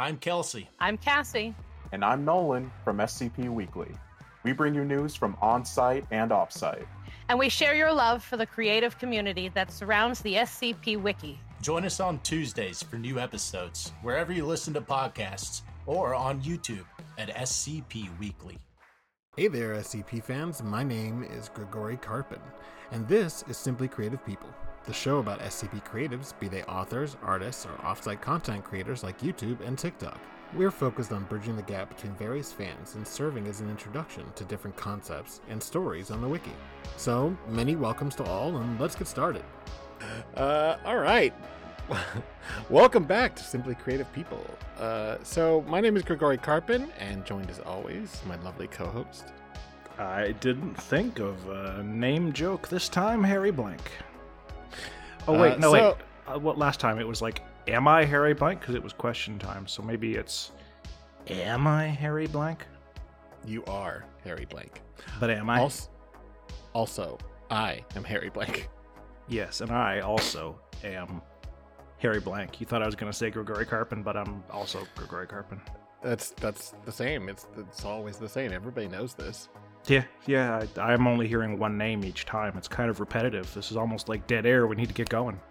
I'm Kelsey. I'm Cassie. And I'm Nolan from SCP Weekly. We bring you news from on site and off site. And we share your love for the creative community that surrounds the SCP Wiki. Join us on Tuesdays for new episodes, wherever you listen to podcasts, or on YouTube at SCP Weekly. Hey there, SCP fans. My name is Grigori Karpin, and this is Simply Creative People, the show about SCP creatives, be they authors, artists, or offsite content creators like YouTube and TikTok. We're focused on bridging the gap between various fans and serving as an introduction to different concepts and stories on the wiki. So, many welcomes to all, and let's get started. Uh, all right. Welcome back to Simply Creative People. Uh, so, my name is Grigori Karpin, and joined as always, my lovely co host. I didn't think of a name joke this time, Harry Blank. Oh, wait, Uh, no, so- wait. Uh, what last time? It was like, Am I Harry Blank? Because it was question time. So maybe it's, Am I Harry Blank? You are Harry Blank. But am I? Also, also, I am Harry Blank. Yes, and I also am Harry Blank. You thought I was going to say Grigori Karpin, but I'm also Grigori Karpin. That's that's the same. It's it's always the same. Everybody knows this. Yeah, yeah. I, I'm only hearing one name each time. It's kind of repetitive. This is almost like dead air. We need to get going.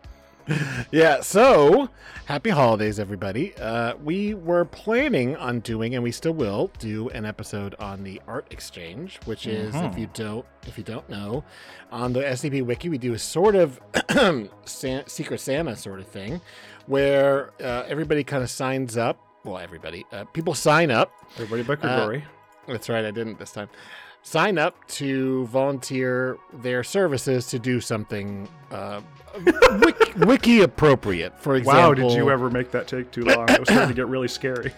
Yeah. So, happy holidays, everybody. Uh, we were planning on doing, and we still will do an episode on the art exchange, which is, if you don't if you don't know, on the SCP Wiki, we do a sort of San- Secret Santa sort of thing, where uh, everybody kind of signs up. Well, everybody, uh, people sign up Everybody but Uh, Grigori. That's right, I didn't this time. Sign up to volunteer their services to do something uh, wiki, wiki appropriate. For example, Wow, did you ever make that take too long? It was starting to get really scary.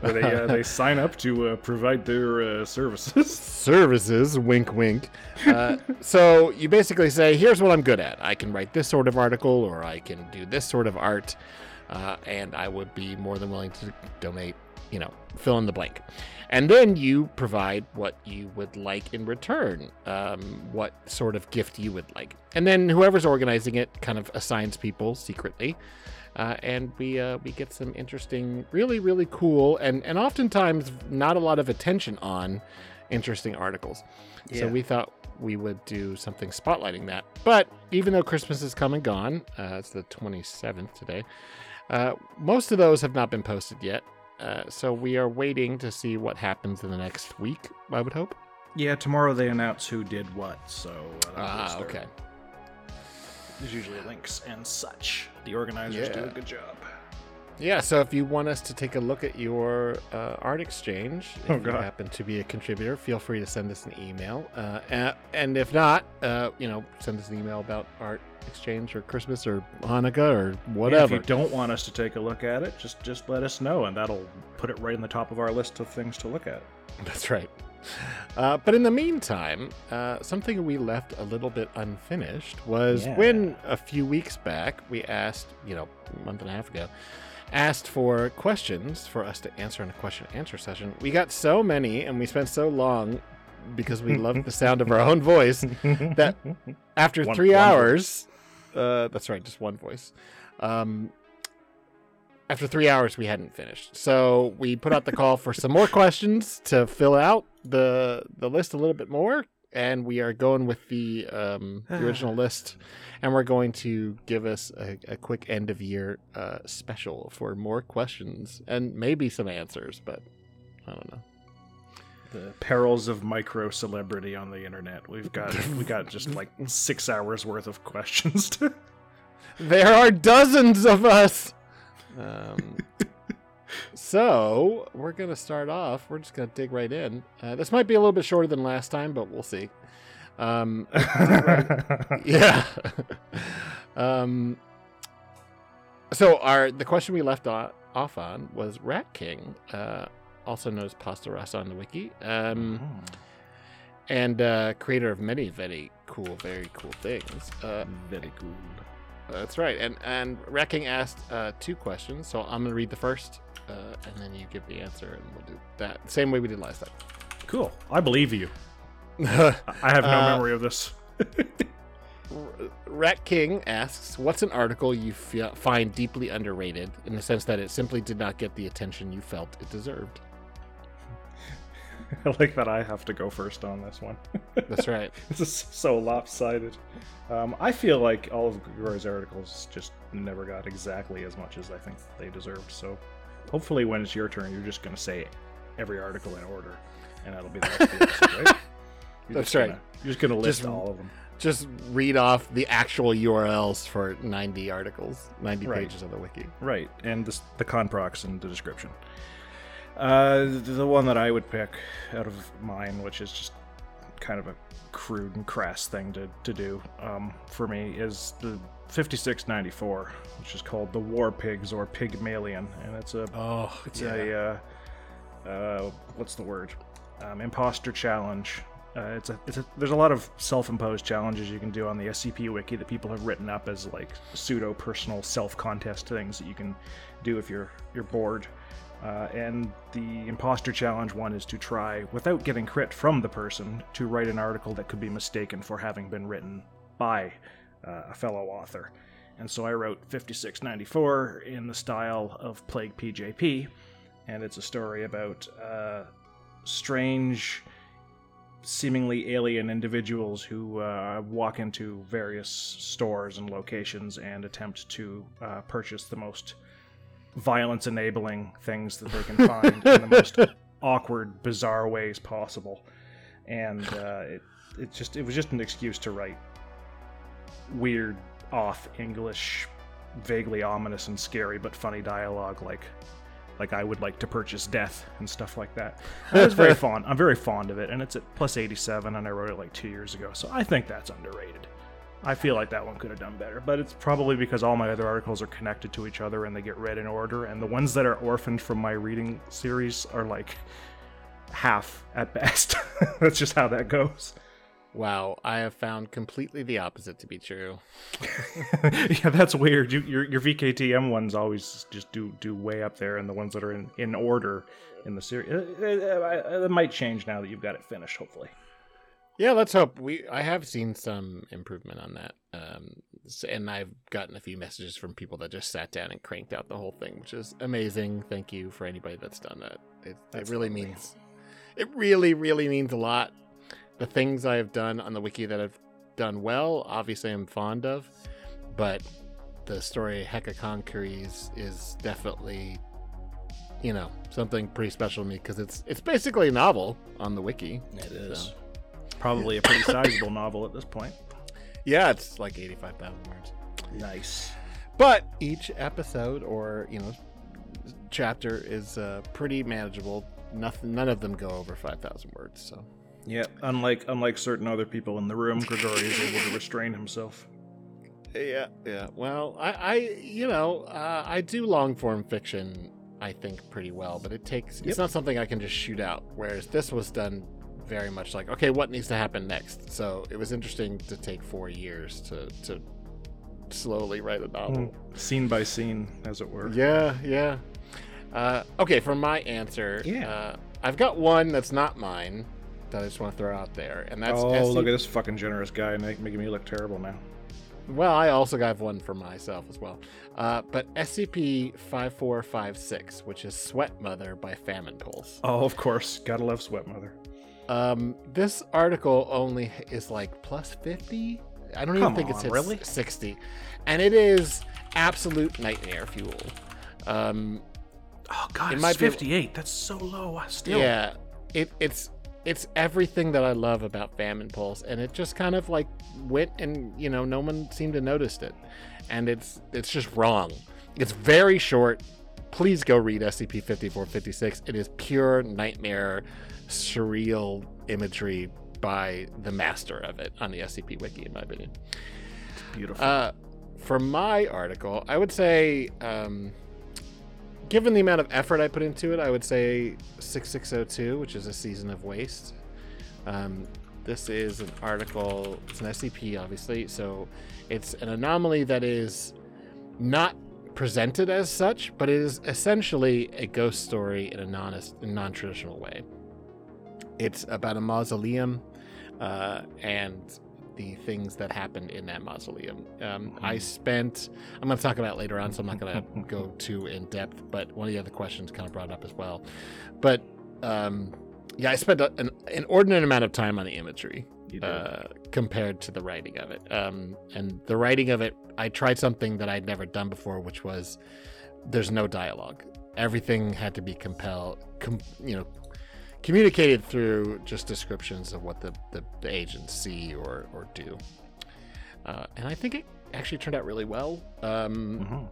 Where they uh, they sign up to uh, provide their uh, services. services? Wink, wink. Uh, so you basically say, "Here's what I'm good at. I can write this sort of article, or I can do this sort of art, uh, and I would be more than willing to donate." You know, fill in the blank. And then you provide what you would like in return, um, what sort of gift you would like. And then whoever's organizing it kind of assigns people secretly. Uh, and we uh, we get some interesting, really, really cool, and, and oftentimes not a lot of attention on interesting articles. So we thought we would do something spotlighting that. But even though Christmas is come and gone, uh, it's the 27th today, uh, most of those have not been posted yet. Uh, so we are waiting to see what happens in the next week, I would hope. yeah, tomorrow they announce who did what, so uh, Ah, okay. There's usually links and such. The organizers do a good job. Yeah, so if you want us to take a look at your uh, art exchange, if Oh, you happen to be a contributor, feel free to send us an email. Uh, a- and if not, uh, you know, send us an email about art exchange or Christmas or Hanukkah or whatever. if you don't want us to take a look at it, just just let us know, and that'll put it right in the top of our list of things to look at. That's right. Uh, but in the meantime, uh, something we left a little bit unfinished was Yeah. when a few weeks back we asked, you know, a month and a half ago, asked for questions for us to answer in a question and answer session. We got so many and we spent so long because we loved the sound of our own voice that after One- three one hours, uh, that's right, just one voice. Um, after three hours, we hadn't finished, so we put out the call for some more questions to fill out the the list a little bit more, and we are going with the um, the original list, and we're going to give us a, a quick end of year uh, special for more questions and maybe some answers, but I don't know. the perils of micro celebrity on the internet. We've got we got just like six hours worth of questions. To... There are dozens of us. Um, so we're gonna start off. We're just gonna dig right in. Uh, this might be a little bit shorter than last time, but we'll see. Um, yeah. um, so our the question we left off on was Rat King, uh, also known as Pasta Rasa on the wiki, um, and uh, creator of many very cool, very cool things. Uh, Very cool. that's right. And and Rat King asked uh, two questions, so I'm gonna read the first, uh, and then you give the answer, and we'll do that same way we did last time. Cool. I believe you. I have no Uh, memory of this. Rat King asks, "What's an article you f- find deeply underrated in the sense that it simply did not get the attention you felt it deserved?" I like that I have to go first on this one. That's right. this is so lopsided. Um, I feel like all of Grigori's articles just never got exactly as much as I think they deserved. So hopefully, when it's your turn, you're just going to say every article in order, and that'll be the rest of the episode, right? You're That's right. Gonna, you're just going to list Just- all of them. Just read off the actual URLs for 90 articles, 90 Right. pages of the wiki. Right, and the, the conprox in the description. Uh, the, the one that I would pick out of mine, which is just kind of a crude and crass thing to, to do um, for me, is the 5694, which is called the War Pigs or Pygmalion, and it's a Oh, it's a uh, uh, what's the word? Um, imposter challenge. Uh, it's a, it's a, there's a lot of self-imposed challenges you can do on the SCP wiki that people have written up as like pseudo personal self-contest things that you can do if you're you're bored. Uh, and the imposter challenge one is to try, without getting crit from the person, to write an article that could be mistaken for having been written by uh, a fellow author. And so I wrote 5694 in the style of Plague PJP, and it's a story about uh, strange, seemingly alien individuals who uh, walk into various stores and locations and attempt to uh, purchase the most violence enabling things that they can find in the most awkward, bizarre ways possible. And uh, it, it just it was just an excuse to write weird, off English, vaguely ominous and scary but funny dialogue like like I would like to purchase death and stuff like that. I was very fond. I'm very fond of it, and it's at plus 87, and I wrote it like two years ago, so I think that's underrated. I feel like that one could have done better, but it's probably because all my other articles are connected to each other and they get read in order, and the ones that are orphaned from my reading series are like half at best. that's just how that goes. Wow, I have found completely the opposite to be true. yeah, that's weird. You, your your VKTM ones always just do do way up there, and the ones that are in, in order in the series, uh, uh, it might change now that you've got it finished. Hopefully, Yeah, let's hope. We I have seen some improvement on that, um, and I've gotten a few messages from people that just sat down and cranked out the whole thing, which is amazing. Thank you for anybody that's done that. It, it really means, it really really means a lot. The things I have done on the wiki that I've done well, obviously I'm fond of, but the story Hecatoncheires is definitely, you know, something pretty special to me because it's it's basically a novel on the wiki. it is. probably a pretty sizable novel at this point. Yeah, it's like 85,000 words. Nice. But each episode or, you know, chapter is uh, pretty manageable. Nothing none of them go over 5,000 words, so. Yeah, unlike unlike certain other people in the room, Grigori is able to restrain himself. Yeah, yeah. Well, I, I you know, uh, I do long form fiction, I think, pretty well, but it takes, Yep. it's not something I can just shoot out. Whereas this was done very much like, okay, what needs to happen next? So it was interesting to take four years to, to slowly write a novel. Scene by scene, as it were. Yeah, yeah. Uh, okay, for my answer, Yeah. uh, I've got one that's not mine that I just want to throw out there, and that's oh, SC look at this fucking generous guy make, making me look terrible now. Well, I also got one for myself as well. Uh, but SCP 5456, which is Sweat Mother by Famine Pulse. Oh, of course, gotta love Sweat Mother. Um, this article only is like plus 50. I don't Come even think it's on, hit really? 60. And it is absolute nightmare fuel. Um, Oh god, It it's might be- 58. That's so low. I Still. Yeah, it, it's it's everything that I love about Famine Pulse, and it just kind of like went and you know no one seemed to notice it, and it's it's just wrong. It's very short. Please go read SCP 5456. It is pure nightmare, surreal imagery by the master of it on the SCP Wiki, in my opinion. Beautiful. Uh, for my article, I would say, um, given the amount of effort I put into it, I would say 6602, which is a season of waste. Um, this is an article, it's an SCP, obviously, so it's an anomaly that is not presented as such, but it is essentially a ghost story in a non traditional way. It's about a mausoleum, uh, and the things that happened in that mausoleum. Um, I spent, I'm going to talk about it later on, so I'm not going to go too in depth, but one of the other questions kind of brought up as well. But um, yeah, I spent a, an inordinate amount of time on the imagery uh, compared to the writing of it. Um, and the writing of it, I tried something that I'd never done before, which was there's no dialogue. Everything had to be compelled, com- you know, communicated through just descriptions of what the, the, the agents see or, or do. Uh, and I think it actually turned out really well. Um, Mhm.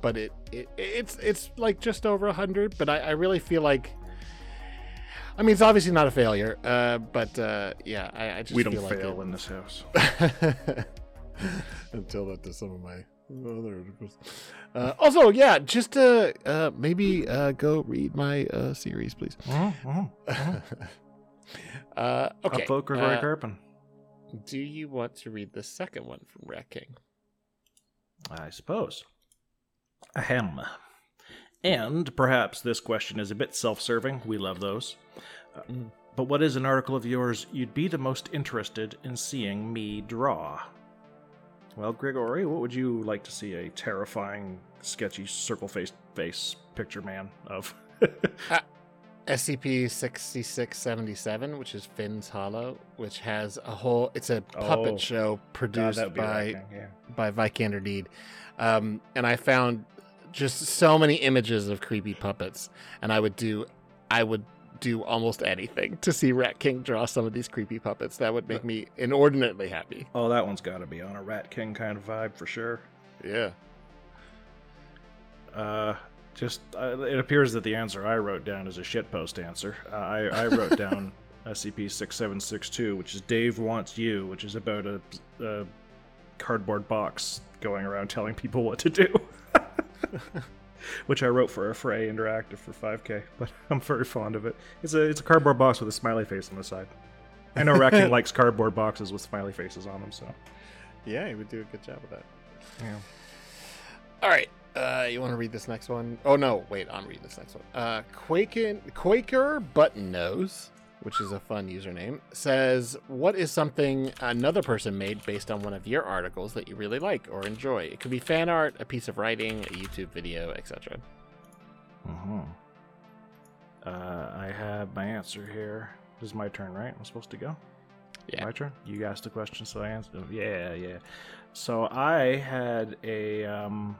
but it, it it's it's like just over a hundred. But I, I really feel like, I mean, it's obviously not a failure. Uh, but uh, yeah, I, I just we don't feel like fail it- in this house. Until that to some of my other articles. Uh, also, yeah, just uh, uh, maybe uh, go read my uh, series, please. Mhm, mhm. uh, okay. Upvote Grigori uh, Karpin. do you want to read the second one from Rat King? I suppose. Ahem. And perhaps this question is a bit self serving. We love those. Uh, Mm. But what is an article of yours you'd be the most interested in seeing me draw? Well, Grigori, what would you like to see a terrifying, sketchy, circle faced face picture man of? SCP 6677, which is Finn's Hollow, which has a whole, it's a puppet Oh. show produced be by yeah. by Vikander Deed. Um, and I found just so many images of creepy puppets, and I would do, I would do almost anything to see Rat King draw some of these creepy puppets. That would make me inordinately happy. Oh, that one's got to be on a Rat King kind of vibe for sure. Yeah. Uh, just uh, it appears that the answer I wrote down is a shitpost answer. Uh, I, I wrote down SCP six seven six two, which is Dave wants you, which is about a, a cardboard box going around telling people what to do. which I wrote for a Fray Interactive for 5K, but I'm very fond of it. It's a it's a cardboard box with a smiley face on the side. I know Rat King likes cardboard boxes with smiley faces on them, so Yeah, he would do a good job with that. yeah. All right. Uh, you want to read this next one? Oh no, wait, I'm reading this next one. Uh, Quakin, Quaker Button Nose, which is a fun username, says, "What is something another person made based on one of your articles that you really like or enjoy? It could be fan art, a piece of writing, a YouTube video, etc." Uh-huh. Uh, I have my answer here. This is my turn, right? I'm supposed to go. Yeah. My turn. You asked the question, so I answered. them. Yeah, yeah. So I had a um,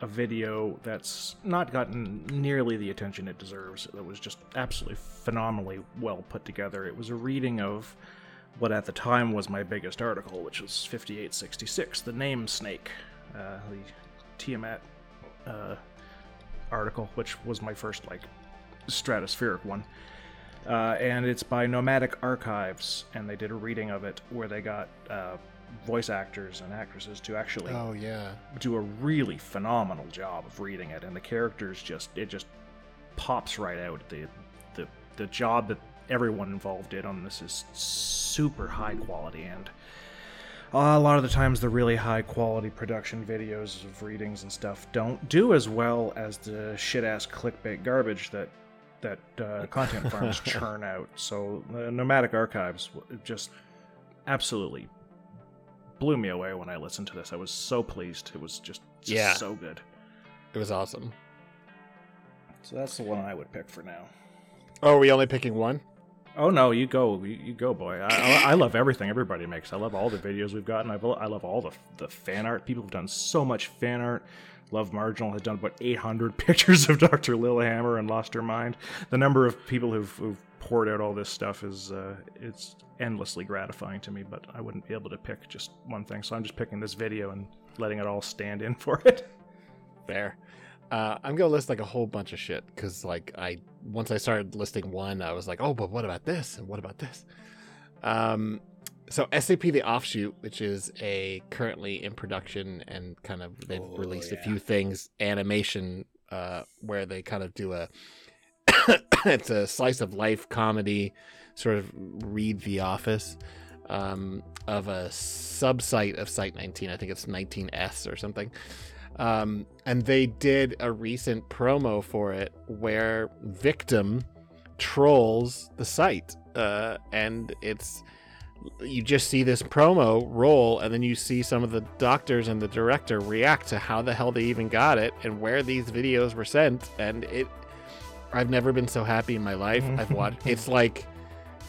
a video that's not gotten nearly the attention it deserves. That was just absolutely phenomenally well put together. It was a reading of what at the time was my biggest article, which was 5866, the name snake, uh, the Tiamat uh, article, which was my first like stratospheric one. Uh, and it's by Nomadic Archives, and they did a reading of it where they got uh, voice actors and actresses to actually Oh yeah. do a really phenomenal job of reading it, and the characters just it just pops right out. The the the job that everyone involved did on this is super high quality, and uh, a lot of the times the really high quality production videos of readings and stuff don't do as well as the shit ass clickbait garbage that that uh, content farms churn out. So uh, Nomadic Archives just absolutely blew me away when I listened to this. I was so pleased. It was just, just Yeah. so good. It was awesome. So that's the one I would pick for now. Oh, are we only picking one? Oh no, you go, you, you go, boy. I, I, I love everything everybody makes. I love all the videos we've gotten. I, I love all the the fan art. People have done so much fan art. Love Marginal has done about 800 pictures of Dr. Lillehammer and lost her mind. The number of people who've, who've poured out all this stuff is uh, it's endlessly gratifying to me. But I wouldn't be able to pick just one thing, so I'm just picking this video and letting it all stand in for it. Fair. Uh, I'm gonna list like a whole bunch of shit because like I once I started listing one, I was like, oh, but what about this and what about this? Um, so SAP the Offshoot, which is a currently in production and kind of they've Oh, released a few things animation uh, where they kind of do a it's a slice of life comedy, sort of read The Office. Um, of a subsite of Site 19. I think it's 19S or something. Um, and they did a recent promo for it where Victim trolls the site. Uh, and it's you just see this promo roll, and then you see some of the doctors and the director react to how the hell they even got it and where these videos were sent, and it. I've never been so happy in my life. I've watched. It's like,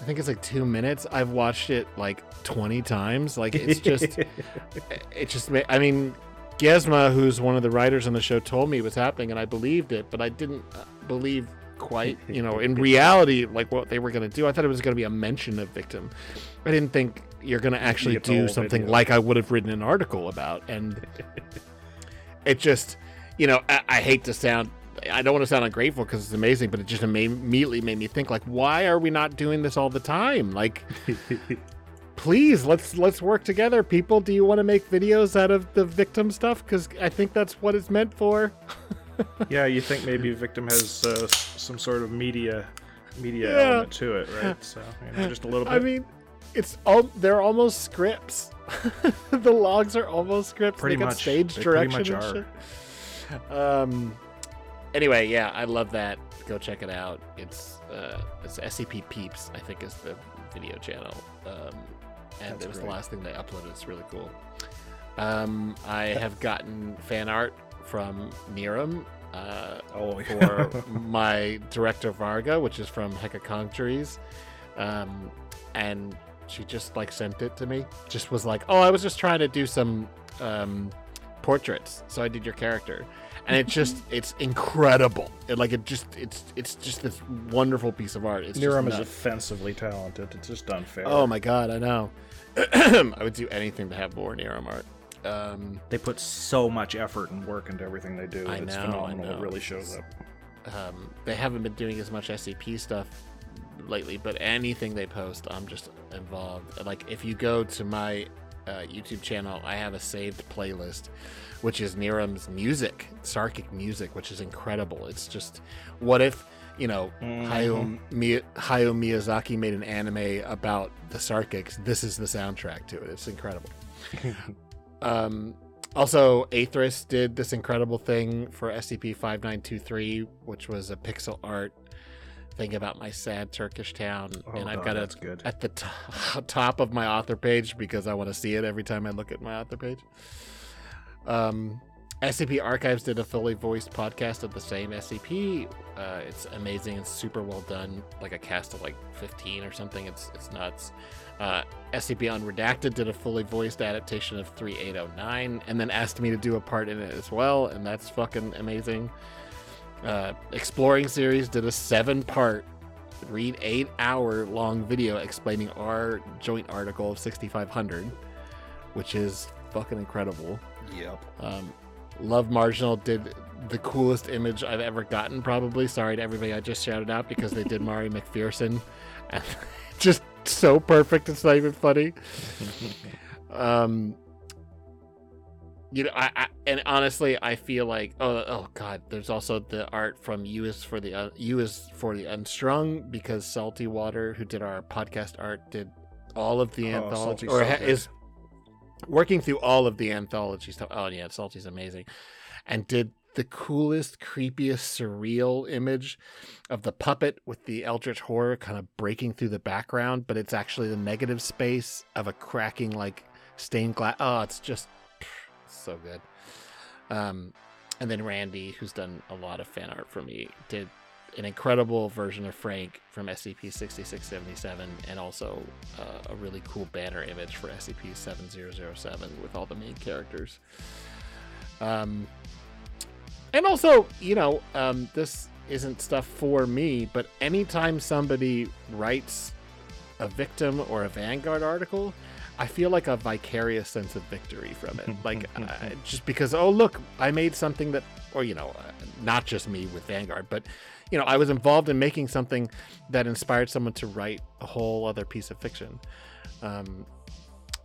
I think it's like two minutes. I've watched it like twenty times. Like it's just, it just. I mean, Gesma, who's one of the writers on the show, told me it was happening, and I believed it, but I didn't uh, believe quite, you know, in reality, like what they were going to do. I thought it was going to be a mention of victim. I didn't think you're going to actually do something video. like I would have written an article about, and it just, you know, I, I hate to sound. I don't want to sound ungrateful because it's amazing, but it just ama- immediately made me think like, why are we not doing this all the time? Like, please let's let's work together people do you want to make videos out of the victim stuff because i think that's what it's meant for yeah, you think maybe Victim has uh, some sort of media media Yeah. element to it, right? So you know, just a little bit. i mean it's all they're almost scripts. The logs are almost scripts. Pretty they got much. stage They pretty direction much and shit. um anyway yeah i love that. Go check it out. It's uh it's scp peeps i think is the video channel. Um and That's it was the last thing they uploaded. It's really cool. Um i have gotten fan art from Niram uh oh, for my director Varga, which is from Hecatoncheires. Um, and she just like sent it to me. Just was like, "Oh, I was just trying to do some um, portraits, so I did your character." And it just it's incredible. It like it just it's it's just this wonderful piece of art. It's Niram is offensively talented. It's just unfair. Oh my god, I know. I would do anything to have more Niram art. Um, They put so much effort and work into everything they do. I it's know, I phenomenal. know. It really shows up. um, they haven't been doing as much SCP stuff lately, but anything they post, I'm just involved. Like if you go to my uh, YouTube channel, I have a saved playlist, which is Niram's music, Sarkic music, which is incredible. It's just, what if you know Hayao, Mi- Hayao Miyazaki made an anime about the Sarkics? This is the soundtrack to it. It's incredible. Um, also, Aethris did this incredible thing for SCP 5923, which was a pixel art thing about my sad Turkish town. Oh, and I've God, got it at the t- top of my author page because I want to see it every time I look at my author page. Um, SCP Archives did a fully voiced podcast of the same SCP. Uh, it's amazing. It's super well done. Like a cast of like 15 or something. It's it's nuts. Uh, SCP Unredacted did a fully voiced adaptation of 3809 and then asked me to do a part in it as well, and that's fucking amazing. Uh, Exploring Series did a seven part, read eight hour long video explaining our joint article of 6500, which is fucking incredible. Yep. Um, Love Marginal did the coolest image I've ever gotten, probably. Sorry to everybody I just shouted out because they did Mari McPherson. And just so perfect, it's not even funny. um, you know, I, I and honestly, I feel like oh oh god, there's also the art from U is for the Un- U is for the Unstrung because Salty Water, who did our podcast art, did all of the Oh, anthology or is working through all of the anthology stuff. Oh yeah, Salty's amazing, and did the coolest, creepiest, surreal image of the puppet with the eldritch horror kind of breaking through the background, but it's actually the negative space of a cracking like stained glass. Oh, it's just so good. Um, and then Randy, who's done a lot of fan art for me, did an incredible version of Frank from SCP 6677 and also uh, a really cool banner image for SCP 7007 with all the main characters. Um, and also, you know, um, this isn't stuff for me, but anytime somebody writes a victim or a Vanguard article, I feel like a vicarious sense of victory from it. Like, uh, just because, oh, look, I made something that, or, you know, uh, not just me with Vanguard, but, you know, I was involved in making something that inspired someone to write a whole other piece of fiction. Um,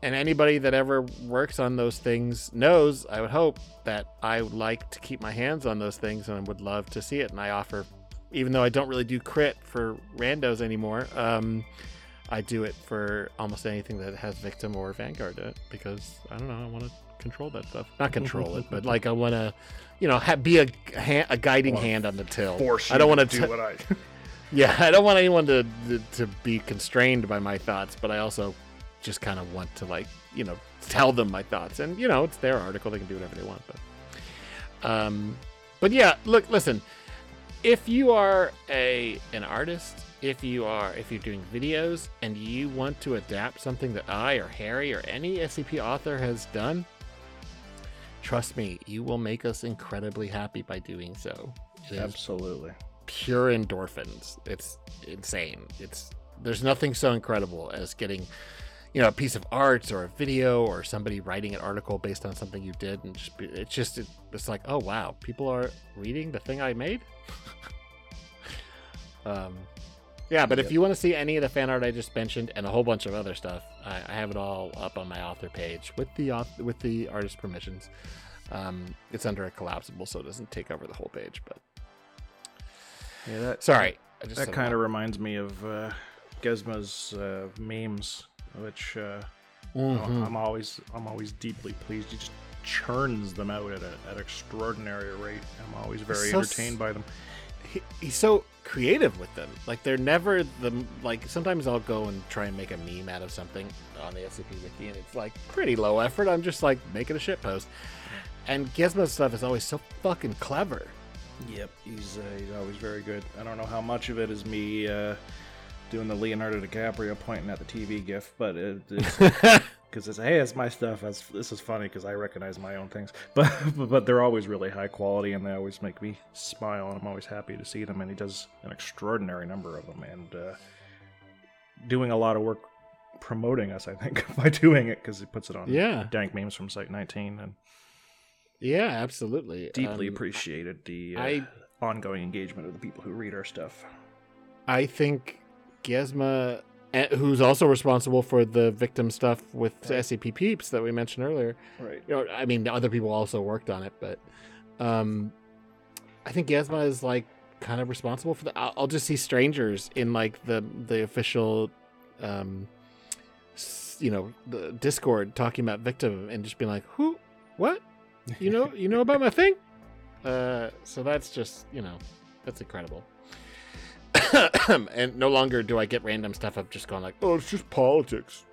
and anybody that ever works on those things knows, I would hope, that I would like to keep my hands on those things and would love to see it. And I offer, even though I don't really do crit for randos anymore, um, I do it for almost anything that has victim or vanguard in it because I don't know, I want to control that stuff. Not control it, but like I want to, you know, ha- be a, ha- a guiding hand on the till. Force I don't you want to to do what I. yeah, I don't want anyone to, to to be constrained by my thoughts, but I also just kind of want to like you know tell them my thoughts, and you know it's their article; they can do whatever they want. But um, but yeah, look, listen. If you are a an artist, if you are if you're doing videos and you want to adapt something that I or Harry or any SCP author has done, trust me, you will make us incredibly happy by doing so. It Absolutely. pure endorphins. It's insane. It's there's nothing so incredible as getting, you know, a piece of art or a video or somebody writing an article based on something you did, and just it's just it, it's like, oh wow, people are reading the thing I made. um, yeah, but if you want to see any of the fan art I just mentioned and a whole bunch of other stuff, I, I have it all up on my author page with the auth- with the artist permissions. Um, it's under a collapsible, so it doesn't take over the whole page. But Yeah, that sorry, that kind of reminds me of uh, Gizma's uh, memes, which uh, Mhm. I'm always I'm always deeply pleased. He just churns them out at an extraordinary rate. I'm always very so entertained by them. he, he's so creative with them. Like they're never the like. Sometimes I'll go and try and make a meme out of something on the SCP wiki, and it's like pretty low effort. I'm just like making a shit post, and Gizmo's stuff is always so fucking clever. Yep, he's uh, he's always very good. I don't know how much of it is me uh, doing the Leonardo DiCaprio pointing at the TV gif, but it, it's because it's hey, it's my stuff. That's, this is funny because I recognize my own things, but but they're always really high quality and they always make me smile, and I'm always happy to see them. And he does an extraordinary number of them, and uh, doing a lot of work promoting us. I think by doing it because he puts it on Yeah. dank memes from Site 19 and yeah, absolutely. deeply Um, appreciated the uh, I- ongoing engagement of the people who read our stuff. I think Gizma, eh, who's also responsible for the victim stuff with Right. SCP Peeps that we mentioned earlier. Right. you know, I mean, other people also worked on it, but um, I think Yasma is like kind of responsible for that. I'll, I'll just see strangers in like the the official, um, you know, the Discord talking about victim and just being like, "Who? What? You know? You know about my thing?" Uh, so that's just you know, that's incredible. and no longer do I get random stuff. I'm just going like, "Oh, it's just politics."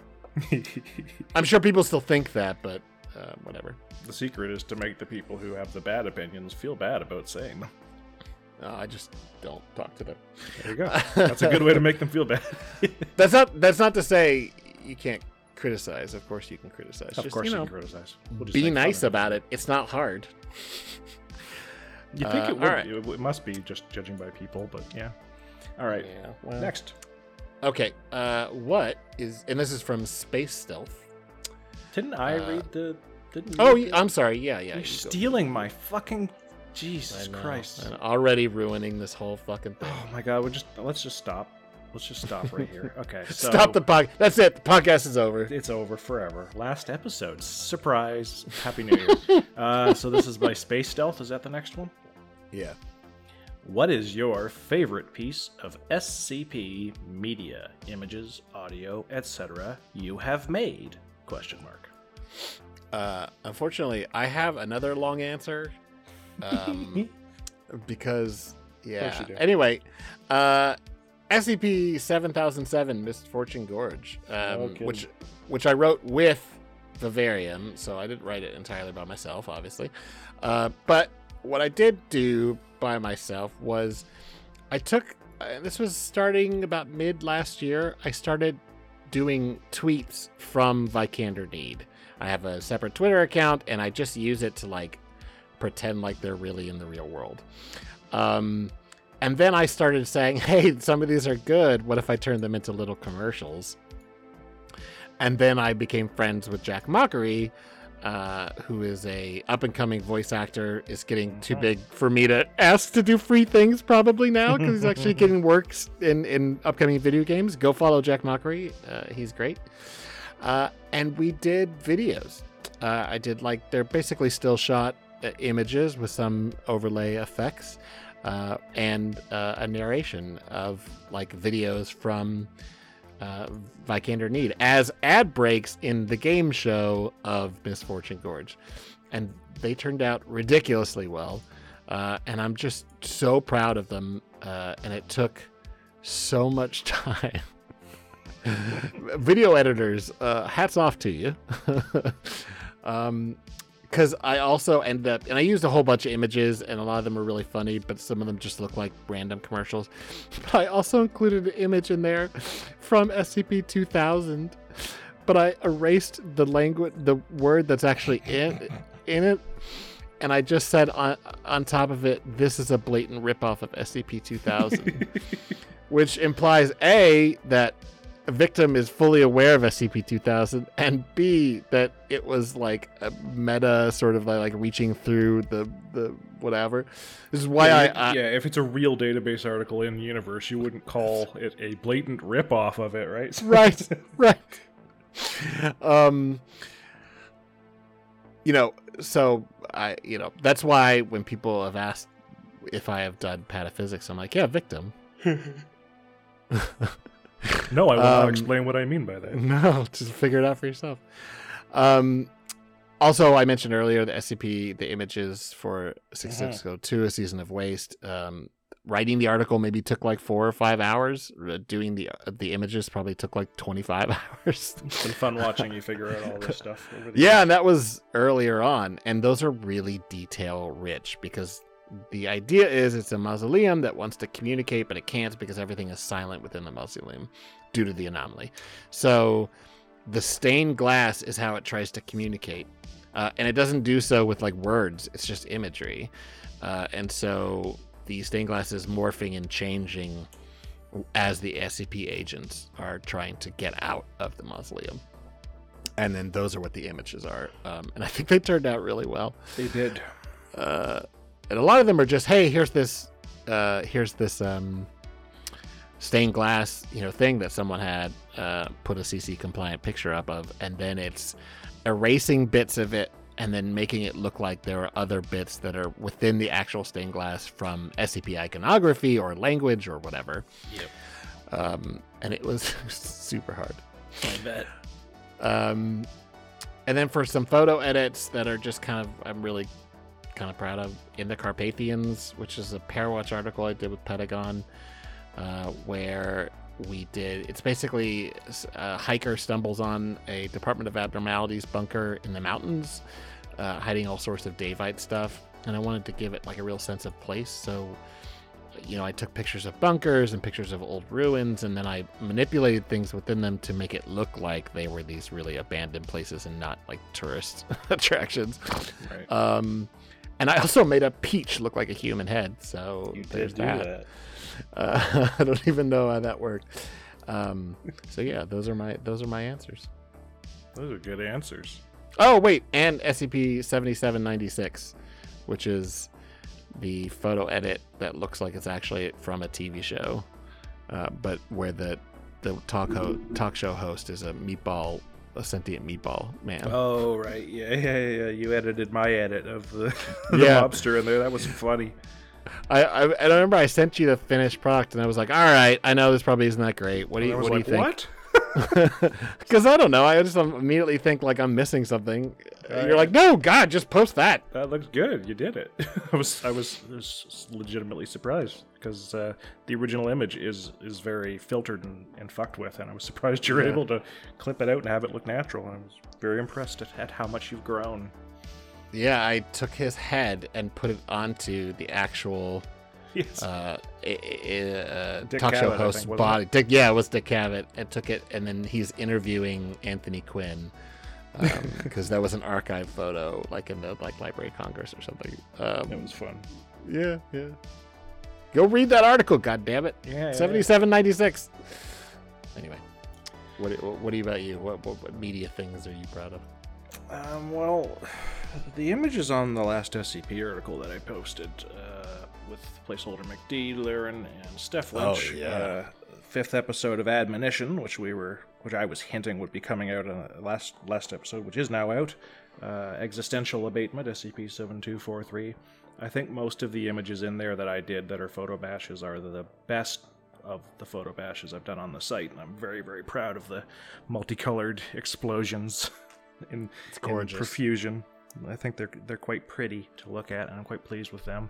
I'm sure people still think that, but uh, whatever. the secret is to make the people who have the bad opinions feel bad about saying them. No, I just don't talk to them. There you go. That's a good way to make them feel bad. That's not. That's not to say you can't criticize. Of course, you can criticize. of Just, course, you you, can criticize. We'll be nice about it. It's not hard. You think Uh, it would? right. It must be just judging by people, but yeah. All right. Yeah. Well. Next, Okay. Uh, what is? And this is from Space Stealth. didn't I Uh, read the? Didn't Oh, y- I'm sorry. Yeah, yeah. You're you go. stealing my fucking Jesus Christ! and already ruining this whole fucking thing. Oh my God! We just let's just stop. Let's just stop right here. Okay. So Stop the pod. That's it. The podcast is over. It's over forever. Last episode. Surprise. Happy New Year. uh, so this is by Space Stealth. Is that the next one? Yeah. What is your favorite piece of SCP media, images, audio, etc. you have made? Question mark. Uh, unfortunately, I have another long answer. Um, because yeah. Anyway, uh, SCP seven thousand seven Misfortune Gorge, um, Okay. which which I wrote with Vivarium, so I didn't write it entirely by myself, obviously. Uh, but what I did do by myself was I took. Uh, this was starting about mid last year. I started doing tweets from Vikander Deed. I have a separate Twitter account, and I just use it to like pretend like they're really in the real world. Um, and then I started saying, "Hey, some of these are good. What if I turn them into little commercials?" And then I became friends with Jack Mockery, uh, who is a up and coming voice actor. Is getting too big for me to ask to do free things probably now because he's actually getting works in in upcoming video games. Go follow Jack Mockery. Uh, he's great. Uh, and we did videos. Uh, I did like they're basically still shot uh, images with some overlay effects uh, and uh, a narration of like videos from uh, Vikander Deed as ad breaks in the game show of Misfortune Gorge, and they turned out ridiculously well. Uh, and I'm just so proud of them. Uh, and it took so much time. video editors, uh, hats off to you. um, because I also ended up, and I used a whole bunch of images, and a lot of them are really funny, but some of them just look like random commercials. But I also included an image in there from SCP 2000, but I erased the language, the word that's actually in in it, and I just said on on top of it, "This is a blatant ripoff of SCP 2000," which implies a that victim is fully aware of SCP 2000, and B that it was like a meta sort of like, like reaching through the the whatever. This is why yeah, I, I yeah, if it's a real database article in the universe, you wouldn't call it a blatant ripoff of it, right? right right um you know so i you know that's why when people have asked if i have done pataphysics i'm like yeah victim no, I will not Um, explain what I mean by that. no just figure it out for yourself. Um also i mentioned earlier the scp the images for 6602 a season of waste. Um writing the article maybe took like four or five hours. Uh, doing the the images probably took like 25 hours. It's been fun watching you figure out all this stuff. Over the Yeah, and that was earlier on, and those are really detail rich because the idea is it's a mausoleum that wants to communicate, but it can't because everything is silent within the mausoleum due to the anomaly. So the stained glass is how it tries to communicate, uh, and it doesn't do so with like words; it's just imagery, uh, and so the stained glass is morphing and changing as the SCP agents are trying to get out of the mausoleum. And then those are what the images are. Um, and i think they turned out really well. They did. uh, and a lot of them are just hey here's this uh, here's this um, stained glass you know thing that someone had uh, put a cc compliant picture up of and then it's erasing bits of it and then making it look like there are other bits that are within the actual stained glass from scp iconography or language or whatever Yep. um, and it was super hard I bet. um, and then for some photo edits that are just kind of, I'm really kind of proud of. In the Carpathians, which is a Parawatch article I did with Pedagon, uh, where we did, it's basically a hiker stumbles on a Department of Abnormalities bunker in the mountains, uh, hiding all sorts of Daevite stuff. And I wanted to give it like a real sense of place. So you know, I took pictures of bunkers and pictures of old ruins, and then I manipulated things within them to make it look like they were these really abandoned places and not like tourist attractions. Right. Um, and I also made a peach look like a human head, so you there's did do that. that. Uh, I don't even know how that worked. Um, so yeah, those are my those are my answers. Those are good answers. Oh wait, and SCP seventy seven ninety six, which is the photo edit that looks like it's actually from a TV show, uh, but where the the talk ho- talk show host is a meatball, a sentient meatball man. Oh right, yeah, yeah, yeah. You edited my edit of the, the Yeah. lobster in there. That was funny. I, I and I remember I sent you the finished product, and I was like, "All right, I know this probably isn't that great. What do you what like, do you think?" what? Because I don't know. I just immediately think like I'm missing something. Uh, You're like, "No, God, just post that." That looks good. You did it. I was, I was, was legitimately surprised because uh, the original image is is very filtered and, and fucked with, and I was surprised you were Yeah. able to clip it out and have it look natural. I was very impressed at, at how much you've grown. Yeah, I took his head and put it onto the actual Yes. uh, i- i- uh, Dick talk show Cavett, I host's think, body. Dick, yeah, it was Dick Cavett, and took it, and then he's interviewing Anthony Quinn because that was an archive photo, like in the like Library of Congress or something. Um, it was fun. yeah, yeah. Go read that article, God damn it! Yeah. yeah, Seventy-seven ninety-six. Anyway, what what about you? What, what what media things are you proud of? Um, well, the images on the last SCP article that I posted uh, with placeholder McD, Laren, and Steph Oh, Lynch. yeah. Uh, fifth episode of Admonition, which we were, which I was hinting would be coming out on the last last episode, which is now out. Uh, Existential Abatement, SCP seven two four three. I think most of the images in there that I did that are photo bashes are the best of the photo bashes I've done on the site, and I'm very very proud of the multicolored explosions in, in gorgeous. profusion. I think they're they're quite pretty to look at, and I'm quite pleased with them.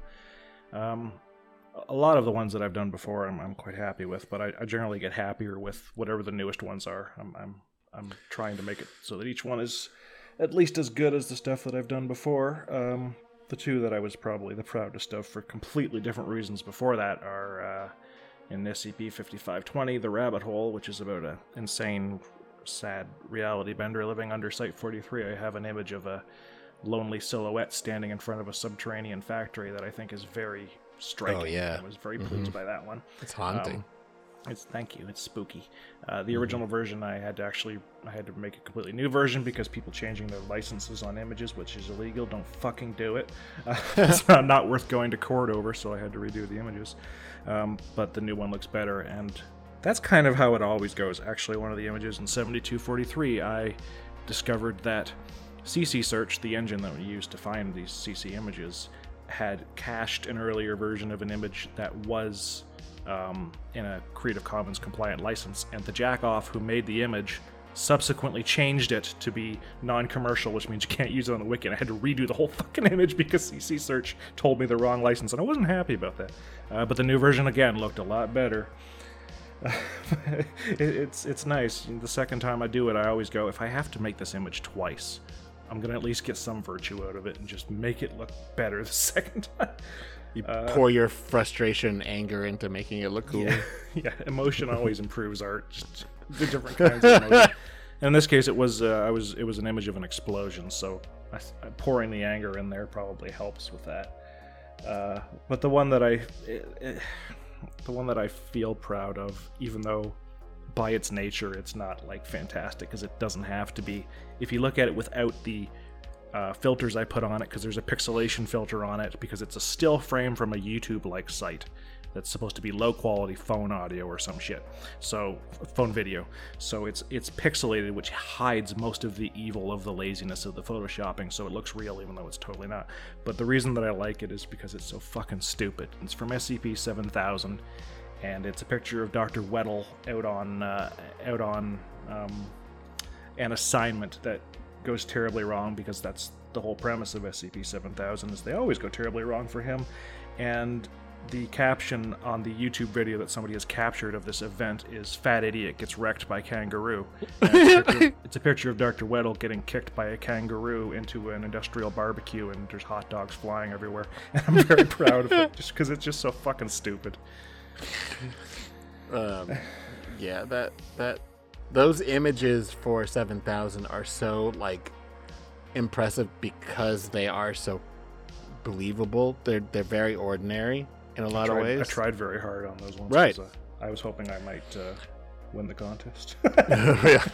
Um, a lot of the ones that I've done before, I'm, I'm quite happy with, but I, I generally get happier with whatever the newest ones are. I'm, I'm I'm trying to make it so that each one is at least as good as the stuff that I've done before. Um, the two that I was probably the proudest of for completely different reasons before that are uh, in SCP 5520, The Rabbit Hole, which is about a insane, sad reality bender living under Site 43. I have an image of a lonely silhouette standing in front of a subterranean factory that I think is very striking. Oh, yeah. I was very pleased by that one. It's haunting. Um, it's thank you. It's spooky. Uh, the original version, I had to actually, I had to make a completely new version because people changing their licenses on images, which is illegal. Don't fucking do it. Uh, it's not, not worth going to court over. So I had to redo the images. Um, but the new one looks better, and that's kind of how it always goes. Actually, one of the images in 7243, I discovered that CC Search, the engine that we used to find these CC images, had cached an earlier version of an image that was um, in a Creative Commons compliant license, and the jackoff who made the image subsequently changed it to be non-commercial, which means you can't use it on the wiki. And I had to redo the whole fucking image because CC Search told me the wrong license, and I wasn't happy about that. Uh, but the new version again looked a lot better. it, it's it's nice. The second time I do it, I always go, if I have to make this image twice, I'm gonna at least get some virtue out of it and just make it look better the second time. You pour your frustration, anger into making it look cool. Yeah, yeah. Emotion always improves art. Just the different kinds of emotion. In this case, it was uh, I was it was an image of an explosion, so I, I, pouring the anger in there probably helps with that. Uh, but the one that I it, it, the one that I feel proud of, even though by its nature it's not like fantastic, because it doesn't have to be. If you look at it without the uh, filters I put on it because there's a pixelation filter on it because it's a still frame from a YouTube like site that's supposed to be low quality phone audio or some shit. So phone video. So it's it's pixelated which hides most of the evil of the laziness of the photoshopping so it looks real even though it's totally not. But the reason that I like it is because it's so fucking stupid. It's from SCP-7000 and it's a picture of Dr. Weddle out on uh, out on um, an assignment that goes terribly wrong because that's the whole premise of SCP-7000 is they always go terribly wrong for him. And the caption on the YouTube video that somebody has captured of this event is "Fat idiot gets wrecked by kangaroo." It's a, picture, it's, a picture of Dr. Weddle getting kicked by a kangaroo into an industrial barbecue, and there's hot dogs flying everywhere. And I'm very proud of it, just because it's just so fucking stupid. Um, yeah, that that those images for 7000 are so like impressive because they are so believable. They're they're very ordinary in a lot tried, of ways. i tried very hard on those ones right. uh, i was hoping i might uh, win the contest. Yeah.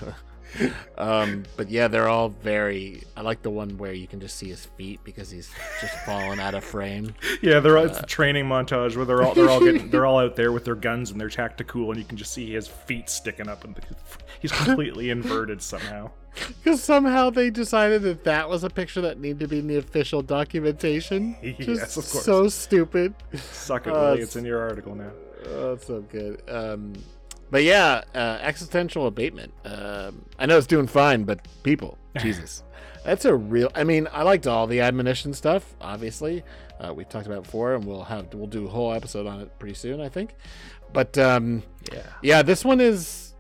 Um, but yeah, they're all very. I like the one where you can just see his feet because he's just fallen out of frame. Yeah, they're all, it's a training montage where they're all they're all getting they're all out there with their guns and their tactical, and you can just see his feet sticking up, and he's completely inverted somehow. Because somehow they decided that that was a picture that needed to be in the official documentation. yes, of course. So stupid. Suck it, Uh, Willie. It's in your article now. Oh, that's so good. Um, but yeah, uh, existential abatement. Um, I know it's doing fine, but people, Jesus, that's a real. I mean, I liked all the admonition stuff. Obviously, uh, we've talked about it before, and we'll have we'll do a whole episode on it pretty soon, I think. But um, Yeah. yeah, this one is.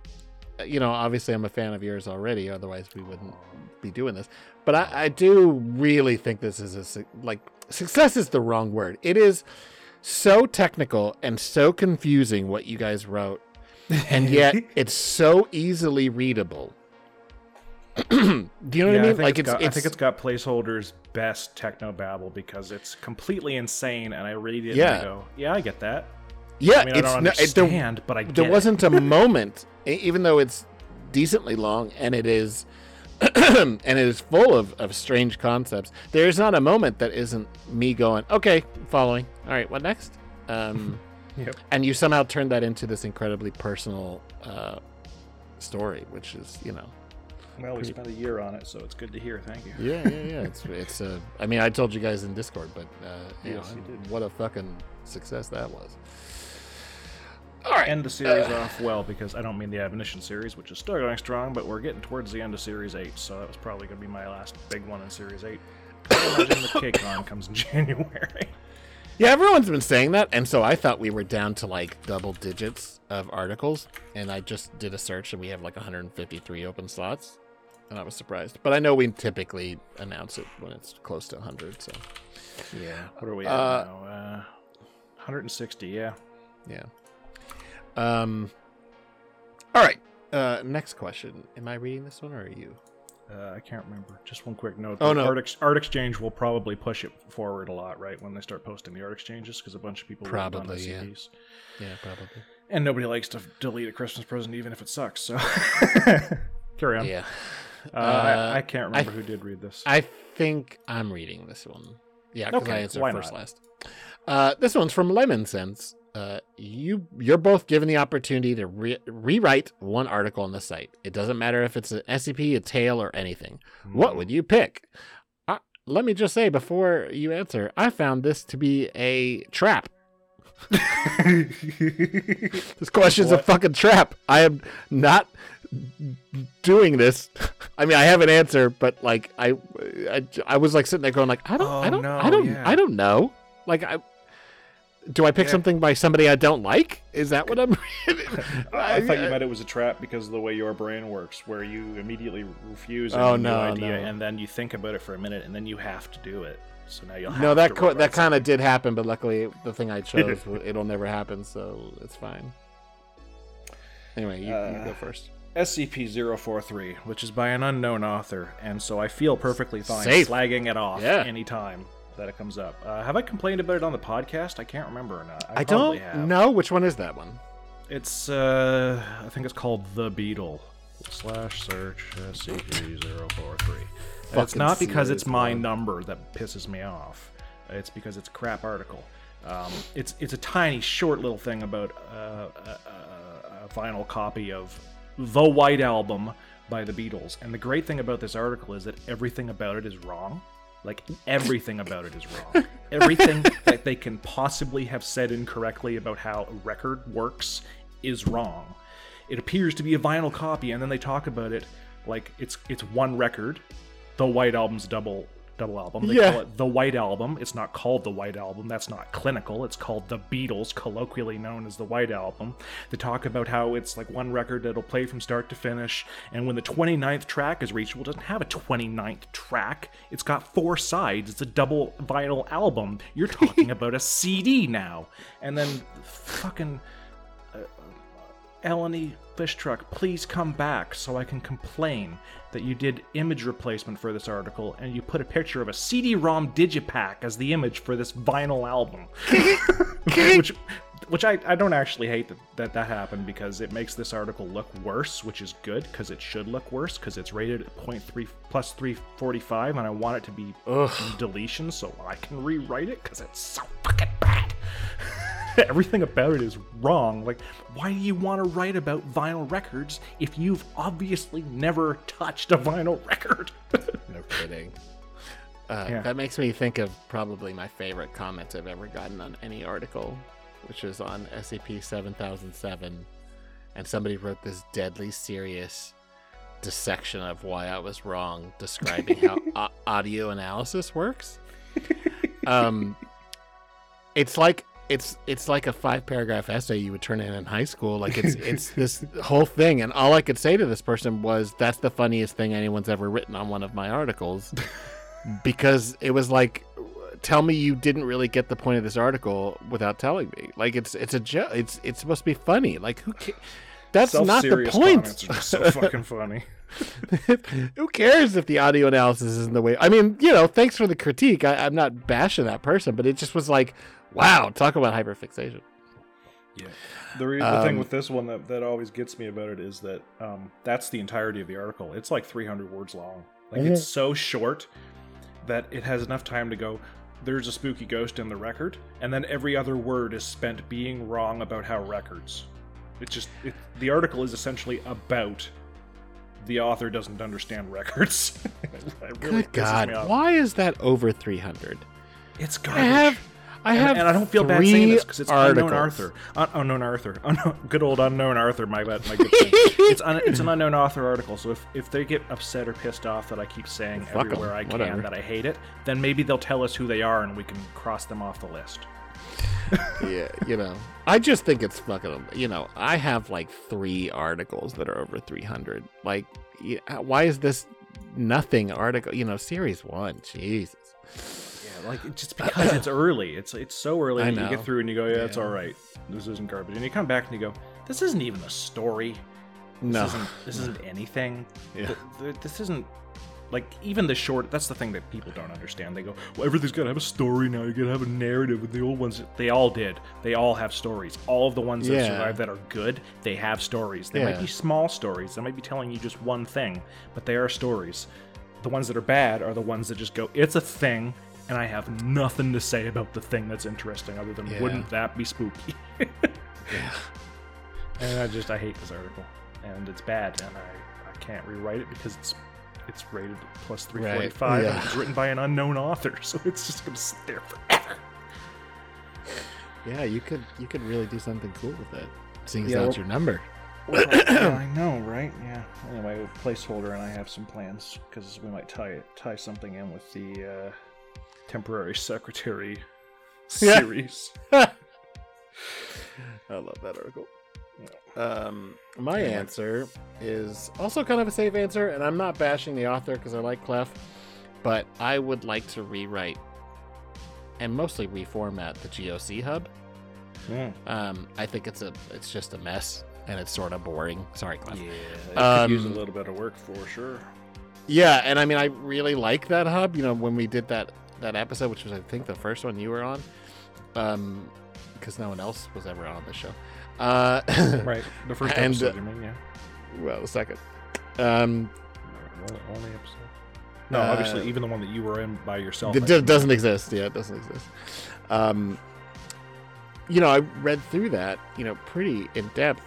You know, obviously, I'm a fan of yours already. Otherwise, we wouldn't be doing this. But I, I do really think this is a like success is the wrong word. It is so technical and so confusing what you guys wrote, and yet it's so easily readable. do you know what I mean? think like it's it's, got, it's I think it's got placeholders best techno babble because it's completely insane, and I read it Yeah. and I go, yeah, I get that. yeah, I mean, I it's don't no- it- there- understand, but I there wasn't a moment, even though it's decently long and it is and it is full of, of strange concepts. There is not a moment that isn't me going, okay, following. All right, what next? Um, Yep. And you somehow turned that into this incredibly personal uh, story, which is, you know, Well, we spent a year on it, so it's good to hear. Thank you. yeah, yeah, yeah. It's it's. Uh, I mean, I told you guys in Discord, but uh, you Yes, know, you did. what a fucking success that was. End the series off well because I don't mean the Admonition series, which is still going strong, but we're getting towards the end of Series 8, so that was probably going to be my last big one in Series 8. I imagine the KCON comes in January. Yeah, everyone's been saying that, and so I thought we were down to like double digits of articles, and I just did a search, and we have like 153 open slots, and I was surprised. But I know we typically announce it when it's close to 100, so Yeah. What are we at Uh, now? Uh, 160. Yeah. yeah. Um. All right. Uh, next question. Am I reading this one or are you? Uh, I can't remember. Just one quick note. Oh, no. Art, Ex- Art Exchange will probably push it forward a lot, right? When they start posting the Art Exchanges, because a bunch of people Probably, yeah. SCPs. Yeah, probably. And nobody likes to delete a Christmas present, even if it sucks. So carry on. Yeah. Uh, Uh, I, I can't remember who did read this. I think I'm reading this one. Yeah, because I Okay, answered why first not? last. Uh, this one's from Lemon Sense. Uh, you you're both given the opportunity to re- rewrite one article on the site. It doesn't matter if it's an SCP, a tale, or anything. What would you pick? Uh, let me just say before you answer, I found this to be a trap. This question's a fucking trap. I am not doing this. I mean, I have an answer, but like I, I, I was like sitting there going like, I don't, I Oh, don't, no, I don't, yeah. I don't know. Like I, do I pick Yeah. something by somebody I don't like? Is that what I'm? I, I thought you meant it was a trap because of the way your brain works, where you immediately refuse any Oh, new no, idea, no. and then you think about it for a minute, and then you have to do it. So now you'll have No, that co- that kind of did happen, but luckily the thing I chose it'll never happen, so it's fine. Anyway, you, you Uh, go first. SCP-043, which is by an unknown author, and so I feel perfectly fine Safe. slagging it off Yeah. anytime that it comes up. Uh, have I complained about it on the podcast? I can't remember or not. I, I don't have. know which one is that one. It's uh, I think it's called The Beetle slash search SCP-043. And it's not because it's my number that pisses me off. It's because it's a crap article. Um, it's it's a tiny, short little thing about uh, a, a, a vinyl copy of the White Album by the Beatles. And the great thing about this article is that everything about it is wrong. Like everything about it is wrong. everything that they can possibly have said incorrectly about how a record works is wrong. It appears to be a vinyl copy, and then they talk about it like it's it's one record. The White Album's double double album. They Yeah. call it the White Album. It's not called the White Album. That's not clinical. It's called the Beatles, colloquially known as the White Album. They talk about how it's like one record that'll play from start to finish, and when the 29th track is reached, well, it doesn't have a 29th track. It's got four sides. It's a double vinyl album. You're talking about a CD now. And then fucking uh, uh, Eleni Fish Truck, please come back so I can complain that you did image replacement for this article and you put a picture of a CD-ROM digipack as the image for this vinyl album. which which I, I don't actually hate that, that that happened because it makes this article look worse, which is good because it should look worse because it's rated at 0.3 plus 345 and I want it to be Ugh. deletion so I can rewrite it because it's so fucking bad. Everything about it is wrong. Like, why do you want to write about vinyl records if you've obviously never touched a vinyl record? No kidding. Uh, Yeah. That makes me think of probably my favorite comment I've ever gotten on any article, which was on SCP 7007. And somebody wrote this deadly serious dissection of why I was wrong, describing how au- audio analysis works. Um, it's like it's it's like a five paragraph essay you would turn in in high school. Like it's it's this whole thing, and all I could say to this person was, "That's the funniest thing anyone's ever written on one of my articles," because it was like, "Tell me you didn't really get the point of this article without telling me." Like it's it's a joke. It's it's supposed to be funny. Like who? Ca- That's not the point. are just so fucking funny. Who cares if the audio analysis isn't the way? I mean, you know, thanks for the critique. I, I'm not bashing that person, but it just was like, wow, talk about hyperfixation. Yeah. The, re- the thing Um, with this one that, that always gets me about it is that um, that's the entirety of the article. It's like 300 words long. Like Mhm. it's so short that it has enough time to go. There's a spooky ghost in the record, and then every other word is spent being wrong about how records. It's just it, the article is essentially about the author doesn't understand records. really Good God, why is that over 300? It's garbage. I have, I have, and, I don't feel bad saying this because it's articles. Uh, unknown Arthur. Un- unknown Arthur. Unknown, good old unknown Arthur. My bad. My good friend. it's un- it's an unknown author article. So if, if they get upset or pissed off that I keep saying Fuck 'em. everywhere I can Whatever. that I hate it, then maybe they'll tell us who they are and we can cross them off the list. yeah, you know, I just think it's fucking. You know, I have like three articles that are over three hundred. Like, why is this nothing article? You know, series one. Jesus. Like just because it's early. It's it's so early I that you get through and you go, yeah, it's all right. This isn't garbage. And you come back and you go, this isn't even a story. This No. isn't this isn't anything. Yeah. Th- th- this isn't like even the short. That's the thing that people don't understand. They go, well, everything's gotta have a story now. You gotta have a narrative. With the old ones, they all did. They all have stories. All of the ones that Yeah. survive that are good, they have stories. They might Yeah. be small stories. They might be telling you just one thing, but they are stories. The ones that are bad are the ones that just go, it's a thing. And I have nothing to say about the thing that's interesting other than Yeah. wouldn't that be spooky? Yeah. And I just I hate this article, and it's bad, and I, I can't rewrite it because it's it's rated plus three forty five, yeah. and it was written by an unknown author, so it's just gonna sit there forever. Yeah, you could you could really do something cool with it. Seeing as Yeah, well- your number. yeah, I know, right? Yeah. Anyway, placeholder, and I have some plans because we might tie it tie something in with the uh, temporary secretary Yeah. series. I love that article. Um, my answer is also kind of a safe answer, and I'm not bashing the author because I like Clef, but I would like to rewrite and mostly reformat the GOC hub. Mm. Um, I think it's a it's just a mess and it's sort of boring. Sorry, Clef. Yeah, it could use a Um, little bit of work for sure. Yeah, and I mean, I really like that hub. You know, when we did that that episode, which was I think the first one you were on, um, because no one else was ever on the show. Uh, Right, the first And, episode. uh, you mean, yeah. Well, the second. Um, Only, episode. No, Uh, obviously, even the one that you were in by yourself. it doesn't exist. Yeah, it doesn't exist. Um, you know, I read through that, you know, pretty in depth,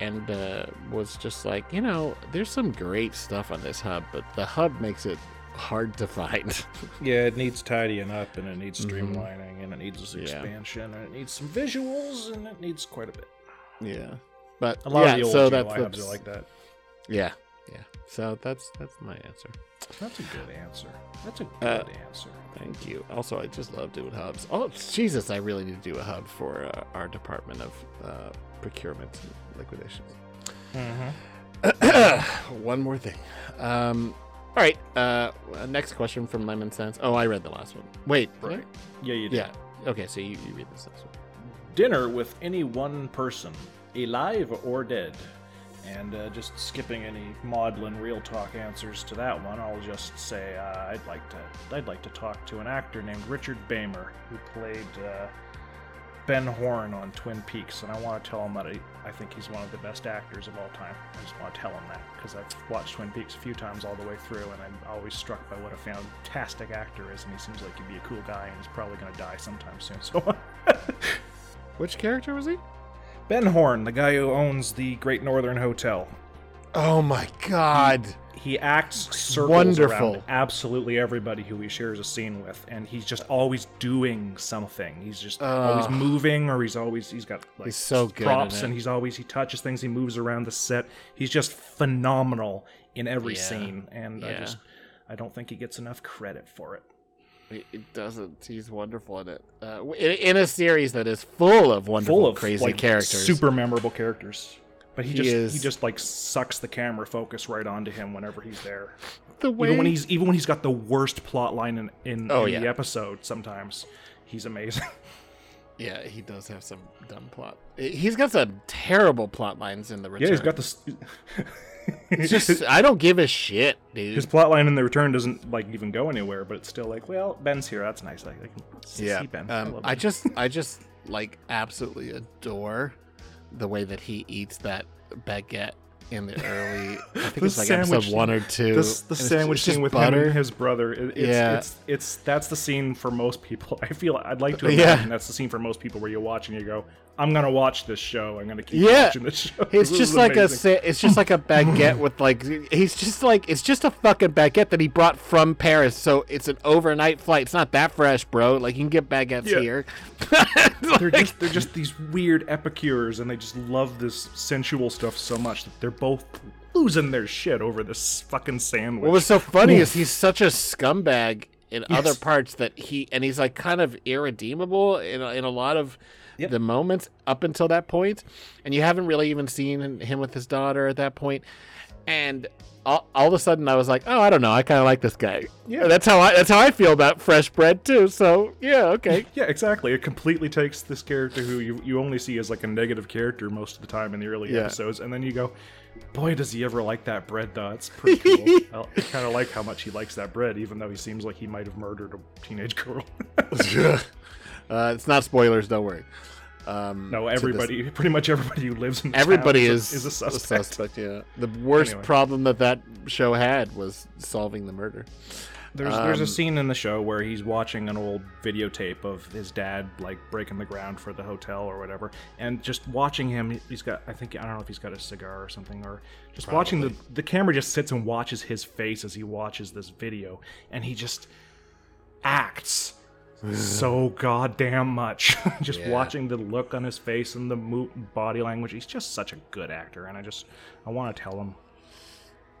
and uh, was just like, you know, there's some great stuff on this hub, but the hub makes it hard to find. Yeah, it needs tidying up, and it needs Mhm. streamlining, and it needs Yeah. expansion, and it needs some visuals, and it needs quite a bit. yeah, but A lot yeah, of the old so that's, hubs that's are like that. yeah, yeah. So that's that's my answer. That's a good answer. That's a Uh, good answer. Thank you. Also, I just love doing hubs. Oh, Jesus, I really need to do a hub for uh, our Department of uh, Procurement and Liquidations. Mm-hmm. One more thing. Um, all right. Uh, next question from Lemon Sense. Oh, I read the last one. Wait. Right. Yeah, you did. Yeah. Okay, so you, you read this next one. Dinner with any one person, alive or dead. And uh, just skipping any maudlin real talk answers to that one, I'll just say uh, I'd like to I'd like to talk to an actor named Richard Beymer who played uh, Ben Horne on Twin Peaks, and I want to tell him that I, I think he's one of the best actors of all time. I just want to tell him that because I've watched Twin Peaks a few times all the way through, and I'm always struck by what a fantastic actor is, and he seems like he'd be a cool guy, and he's probably going to die sometime soon. So. Which character was he? Ben Horne, the guy who owns the Great Northern Hotel. Oh my God. He acts circles Wonderful. around absolutely everybody who he shares a scene with, and he's just always doing something. He's just always moving, or he's always he's got like He's so good props, and he's always he touches things. He moves around the set. He's just phenomenal in every Yeah. scene, and I just I don't think he gets enough credit for it. It it doesn't. He's wonderful in it. Uh, in, in a series that is full of wonderful, Full of crazy like, characters. super memorable characters. But he, He just is- he just like sucks the camera focus right onto him whenever he's there. the way even when he's even when he's got the worst plot line in, in, Oh, in yeah. the episode sometimes he's amazing Yeah, he does have some dumb plot. He's got some terrible plot lines in the return. yeah he's got this It's just I don't give a shit, dude. his plot line in the return doesn't like even go anywhere but it's still like well ben's here that's nice i, I can see yeah, ben um, I Ben. just I just like absolutely adore the way that he eats that baguette in the early. I think it's like sandwich episode one or two. the, the sandwich it's just scene with butter. him and his brother it- it's, Yeah. it's it's that's the scene for most people i feel i'd like to Yeah. imagine that's the scene for most people where you watch and you go i'm gonna watch this show i'm gonna keep Yeah. watching this show It's This just like a amazing. sa- it's just like a baguette with like he's just like it's just a fucking baguette that he brought from Paris. So it's an overnight flight. It's not that fresh, bro. Like you can get baguettes Yeah. here. they're just they're just these weird epicures and they just love this sensual stuff so much that they're both losing their shit over this fucking sandwich. What was so funny is he's such a scumbag in Yes. other parts that he and he's like kind of irredeemable in in a lot of Yep. the moments up until that point, and you haven't really even seen him with his daughter at that point, and. All, all of a sudden, I was like, "Oh, I don't know. I kind of like this guy." Yeah. that's how I that's how I feel about fresh bread too. So yeah, okay. Yeah, exactly. It completely takes this character who you, you only see as like a negative character most of the time in the early Yeah. episodes, and then you go, boy, does he ever like that bread, though. It's pretty cool. I kind of like how much he likes that bread, even though he seems like he might have murdered a teenage girl. uh, it's not spoilers. Don't worry. Um, no, everybody, pretty much everybody who lives in the Everybody is, is, a, is a suspect. Yeah, the worst Anyway. problem that that show had was solving the murder. There's there's a Um, scene in the show where he's watching an old videotape of his dad like breaking the ground for the hotel or whatever, and just watching him. He's got I think I don't know if he's got a cigar or something, or just watching the the camera just sits and watches his face as he watches this video, and he just acts so goddamn much. just Yeah. watching the look on his face and the mo- body language. He's just such a good actor, and I just I want to tell him.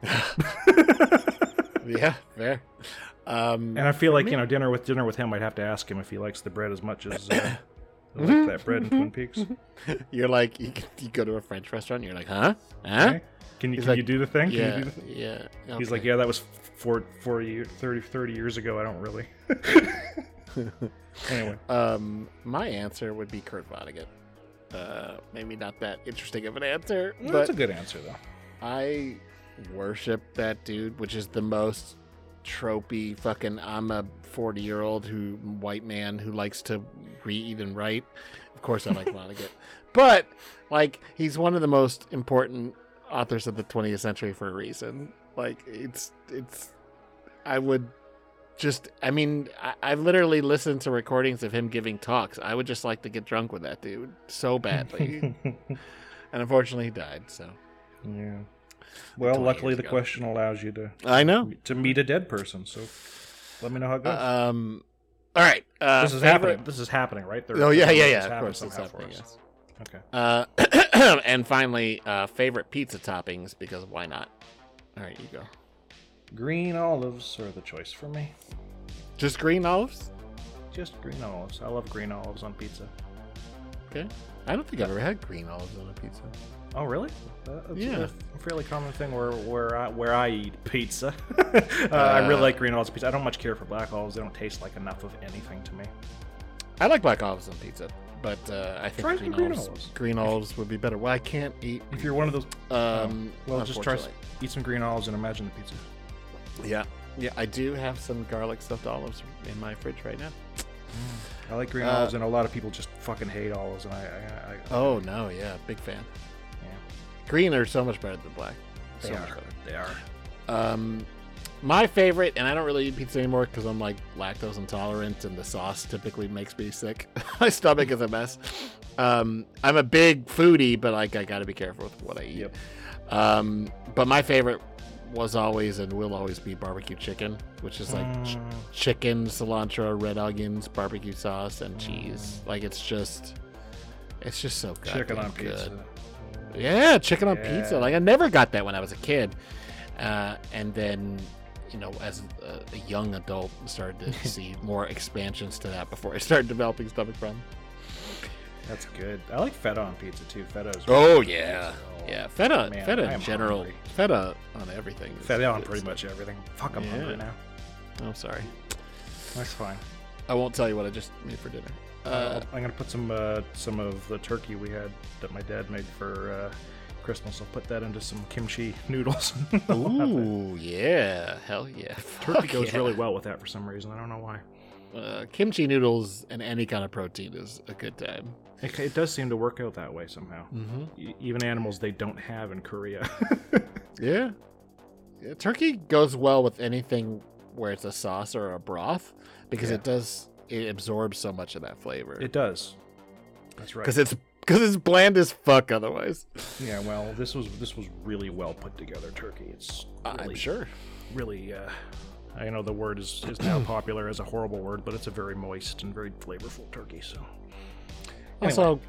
yeah, fair. Um, And I feel like you know, dinner with dinner with him, I'd have to ask him if he likes the bread as much as uh, I like that bread in Twin Peaks. you're like you, you go to a French restaurant. You're like, huh, huh? Okay? Can you He's can like, you do the thing? Can Yeah, you do the thing? yeah. He's like, yeah, that was four, 40, year- 30, 30 years ago. I don't really. anyway, Um, my answer would be Kurt Vonnegut. Uh, maybe not that interesting of an answer, but that's a good answer though. I worship that dude, which is the most tropey fucking. I'm a 40 year old who white man who likes to read and write. Of course, I like Vonnegut, but like he's one of the most important authors of the 20th century for a reason. Like it's it's. I would just. I mean, I, I've literally listened to recordings of him giving talks. I would just like to get drunk with that dude so badly, and unfortunately, he died. So yeah. Well, luckily the ago. question allows you to I know. to meet a dead person. So let me know how it goes. Um. All right. Uh, this is favorite- happening. This is happening, right? There- Oh yeah, yeah, yeah. Of course, it's happening. Yes. Okay. Uh, and finally, uh, favorite pizza toppings because why not? All right, you go. Green olives are the choice for me. Just green olives. Just green olives. I love green olives on pizza. Okay. I don't think I've ever had green olives on a pizza. Oh, really? Uh, it's Yeah. a fairly common thing where where I, where I eat pizza. uh, I really Uh, like green olives pizza. I don't much care for black olives. They don't taste like enough of anything to me. I like black olives on pizza, but uh, I think green, green olives, olives. green olives would be better. Well, I can't eat. If you're one of those, Um, well, just try eat some green olives and imagine the pizza. Yeah, yeah. I do have some garlic stuffed olives in my fridge right now. I like green Uh, olives, and a lot of people just fucking hate olives, and I, I, I Oh no, yeah, big fan. Green are so much better than black. they so much are. better. They are. Um, my favorite, and I don't really eat pizza anymore because I'm like lactose intolerant, and the sauce typically makes me sick. my stomach is a mess. Um, I'm a big foodie, but like I got to be careful with what I eat. Yep. Um, but my favorite was always and will always be barbecue chicken, which is like ch- Mm, chicken, cilantro, red onions, barbecue sauce, and cheese. Like it's just, it's just so good. chicken on pizza. Yeah, chicken on Yeah. pizza. Like I never got that when I was a kid, uh, and then you know, as a, a young adult, started to see more expansions to that before I started developing stomach problems. That's good. I like feta on pizza too. Feta is. Oh really yeah, good. yeah. Feta, Man, feta in general, hungry. feta on everything. is Feta on pretty much everything. Fuck, I'm hungry Yeah. now. I'm sorry. That's fine. I won't tell you what I just made for dinner. Uh, I'm gonna put some uh, some of the turkey we had that my dad made for uh, Christmas. I'll put that into some kimchi noodles. I'll have that. ooh, yeah, hell yeah. Turkey Fuck goes yeah. really well with that for some reason. I don't know why. Uh, kimchi noodles and any kind of protein is a good time. It, it does seem to work out that way somehow. Mm-hmm. E- even animals they don't have in Korea. Yeah. yeah. Turkey goes well with anything where it's a sauce or a broth because Yeah. it does it absorbs so much of that flavor. it does. That's right. Because it's because it's bland as fuck otherwise. Yeah, well, this was this was really well put together turkey. It's really, I'm sure. really. Uh, I know the word is is now popular as a horrible word, but it's a very moist and very flavorful turkey. So Also,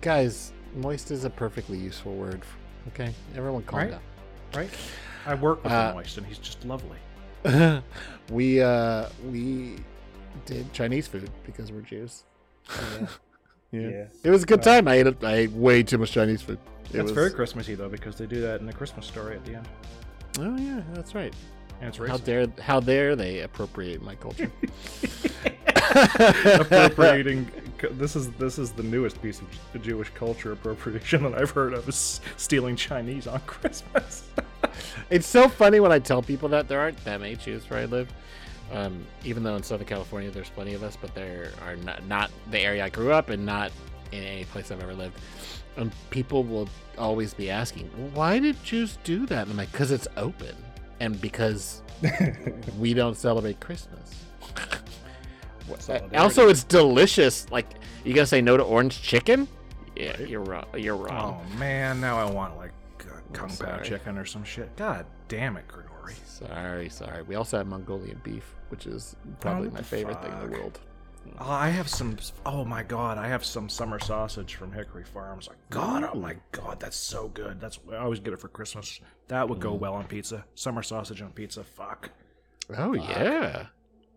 guys, moist is a perfectly useful word. Okay, everyone calm Right? down. right, I work with Uh, moist, and he's just lovely. we uh we did Chinese food because we're Jews. Yeah. It was a good time. I ate it, I ate way too much Chinese food. It That's was, very Christmassy though, because they do that in the Christmas story at the end. Oh yeah, that's right. And it's How racist. dare how dare they appropriate my culture? appropriating. This is this is the newest piece of Jewish culture appropriation that I've heard of is stealing Chinese on Christmas. It's so funny when I tell people that there aren't that many Jews where I live. Um, even though in Southern California there's plenty of us, but there are not, not the area I grew up and not in any place I've ever lived. And people will always be asking, why did Jews do that? And I'm like, because it's open and because we don't celebrate Christmas. Also, it's delicious. Like, you gonna say no to orange chicken? Yeah, you're wrong. You're wrong. oh man, now I want like uh, kung pao chicken or some shit. God damn it, Grigori. Sorry, sorry. We also have Mongolian beef, which is probably Oh, my favorite thing in the world. Oh, I have some. Oh my god, I have some summer sausage from Hickory Farms. God, oh my god, that's so good. That's I always get it for Christmas. That would go mm. well on pizza. Summer sausage on pizza. Fuck. Oh yeah,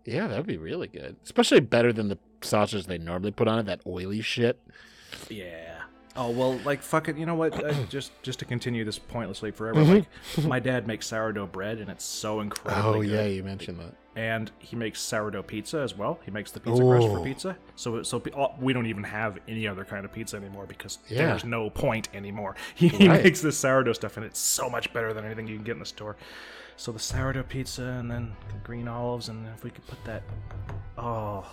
yeah, that'd be really good. Especially better than the sausage they normally put on it. That oily shit. Yeah. Oh well, like fuck it. You know what? Uh, just just to continue this pointlessly forever. Like, my dad makes sourdough bread, and it's so incredibly Oh good. yeah, you mentioned that. and he makes sourdough pizza as well. He makes the pizza crust for pizza. So so oh, we don't even have any other kind of pizza anymore because Yeah. there's no point anymore. He, he Right. makes this sourdough stuff and it's so much better than anything you can get in the store. So the sourdough pizza and then the green olives and if we could put that oh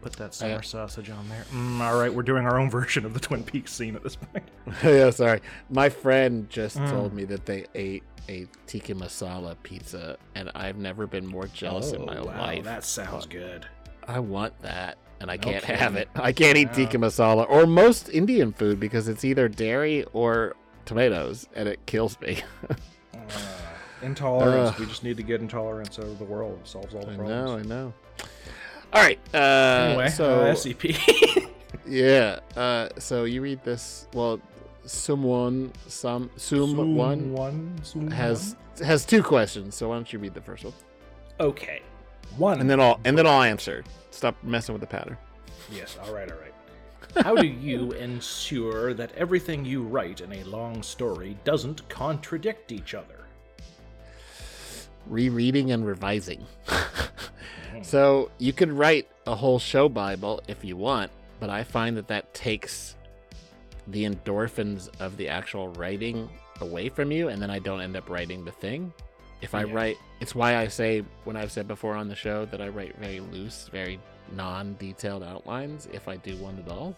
put that summer Yeah. sausage on there. Mm, all right, we're doing our own version of the Twin Peaks scene at this point. yeah, sorry. My friend just Mm. told me that they ate a tikka masala pizza, and I've never been more jealous in my Oh, wow, life. That sounds good. I want that, and I No can't kidding. have it. I can't eat tikka masala or most Indian food because it's either dairy or tomatoes, and it kills me. Uh, intolerance. Ugh. we just need to get intolerance out of the world. It solves all the I problems. know, I know. All right. Uh, Anyway, so uh, SCP. yeah. Uh, so you read this. Well, someone, some, someone one has has two questions. So why don't you read the first one, okay. One and then I'll and then I'll answer. Stop messing with the pattern. yes. All right. All right. How do you ensure that everything you write in a long story doesn't contradict each other? rereading and revising. So you could write a whole show Bible if you want, but I find that that takes the endorphins of the actual writing away from you, and then I don't end up writing the thing. If I Yeah. write, it's why I say when I've said before on the show that I write very loose, very non-detailed outlines if I do one at all.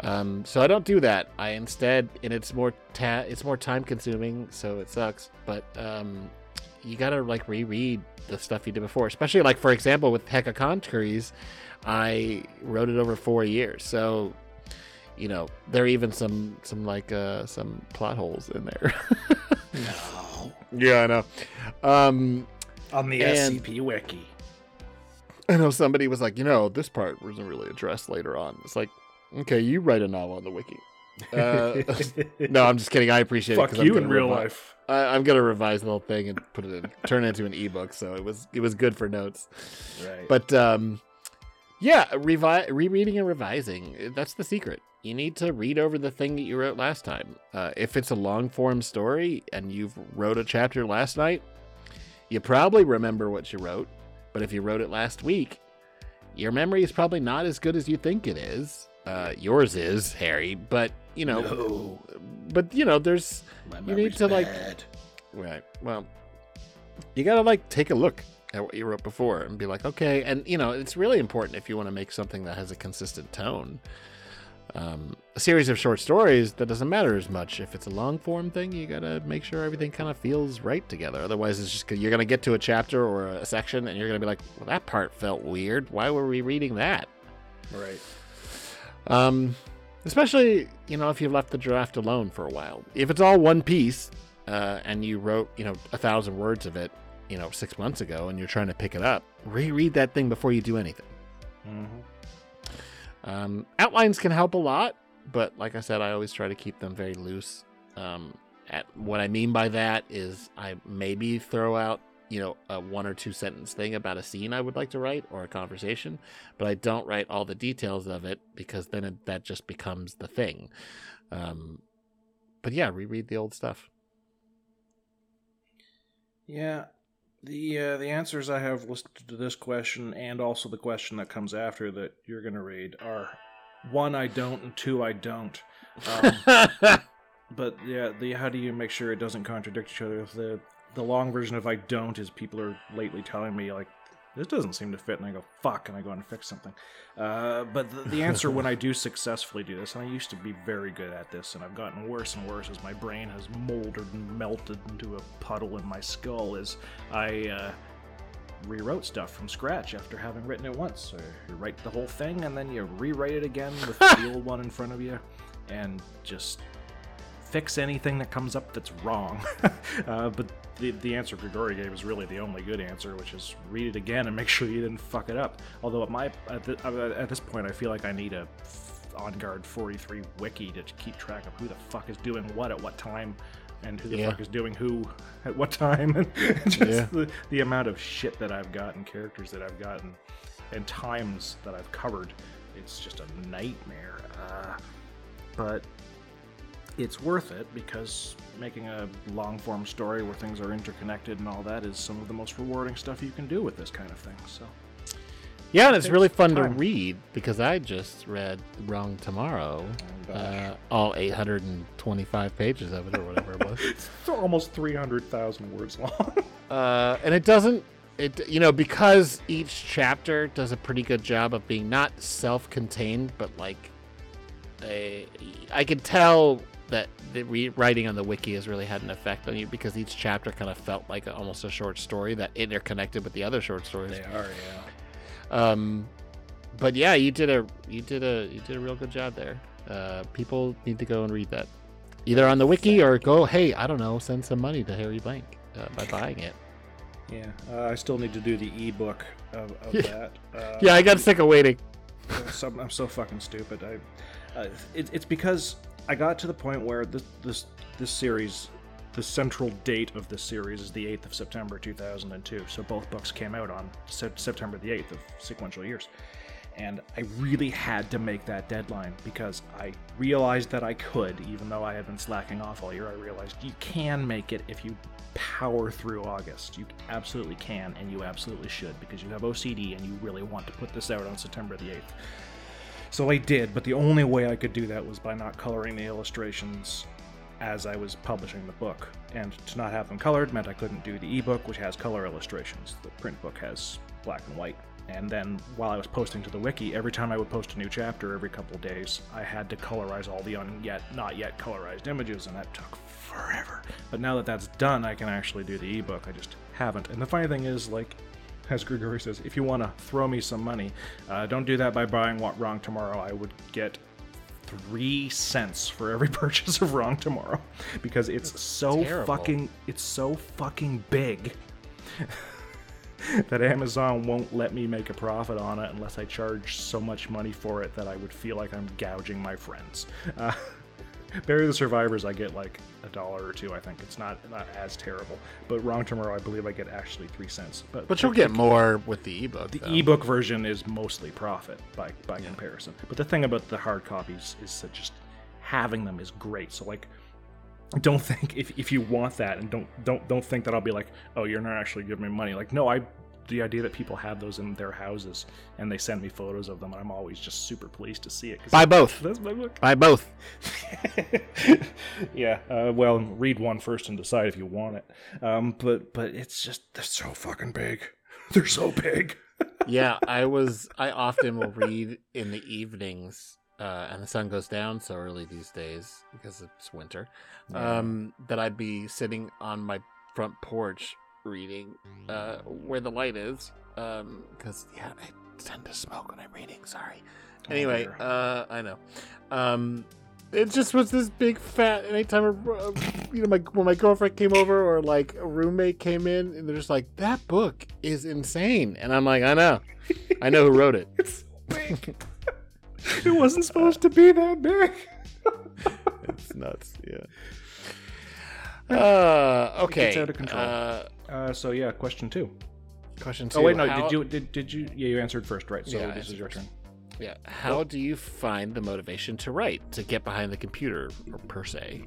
Um, so I don't do that. I instead, and it's more ta- it's more time consuming, so it sucks. But um, you gotta like reread the stuff you did before, especially like for example with Hecatoncheires, I wrote it over four years, so you know there are even some some like uh some plot holes in there. No. yeah, I know. Um, On the And- SCP wiki. I know somebody was like, you know, this part wasn't really addressed later on. It's like, okay, you write a novel on the wiki. Uh, no, I'm just kidding. I appreciate it. Fuck 'cause I'm you in real life. I, I'm gonna revise the whole thing and put it in, turn it into an ebook. So it was it was good for notes. Right. But um, yeah, revi- rereading and revising. That's the secret. You need to read over the thing that you wrote last time. Uh, if it's a long form story and you've wrote a chapter last night, you probably remember what you wrote. But if you wrote it last week, your memory is probably not as good as you think it is. Uh, yours is, Harry. But you know, No. but you know, there's My you need to, like- bad. Right. Well, you gotta like take a look at what you wrote before and be like, okay. And you know, it's really important if you want to make something that has a consistent tone. Um, a series of short stories that doesn't matter as much. If it's a long form thing, you gotta make sure everything kind of feels right together. Otherwise, it's just you're gonna get to a chapter or a section and you're gonna be like, well, that part felt weird. Why were we reading that? Right. Um, especially you know if you left the draft alone for a while. If it's all one piece, uh, and you wrote you know a thousand words of it, you know six months ago, and you're trying to pick it up, reread that thing before you do anything. Mm-hmm. Um, outlines can help a lot, but like I said, I always try to keep them very loose. Um, at what I mean by that is I maybe throw out you know, a one or two sentence thing about a scene I would like to write or a conversation, but I don't write all the details of it because then it, that just becomes the thing. Um, but yeah, reread the old stuff. Yeah, the uh, the answers I have listed to this question and also the question that comes after that you're going to read are one I don't and two I don't. Um, but yeah, the how do you make sure it doesn't contradict each other? The the long version of I don't is people are lately telling me like this doesn't seem to fit, and I go fuck, and I go and fix something. Uh, but the, the answer when I do successfully do this, and I used to be very good at this, and I've gotten worse and worse as my brain has molded and melted into a puddle in my skull, is I. Uh, rewrote stuff from scratch after having written it once. So you write the whole thing and then you rewrite it again with the old one in front of you and just fix anything that comes up that's wrong. uh, but the, the answer Grigori gave is really the only good answer, which is read it again and make sure you didn't fuck it up. Although at my at, the, at this point, I feel like I need a on guard 43 wiki to keep track of who the fuck is doing what at what time and who the Yeah. fuck is doing who at what time and just Yeah. the, the amount of shit that I've gotten, characters that I've gotten, and times that I've covered. It's just a nightmare. Uh, but it's worth it because making a long form story where things are interconnected and all that is some of the most rewarding stuff you can do with this kind of thing. So Yeah, and it's really fun to read because I just read Wrong Tomorrow, Oh, uh, all 825 pages of it or whatever it was. it's almost 300,000 words long. uh, and it doesn't it you know because each chapter does a pretty good job of being not self-contained but like a, i could tell that the re- writing on the wiki has really had an effect on you because each chapter kind of felt like a, almost a short story that interconnected with the other short stories They are, yeah. um but yeah you did a you did a you did a real good job there uh people need to go and read that either on the wiki or go hey i don't know send some money to harry blank uh, by buying it Yeah, uh, I still need to do the ebook of, of Yeah. that. Uh, yeah i got sick of waiting I'm so, fucking stupid. I, uh, it, it's because I got to the point where this this this series, the central date of this series is the 8th of September 2002. So both books came out on Sep- September the 8th of sequential years, and I really had to make that deadline because I realized that I could, even though I had been slacking off all year. I realized you can make it if you power through August. You absolutely can, and you absolutely should because you have OCD and you really want to put this out on September the 8th. So I did, but the only way I could do that was by not coloring the illustrations as I was publishing the book. And to not have them colored meant I couldn't do the ebook, which has color illustrations. The print book has black and white. And then while I was posting to the wiki, every time I would post a new chapter every couple days, I had to colorize all the un- yet not yet colorized images, and that took forever. But now that that's done, I can actually do the ebook. I just haven't. And the funny thing is, like, as Grigori says, if you want to throw me some money, uh, don't do that by buying What Wrong Tomorrow. I would get three cents for every purchase of Wrong Tomorrow because it's so terrible. fucking it's so fucking big that Amazon won't let me make a profit on it unless I charge so much money for it that I would feel like I'm gouging my friends. Uh, Bury the Survivors, I get like a dollar or two. I think it's not not as terrible. But Wrong Tomorrow, I believe I get actually three cents. But But you'll get more with the ebook. the though. ebook version is mostly profit by by comparison. But the thing about the hard copies is that just having them is great. So like don't think if, if you want that and don't don't don't think that I'll be like, "Oh, you're not actually giving me money." Like, no, I the idea that people have those in their houses and they send me photos of them and I'm always just super pleased to see it. Buy both. That's my book. Buy both. yeah. Uh, well, read one first and decide if you want it. Um, but but it's just they're so fucking big. They're so big. yeah, I was. I often will read in the evenings, uh, and the sun goes down so early these days because it's winter. Um, that I'd be sitting on my front porch reading, uh, where the light is. Um, because yeah, I tend to smoke when I'm reading. Sorry. Anyway, uh, I know. Um, it just was this big fat. Anytime, a, uh, you know, my when my girlfriend came over or like a roommate came in, and they're just like, "That book is insane," and I'm like, "I know, I know who wrote it." It's big. it wasn't supposed to be that big. it's nuts. Yeah. Uh, okay. gets out of control. Uh, Uh, so yeah, question two. Question two. Oh wait, no. how- Did you did, did you? Yeah, you answered first, right? So Yeah, this is your first. turn. Yeah. How do you find the motivation to write, to get behind the computer, per se?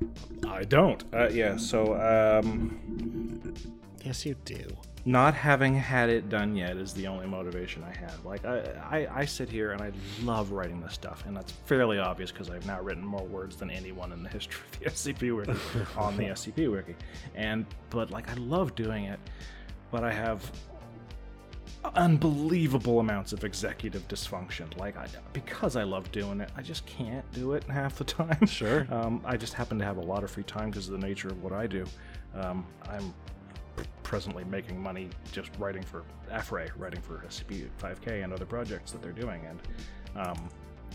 I don't. Uh, yeah. So um, Yes, you do. not having had it done yet is the only motivation I have. Like I, I, I sit here and I love writing this stuff, and that's fairly obvious because I've now written more words than anyone in the history of the SCP wiki on the SCP wiki. And but like I love doing it, but I have unbelievable amounts of executive dysfunction. Like I, because I love doing it, I just can't do it half the time. Sure. Um, I just happen to have a lot of free time because of the nature of what I do. Um, I'm presently making money just writing for AFRE, writing for SCP 5K and other projects that they're doing, and um,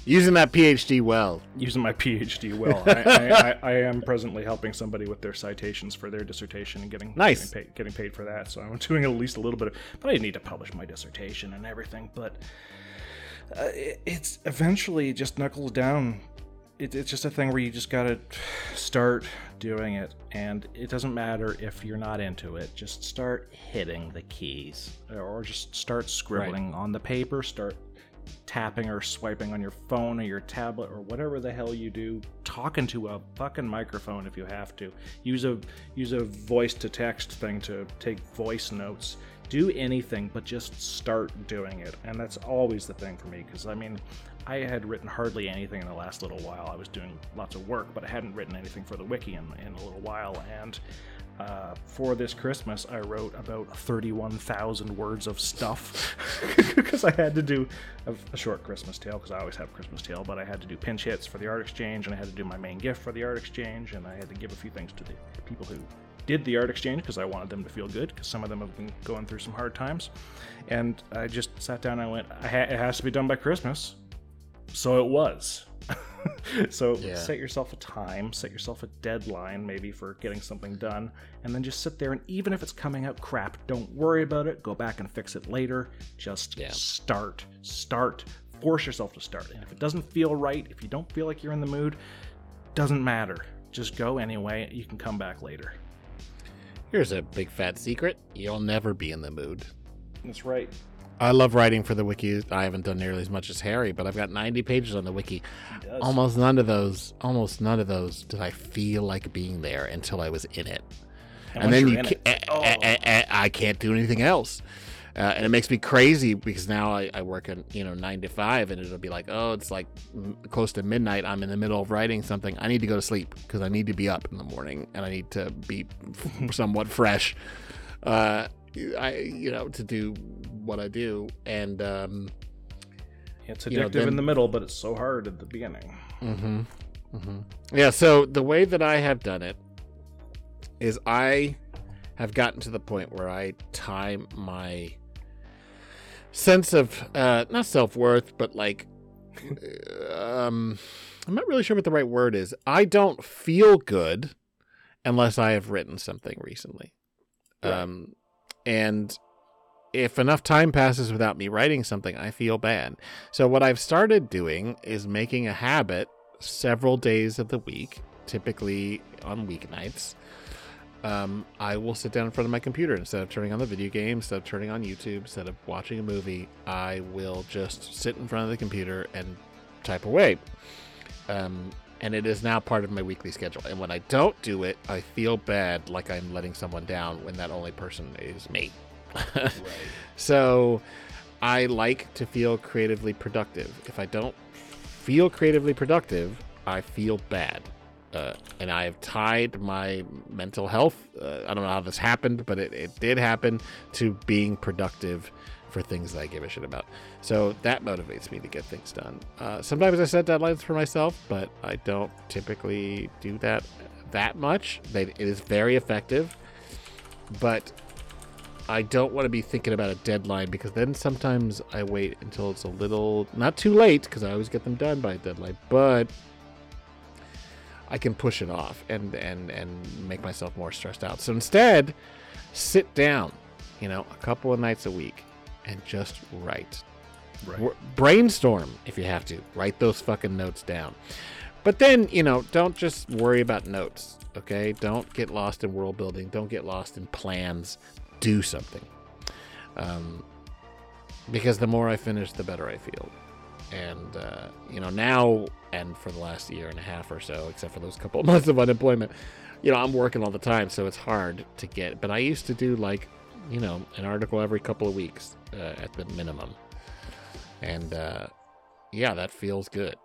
Using that PhD well. using my PhD well. I, I, I, am presently helping somebody with their citations for their dissertation and getting Nice. getting paid, getting paid for that. So I'm doing at least a little bit of, but I need to publish my dissertation and everything. But uh, it, it's eventually just knuckles down. It, it's just a thing where you just gotta start doing it, and it doesn't matter if you're not into it. Just start hitting the keys, or just start scribbling on the paper. Start tapping or swiping on your phone or your tablet or whatever the hell you do talking to a fucking microphone if you have to use a use a voice to text thing to take voice notes do anything but just start doing it and that's always the thing for me because i mean i had written hardly anything in the last little while i was doing lots of work but i hadn't written anything for the wiki in, in a little while and uh, for this Christmas, I wrote about 31,000 words of stuff because I had to do a, a short Christmas tale because I always have a Christmas tale, but I had to do pinch hits for the art exchange and I had to do my main gift for the art exchange and I had to give a few things to the people who did the art exchange because I wanted them to feel good because some of them have been going through some hard times. And I just sat down and I went, it has to be done by Christmas. So it was. so Yeah. set yourself a time, set yourself a deadline maybe for getting something done, and then just sit there and even if it's coming out crap, don't worry about it. Go back and fix it later. Just Yeah. start. Start. Force yourself to start. And if it doesn't feel right, if you don't feel like you're in the mood, doesn't matter. Just go anyway. You can come back later. Here's a big fat secret. You'll never be in the mood. That's right. I love writing for the wiki. I haven't done nearly as much as Harry, but I've got 90 pages on the wiki. Almost none of those, almost none of those did I feel like being there until I was in it. And, once then ca- it- eh, eh, eh, eh, I can't do anything else. Uh, and it makes me crazy because now I, I work at you know nine to five, and it'll be like, oh, it's like close to midnight. I'm in the middle of writing something. I need to go to sleep because I need to be up in the morning and I need to be somewhat fresh. Uh, I you know to do what I do, and um, It's you know, addictive then- in the middle, but it's so hard at the beginning. Mm-hmm. Mm-hmm. Yeah. So the way that I have done it is I have gotten to the point where I tie my sense of uh, not self worth, but like um, I'm not really sure what the right word is. I don't feel good unless I have written something recently. Um, and if enough time passes without me writing something, I feel bad. So what I've started doing is making a habit several days of the week, typically on weeknights. Um, I will sit down in front of my computer instead of turning on the video game, instead of turning on YouTube, instead of watching a movie. I will just sit in front of the computer and type away. Um, and it is now part of my weekly schedule. And when I don't do it, I feel bad, like I'm letting someone down when that only person is me. right. So I like to feel creatively productive. If I don't feel creatively productive, I feel bad. Uh, and I have tied my mental health. Uh, I don't know how this happened, but it, it did happen to being productive for things that I give a shit about. So that motivates me to get things done. Uh, sometimes I set deadlines for myself, but I don't typically do that that much. It is very effective, but I don't want to be thinking about a deadline because then sometimes I wait until it's a little not too late because I always get them done by a deadline, but I can push it off and and and make myself more stressed out. So instead, sit down, you know, a couple of nights a week and just write. Right. Brainstorm if you have to. Write those fucking notes down. But then, you know, don't just worry about notes, okay? Don't get lost in world building. Don't get lost in plans. do something. Um, because the more I finish, the better I feel. And uh, you know now, and for the last year and a half or so, except for those couple of months of unemployment, you know I'm working all the time, so it's hard to get. But I used to do like, you know, an article every couple of weeks uh, at the minimum, and uh, yeah, that feels good.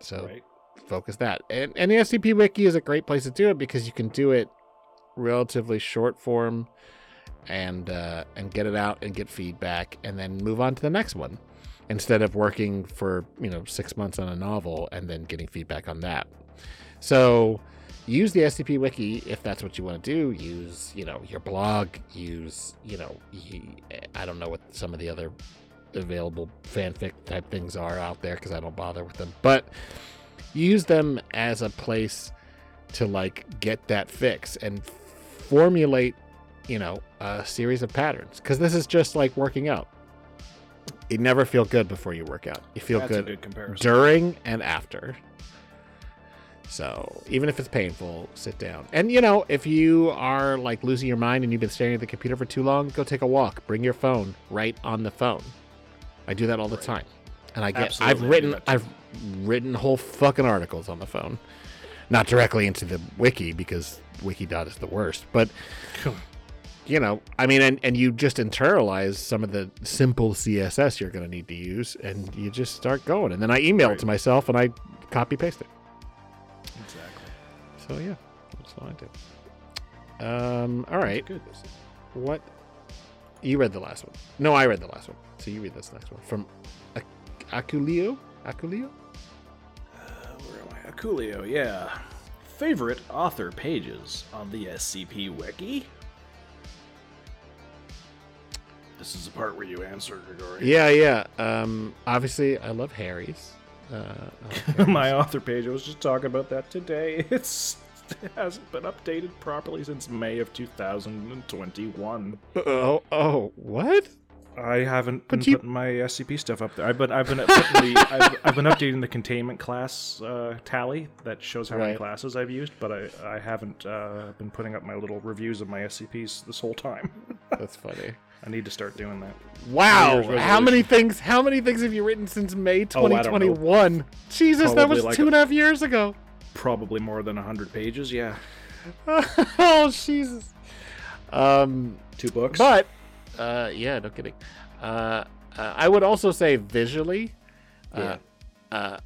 So Right. focus that. And, and the SCP Wiki is a great place to do it because you can do it relatively short form and uh, and get it out and get feedback and then move on to the next one instead of working for you know six months on a novel and then getting feedback on that. So use the SCP Wiki if that's what you want to do. Use you know your blog. Use you know I don't know what some of the other available fanfic type things are out there because I don't bother with them, but use them as a place to like get that fix and formulate you know a series of patterns because this is just like working out you never feel good before you work out you feel That's good, good during and after so even if it's painful sit down. And you know if you are like losing your mind and you've been staring at the computer for too long go take a walk. Bring your phone right on the phone. I do that all the time. And i get Absolutely, i've written I've written whole fucking articles on the phone. Not directly into the wiki because wikidot is the worst but you know i mean and, and you just internalize some of the simple css you're going to need to use and you just start going. And then i email it to myself and i copy paste it. So yeah that's what i do um all right Good. what you read the last one no i read the last one so you read this next one from Ak- akulio akulio Where am I? Akulio, yeah. Favorite author pages on the SCP Wiki? This is the part where you answer, Grigori. yeah yeah um obviously i love harry's uh, My author page, I was just talking about that today. It's, it hasn't been updated properly since May of 2021. oh oh what I haven't But been you- putting my SCP stuff up there. I've been I've been putting the, I've, I've been updating the containment class uh, tally that shows how many Right. classes I've used, but I I haven't uh, been putting up my little reviews of my SCPs this whole time. that's funny I need to start doing that. Wow, how many things? How many things have you written since May Oh, I don't 2021? Jesus, that was like two and a half years ago. Probably more than hundred pages. Yeah, oh Jesus. Um, two books. but uh, yeah, no kidding. Uh, uh, I would also say visually, uh, uh,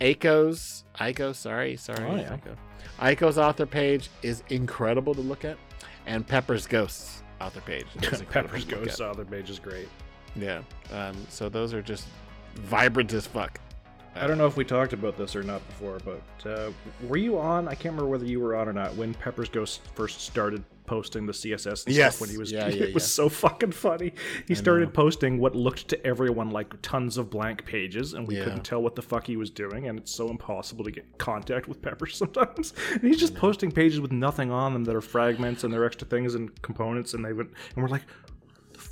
Aiko's Aiko, sorry, sorry, Oh, yeah. Aiko. Aiko's author page is incredible to look at, and Pepper's Ghosts author page. Pepper's Ghost author page is great. Yeah. Um, so those are just vibrant as fuck. I don't know if we talked about this or not before, but uh, were you on? I can't remember whether you were on or not when Pepper's Ghost first started posting the CSS and Yes. stuff when he was. Yeah, yeah, it was yeah. so fucking funny. He started posting what looked to everyone like tons of blank pages, and we couldn't tell what the fuck he was doing, and it's so impossible to get contact with Pepper sometimes. And he's just posting pages with nothing on them that are fragments and they're extra things and components, and they would, and we're like.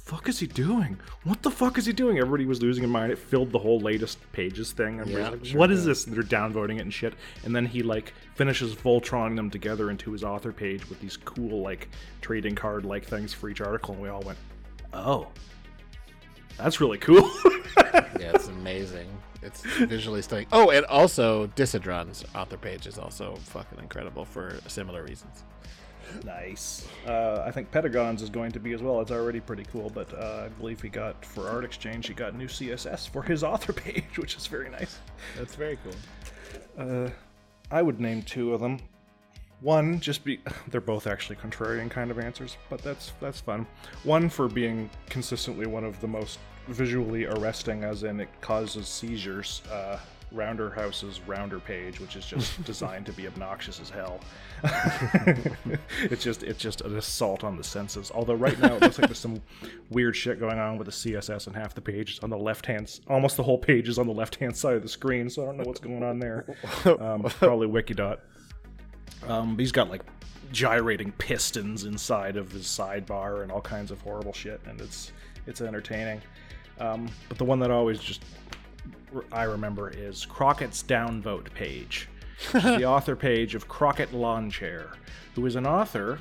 The fuck is he doing? What the fuck is he doing? Everybody was losing their mind. It filled the whole latest pages thing. Yeah, like, sure what is this? And they're downvoting it and shit. And then he like finishes Voltroning them together into his author page with these cool like trading card like things for each article. And we all went, oh, that's really cool. Yeah, it's amazing. It's visually stunning. Oh, and also Disidron's author page is also fucking incredible for similar reasons. Nice. Uh, I think Pedagon's is going to be as well. It's already pretty cool. But uh, I believe he got for Art Exchange, he got new CSS for his author page, which is very nice. That's very cool. Uh, I would name two of them. One, just be they're both actually contrarian kind of answers, but that's that's fun. One for being consistently one of the most visually arresting, as in it causes seizures. Rounderhouse's Rounder page, which is just designed to be obnoxious as hell. it's just it's just an assault on the senses. Although right now it looks like there's some weird shit going on with the CSS and half the page is on the left hand, almost the whole page is on the left hand side of the screen. So I don't know what's going on there. Um, probably Wikidot. Um, he's got like gyrating pistons inside of his sidebar and all kinds of horrible shit, and it's it's entertaining. Um, but the one that always just I remember is Crockett's downvote page, the author page of Crockett Lawn Chair, who is an author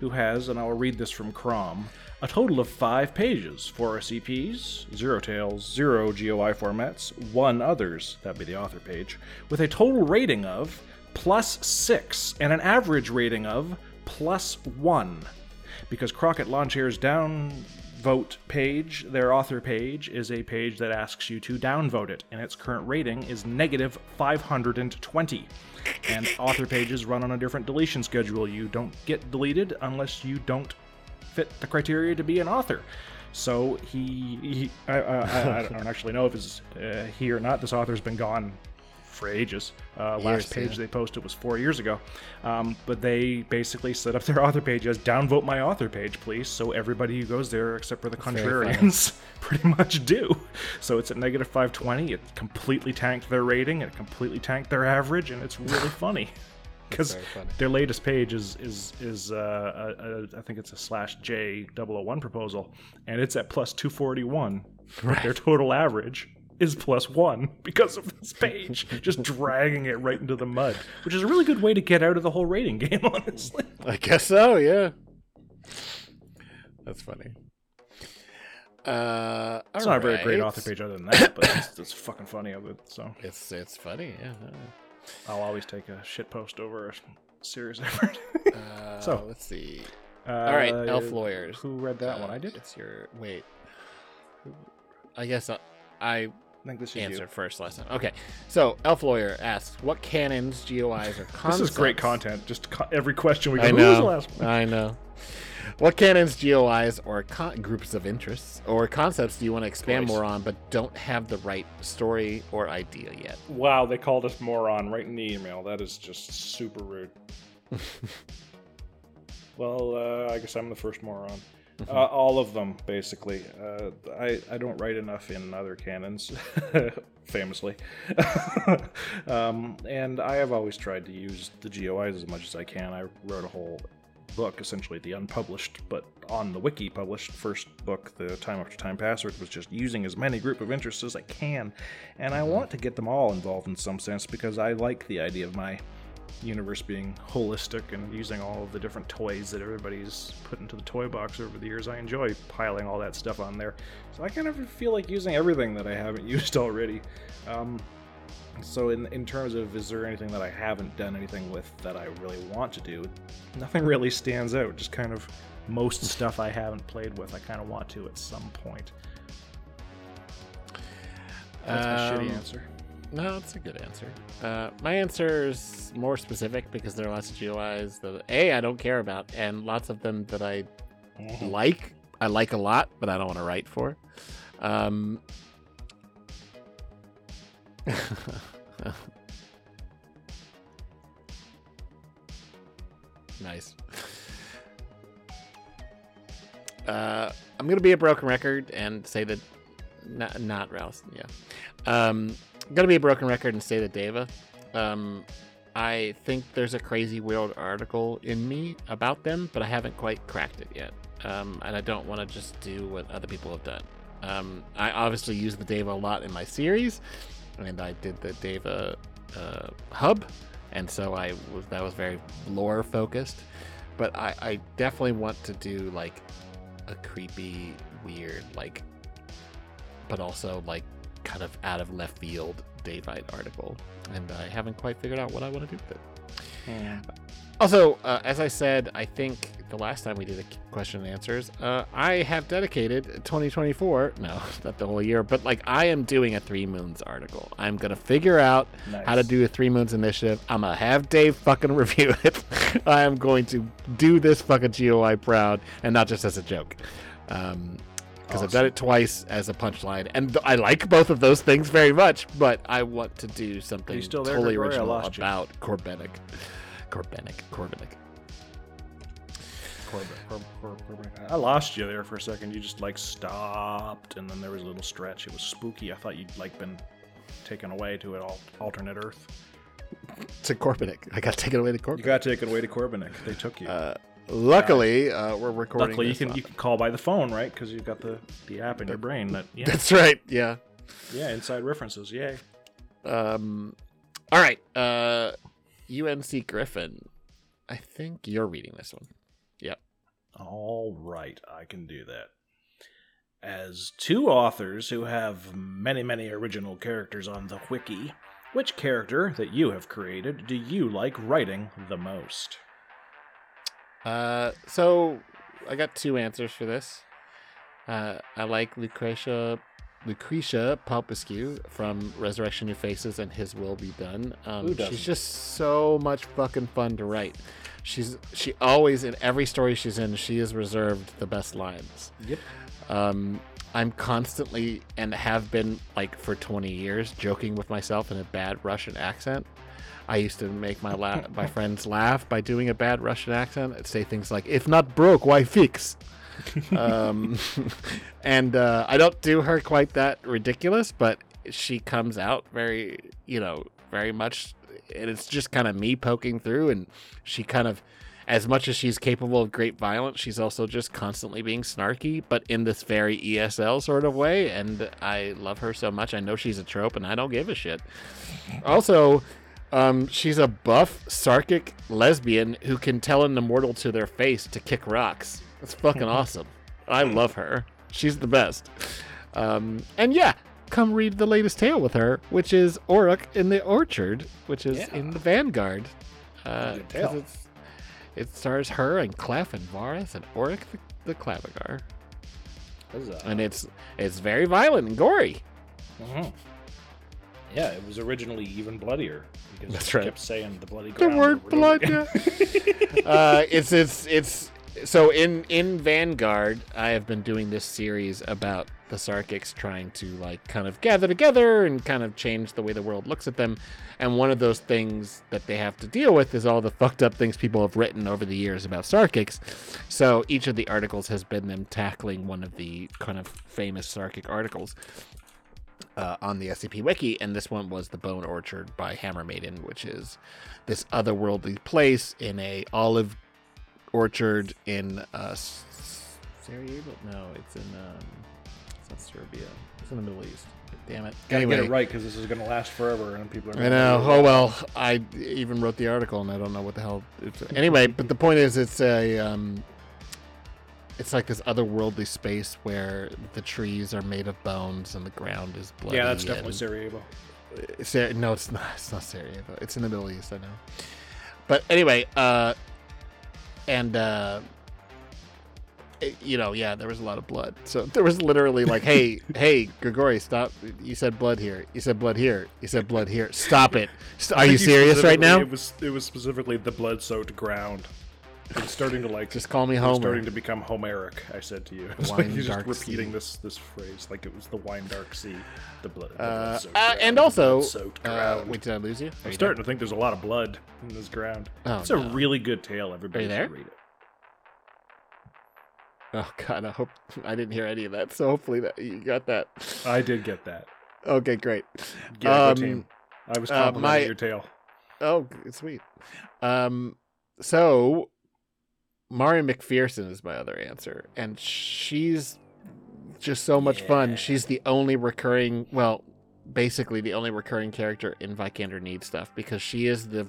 who has, and I will read this from Crom, a total of five pages four SCPs, zero tails, zero GOI formats, one others, that'd be the author page, with a total rating of plus six and an average rating of plus one. Because Crockett Lawnchair's downvote page, their author page, is a page that asks you to downvote it, and its current rating is negative 520 and author pages run on a different deletion schedule. You don't get deleted unless you don't fit the criteria to be an author. So he, he I, I, I don't actually know if it's uh, he or not. This author's been gone for ages. Uh, Years, last page yeah. they posted was four years ago, um, but they basically set up their author page as downvote my author page, please. So everybody who goes there, except for the very contrarians, pretty much do. So it's at negative 520. It completely tanked their rating. It completely tanked their average, and it's really funny because their latest page is is is uh, a, a, I think it's a slash J 001 proposal, and it's at plus 241. But their total average is plus one because of this page, just dragging it right into the mud, which is a really good way to get out of the whole rating game, honestly. I guess so. Yeah. That's funny. Uh, It's not a very great author page other than that, but it's, it's fucking funny of it. So It's it's funny. Yeah. I'll always take a shit post over a serious effort. Uh, So. let's see. uh, All right, elf lawyers. Who read that one? Uh, I did. It's your wait. I guess I, I I think this is answered first lesson. Okay, so elf lawyer asks, what canons, GOIs, or you. concepts? This is great content. Just co- every question we go. I Who was the know. last one? I know. What canons, GOIs, or con- groups of interests or concepts do you want to expand Twice. more on, but don't have the right story or idea yet? Wow, they called us moron right in the email. That is just super rude. well, uh, I guess I'm the first moron. Uh, all of them, basically. Uh, I, I don't write enough in other canons, famously. um, and I have always tried to use the GOIs as much as I can. I wrote a whole book, essentially the unpublished, but on the wiki published first book, The Time After Time Password, was just using as many group of interests as I can. And I want to get them all involved in some sense because I like the idea of my universe being holistic and using all of the different toys that everybody's put into the toy box over the years. I enjoy piling all that stuff on there. So I kind of feel like using everything that I haven't used already. Um, so in in terms of is there anything that I haven't done anything with that I really want to do? Nothing really stands out. Just kind of most stuff I haven't played with, I kind of want to at some point. That's my shitty Um, answer. No, it's a good answer. Uh, my answer is more specific because there are lots of GOIs that A, I don't care about, and lots of them that I Mhm. like. I like a lot, but I don't want to write for. Um, nice. Uh, I'm gonna be a broken record and say that not not Rouse. Yeah. Um, gonna be a broken record and say that Deva. Um, I think there's a crazy world article in me about them, but I haven't quite cracked it yet. Um, and I don't want to just do what other people have done. Um, I obviously use the Deva a lot in my series, and I did the Deva uh, hub, and so I was that was very lore focused. But I, I definitely want to do like a creepy, weird, like, but also like kind of out of left field Daevite article, and I haven't quite figured out what I want to do with it. Also, uh, as I said, I think the last time we did a question and answers, uh, I have dedicated 2024. No, not the whole year, but like I am doing a Three Moons article. I'm gonna figure out how to do a Three Moons initiative. I'm gonna have Dave fucking review it. I am going to do this fucking GOI proud and not just as a joke. Um, because I've done it twice as a punchline, and th- I like both of those things very much. But I want to do something still there, totally Grigori? Original lost you. about Corbenic. Corbenic. Corbenic. Corbin, Cor- Cor- Corbin. I lost you there for a second. You just like stopped, and then there was a little stretch. It was spooky. I thought you'd like been taken away to an al- alternate Earth. To Corbenic. I got taken away to Corbenic. You got taken away to Corbenic. They took you. Uh, luckily, uh, we're recording. Luckily, you can on- you can call by the phone, right? Because you've got the the app in your brain. That yeah, That's right. Yeah. yeah, inside references. Yay. Um. All right. Uh, UNC Griffin. I think you're reading this one. Yep. All right, I can do that. As two authors who have many, many original characters on the wiki, which character that you have created do you like writing the most? Uh, so I got two answers for this. Uh, I like Lucretia Lucretia Palpescu from Resurrection New Faces and His Will Be Done. Um, she's just so much fucking fun to write. She's she always in every story she's in, she has reserved the best lines. Yep. Um, I'm constantly and have been like for 20 years joking with myself in a bad Russian accent. I used to make my la- my friends laugh by doing a bad Russian accent. I'd say things like, "If not broke, why fix?" um, and uh, I don't do her quite that ridiculous, but she comes out very, you know, very much, and it's just kind of me poking through, and she kind of, as much as she's capable of great violence, she's also just constantly being snarky, but in this very ESL sort of way, and I love her so much. I know she's a trope, and I don't give a shit. Also. Um, she's a buff, sarkic lesbian who can tell an immortal to their face to kick rocks. That's fucking awesome. I love her. She's the best. Um, and yeah, come read the latest tale with her, which is Oruk in the Orchard, which is Yeah. in the Vanguard. Uh, Good 'cause tale. it's, it stars her and Clef and Varus and Oruk the, the Klavigar. And it's it's very violent and gory. Mhm. Yeah, it was originally even bloodier because That's you right. kept saying the bloody The ground word over and over blood. yeah. uh, it's it's it's so in in Vanguard, I have been doing this series about the Sarkics trying to like kind of gather together and kind of change the way the world looks at them. And one of those things that they have to deal with is all the fucked up things people have written over the years about Sarkics. So each of the articles has been them tackling one of the kind of famous Sarkic articles uh, on the SCP Wiki, and this one was the Bone Orchard by Hammer Maiden, which is this otherworldly place in a olive orchard in uh, Sarajevo. No, it's in um, it's not Serbia. It's in the Middle East. Damn it. Gotta anyway, get it right because this is going to last forever, and people are. I know. Oh well, I even wrote the article, and I don't know what the hell. It's, anyway, but the point is, it's a um, it's like this otherworldly space where the trees are made of bones and the ground is bloody. Yeah, that's definitely Sarajevo. Sar- no, it's not. It's not Sarajevo. It's in the Middle East. I know. But anyway, uh, and uh, it- you know, yeah, there was a lot of blood. So there was literally like, hey, hey, Grigori, stop! You said blood here. You said blood here. You said blood here. Stop it! St- Are you serious right now? It was it was specifically the blood-soaked ground. It's starting to like Just call me Homer. starting to become Homeric. I said to you, it's Wine like you're just repeating sea. this this phrase like it was the wine dark sea, the blood. the Uh, blood-soaked uh, and also, uh, wait, did I lose you? Are I'm you starting to think there's a lot of blood in this ground. Oh, it's a really good tale. Everybody should read it. Oh God, I hope I didn't hear any of that. So hopefully that you got that. I did get that. Okay, great. Yeah, Um, team. I was uh, complimenting my- your tale. Oh, sweet. Um, so Mari McPherson is my other answer, and she's just so much fun. She's the only recurring, well, basically the only recurring character in Vikander Deed stuff because she is the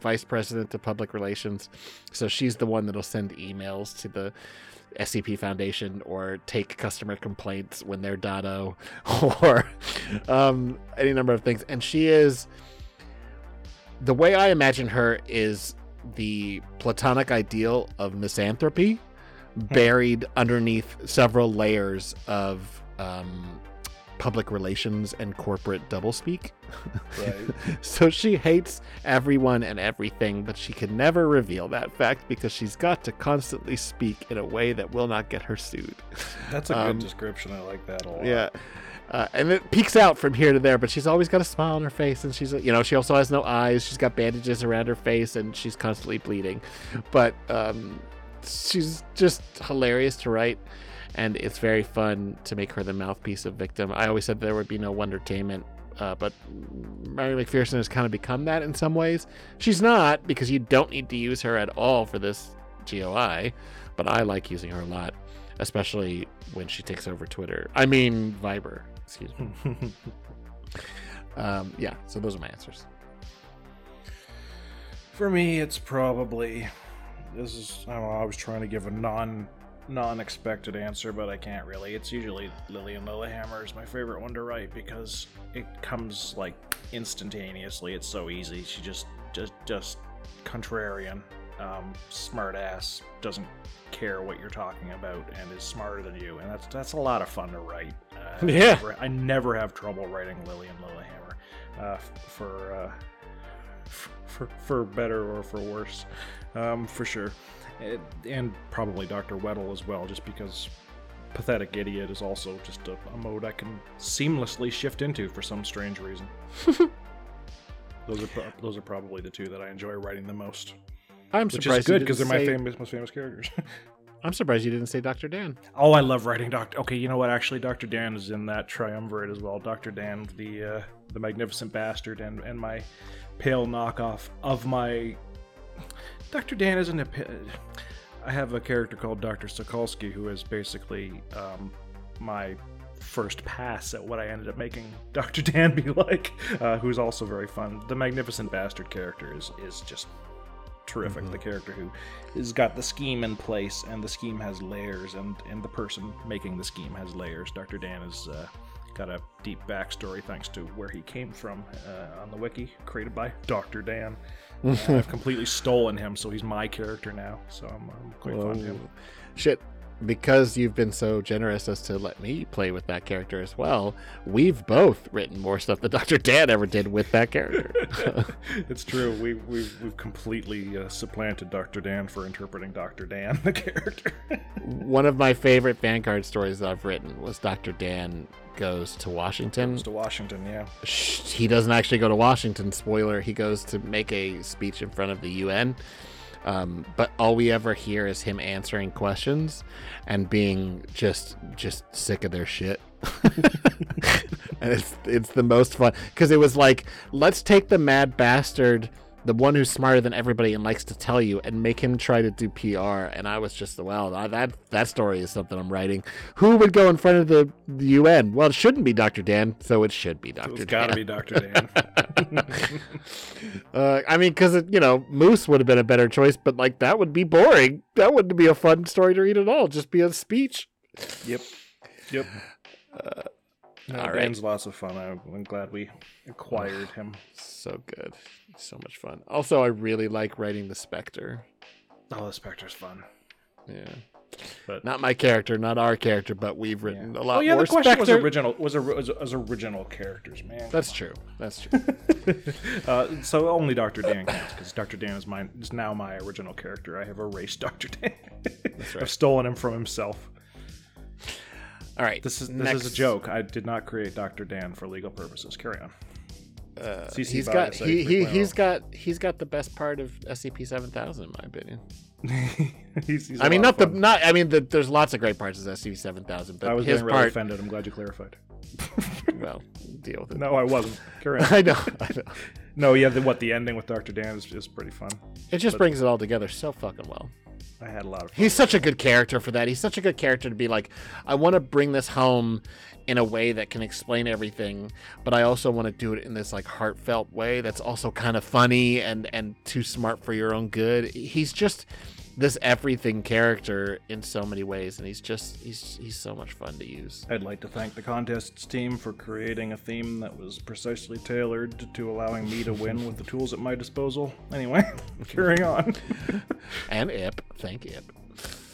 vice president of public relations. So she's the one that'll send emails to the SCP Foundation or take customer complaints when they're Dado or um, any number of things. And she is the way I imagine her is the platonic ideal of misanthropy buried underneath several layers of um, public relations and corporate doublespeak. Right. so she hates everyone and everything, but she can never reveal that fact because she's got to constantly speak in a way that will not get her sued. That's a Um, good description. I like that a lot. Yeah. Uh, and it peeks out from here to there, but she's always got a smile on her face, and she's, you know, she also has no eyes. She's got bandages around her face, and she's constantly bleeding. But um, she's just hilarious to write, and it's very fun to make her the mouthpiece of victim. I always said there would be no Wondertainment, uh, but Mary McPherson has kind of become that in some ways. She's not because you don't need to use her at all for this GOI, but I like using her a lot, especially when she takes over Twitter. I mean, Viber. Excuse me. Um, yeah, so those are my answers. For me, it's probably this is I don't know. I was trying to give a non non-expected answer, but I can't really. It's usually Lillian Lillehammer is my favorite one to write because it comes like instantaneously. It's so easy. She just just just contrarian, um, smart ass, doesn't care what you're talking about, and is smarter than you, and that's that's a lot of fun to write. Uh, Yeah. I never, I never have trouble writing Lillian Lillehammer uh, for. Uh, for, for better or for worse, um, for sure. It- and probably Dr. Weddle as well, just because Pathetic Idiot is also just a, a mode I can seamlessly shift into for some strange reason. those are pro- those are probably the two that I enjoy writing the most, I'm which surprised is good because they're my famous most famous characters. I'm surprised you didn't say Dr. Dan. oh, I love writing Doctor. Okay, you know what? Actually, Doctor Dan is in that triumvirate as well. Doctor Dan, the uh, the magnificent bastard, and and my pale knockoff of my Dr. Dan isn't a. I have a character called Dr. Sokolsky who is basically um, my first pass at what I ended up making Dr. Dan be like, uh, who's also very fun. The magnificent bastard character is is just terrific. The character who has got the scheme in place, and the scheme has layers, and and the person making the scheme has layers. Dr. Dan has uh, got a deep backstory thanks to where he came from uh, on the wiki, created by Dr. Dan. Uh, I've completely stolen him, so he's my character now. So I'm, I'm quite fond of him. Shit. Because you've been so generous as to let me play with that character as well, we've both written more stuff than Dr. Dan ever did with that character. it's true. We, we've, we've completely uh, supplanted Dr. Dan for interpreting Dr. Dan, the character. One of my favorite fan card stories that I've written was Dr. Dan goes to Washington. Goes to Washington, yeah. He doesn't actually go to Washington. Spoiler: he goes to make a speech in front of the UN. Um, but all we ever hear is him answering questions and being just just sick of their shit. and it's it's the most fun because it was like let's take the mad bastard the one who's smarter than everybody and likes to tell you and make him try to do PR and I was just well that that story is something I'm writing who would go in front of the, the UN well it shouldn't be Dr. Dan so it should be Dr. It's Dan got to be Dr. Dan. uh, I mean, because you know, Moose would have been a better choice, but like that would be boring. That wouldn't be a fun story to read at all. Just be a speech. Yep. Yep. no, all right. Dan's lots of fun. I'm glad we acquired him. So good, so much fun. Also, I really like writing the Spectre. Oh, the Spectre's fun. Yeah, But not my character, not our character, but we've written a lot oh yeah, more the question was original. Was, a, was, was original characters, man. That's true. That's true. uh, so only Dr. Dan counts because Dr. Dan is mine. Is now my original character. I have erased Dr. Dan. right. I've stolen him from himself. All right, This is this next, is a joke. I did not create Dr. Dan for legal purposes. Carry on. Uh, CC he's got he, he he's got he's got the best part of SCP seven thousand, in my opinion. he's, he's I mean, not the not. I mean, the, there's lots of great parts of SCP seven thousand, but I was his getting really part. offended. I'm glad you clarified. well, deal with it. No, I wasn't. Carry on. I know. I know. No, yeah, the, what the ending with Dr. Dan is, is pretty fun. It just But- brings it all together so fucking well. I had a lot of. He's such a good character for that. He's such a good character to be like, I want to bring this home in a way that can explain everything, but I also want to do it in this like heartfelt way that's also kind of funny and and too smart for your own good. He's just this everything character in so many ways, and he's just he's he's so much fun to use. I'd like to thank the contests team for creating a theme that was precisely tailored to allowing me to win with the tools at my disposal. Anyway, carrying on. And Ip, thank Ip.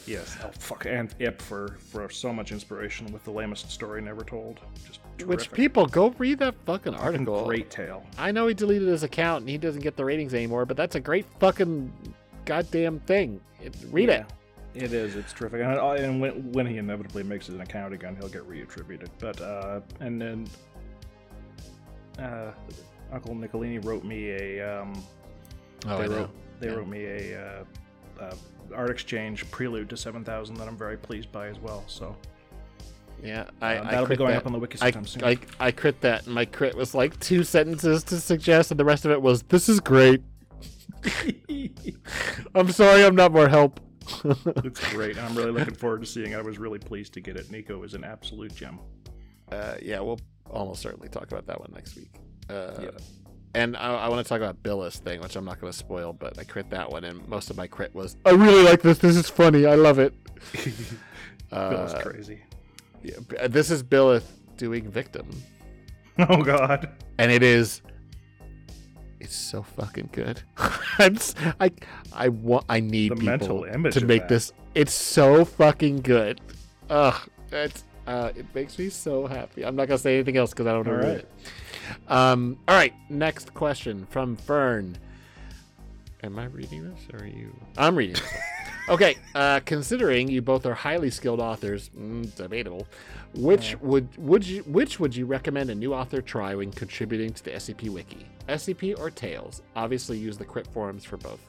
yes, oh fuck, and Ip for for so much inspiration with the lamest story never told. Just terrific. Which people go read that fucking Fucking article. great tale. I know he deleted his account and he doesn't get the ratings anymore, but that's a great fucking goddamn thing. It, read it. It is. It's terrific. And, uh, and when, when he inevitably makes an account again, he'll get reattributed. But uh, and then uh, Uncle Nicolini wrote me a. Um, Oh, they I know. they Yeah. wrote me a uh, uh, art exchange prelude to Seven Thousand that I'm very pleased by as well. So Yeah, I, uh, that'll be going that. up on the wiki I, sometime soon. I, I crit that, and my crit was like two sentences to suggest, and the rest of it was, "This is great." I'm sorry, I'm not more help. it's great. and I'm really looking forward to seeing. it. I was really pleased to get it. Nico is an absolute gem. uh, yeah, we'll almost certainly talk about that one next week. Uh, Yeah. and I, I want to talk about Billis thing, which I'm not going to spoil, but I crit that one, and most of my crit was, I really like this. This is funny. I love it. Bill's Uh, crazy. yeah, this is Billith doing Victim, Oh God. and it is. It's so fucking good. I'm I I want I need The people mental image to make this. It's so fucking good. Ugh, it's uh, it makes me so happy. I'm not gonna say anything else because I don't know right. it. Um, all right, next question from Fern. Am I reading this or are you? I'm reading. Okay, uh, considering you both are highly skilled authors, mm, debatable. Which would would you which would you recommend a new author try when contributing to the SCP Wiki? SCP or Tales? Obviously, use the crit forums for both.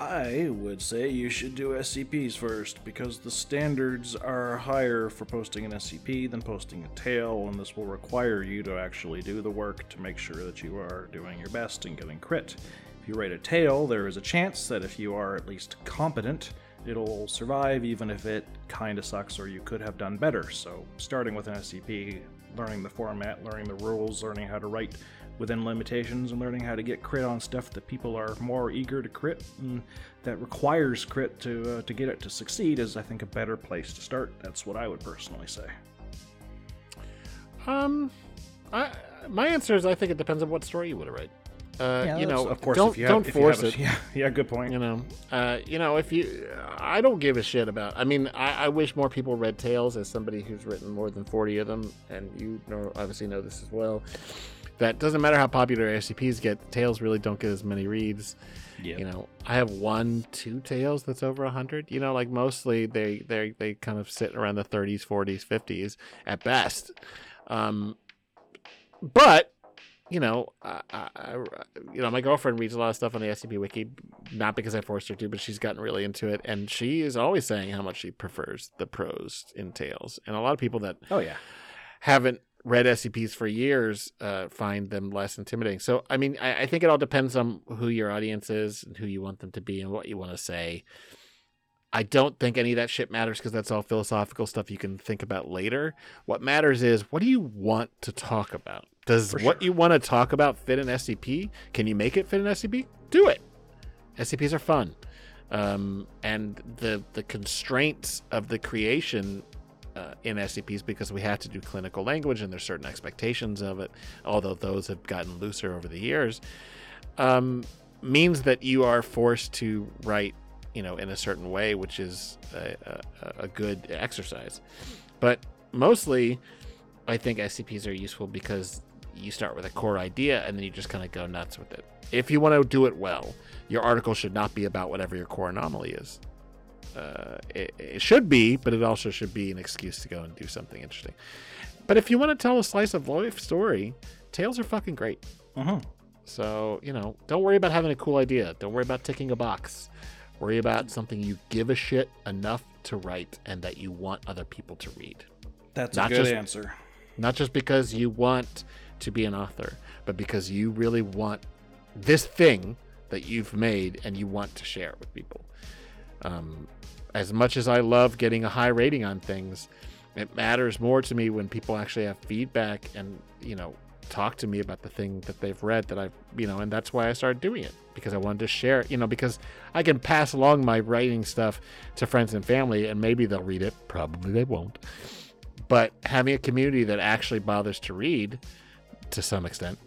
I would say you should do SCPs first because the standards are higher for posting an SCP than posting a tail, and this will require you to actually do the work to make sure that you are doing your best and getting crit. You write a tale, there is a chance that if you are at least competent, it'll survive even if it kinda sucks or you could have done better. So, starting with an SCP, learning the format, learning the rules, learning how to write within limitations and learning how to get crit on stuff that people are more eager to crit and that requires crit to uh, to get it to succeed is I think a better place to start. That's what I would personally say. Um, I, my answer is I think it depends on what story you want to write. Uh, you know, of course, don't if you don't have, if you force have it. a- Yeah, yeah, good point. You know, uh, you know, if you, I don't give a shit about. I mean, I, I wish more people read Tales. As somebody who's written more than forty of them, and you know, obviously know this as well. That doesn't matter how popular SCPs get. Tales really don't get as many reads. Yeah. You know, I have one, two tales that's over a hundred. You know, like mostly they they they kind of sit around the 30s, 40s, 50s at best. Um, but you know, I, I, you know, my girlfriend reads a lot of stuff on the SCP Wiki, not because I forced her to, but she's gotten really into it, and she is always saying how much she prefers the prose in tales. And a lot of people that Oh yeah. haven't read SCPs for years uh, find them less intimidating. So, I mean, I, I think it all depends on who your audience is and who you want them to be and what you want to say. I don't think any of that shit matters because that's all philosophical stuff you can think about later. What matters is what do you want to talk about? Does For what sure. you want to talk about fit an SCP? Can you make it fit an SCP? Do it. SCPs are fun. Um, and the the constraints of the creation uh, in SCPs because we have to do clinical language and there's certain expectations of it, although those have gotten looser over the years, um, means that you are forced to write, you know, in a certain way, which is a, a, a good exercise. But mostly, I think SCPs are useful because you start with a core idea and then you just kind of go nuts with it. If you want to do it well, your article should not be about whatever your core anomaly is. Uh, it, it should be, but it also should be an excuse to go and do something interesting. But if you want to tell a slice of life story, tales are fucking great. Mhm. So, you know, don't worry about having a cool idea. Don't worry about ticking a box. Worry about something you give a shit enough to write and that you want other people to read. That's Not a good just- answer. Not just because you want to be an author, but because you really want this thing that you've made and you want to share it with people. Um, as much as I love getting a high rating on things, it matters more to me when people actually have feedback and, you know, talk to me about the thing that they've read that I've, you know, and that's why I started doing it because I wanted to share, you know, because I can pass along my writing stuff to friends and family and maybe they'll read it. Probably they won't. But having a community that actually bothers to read to some extent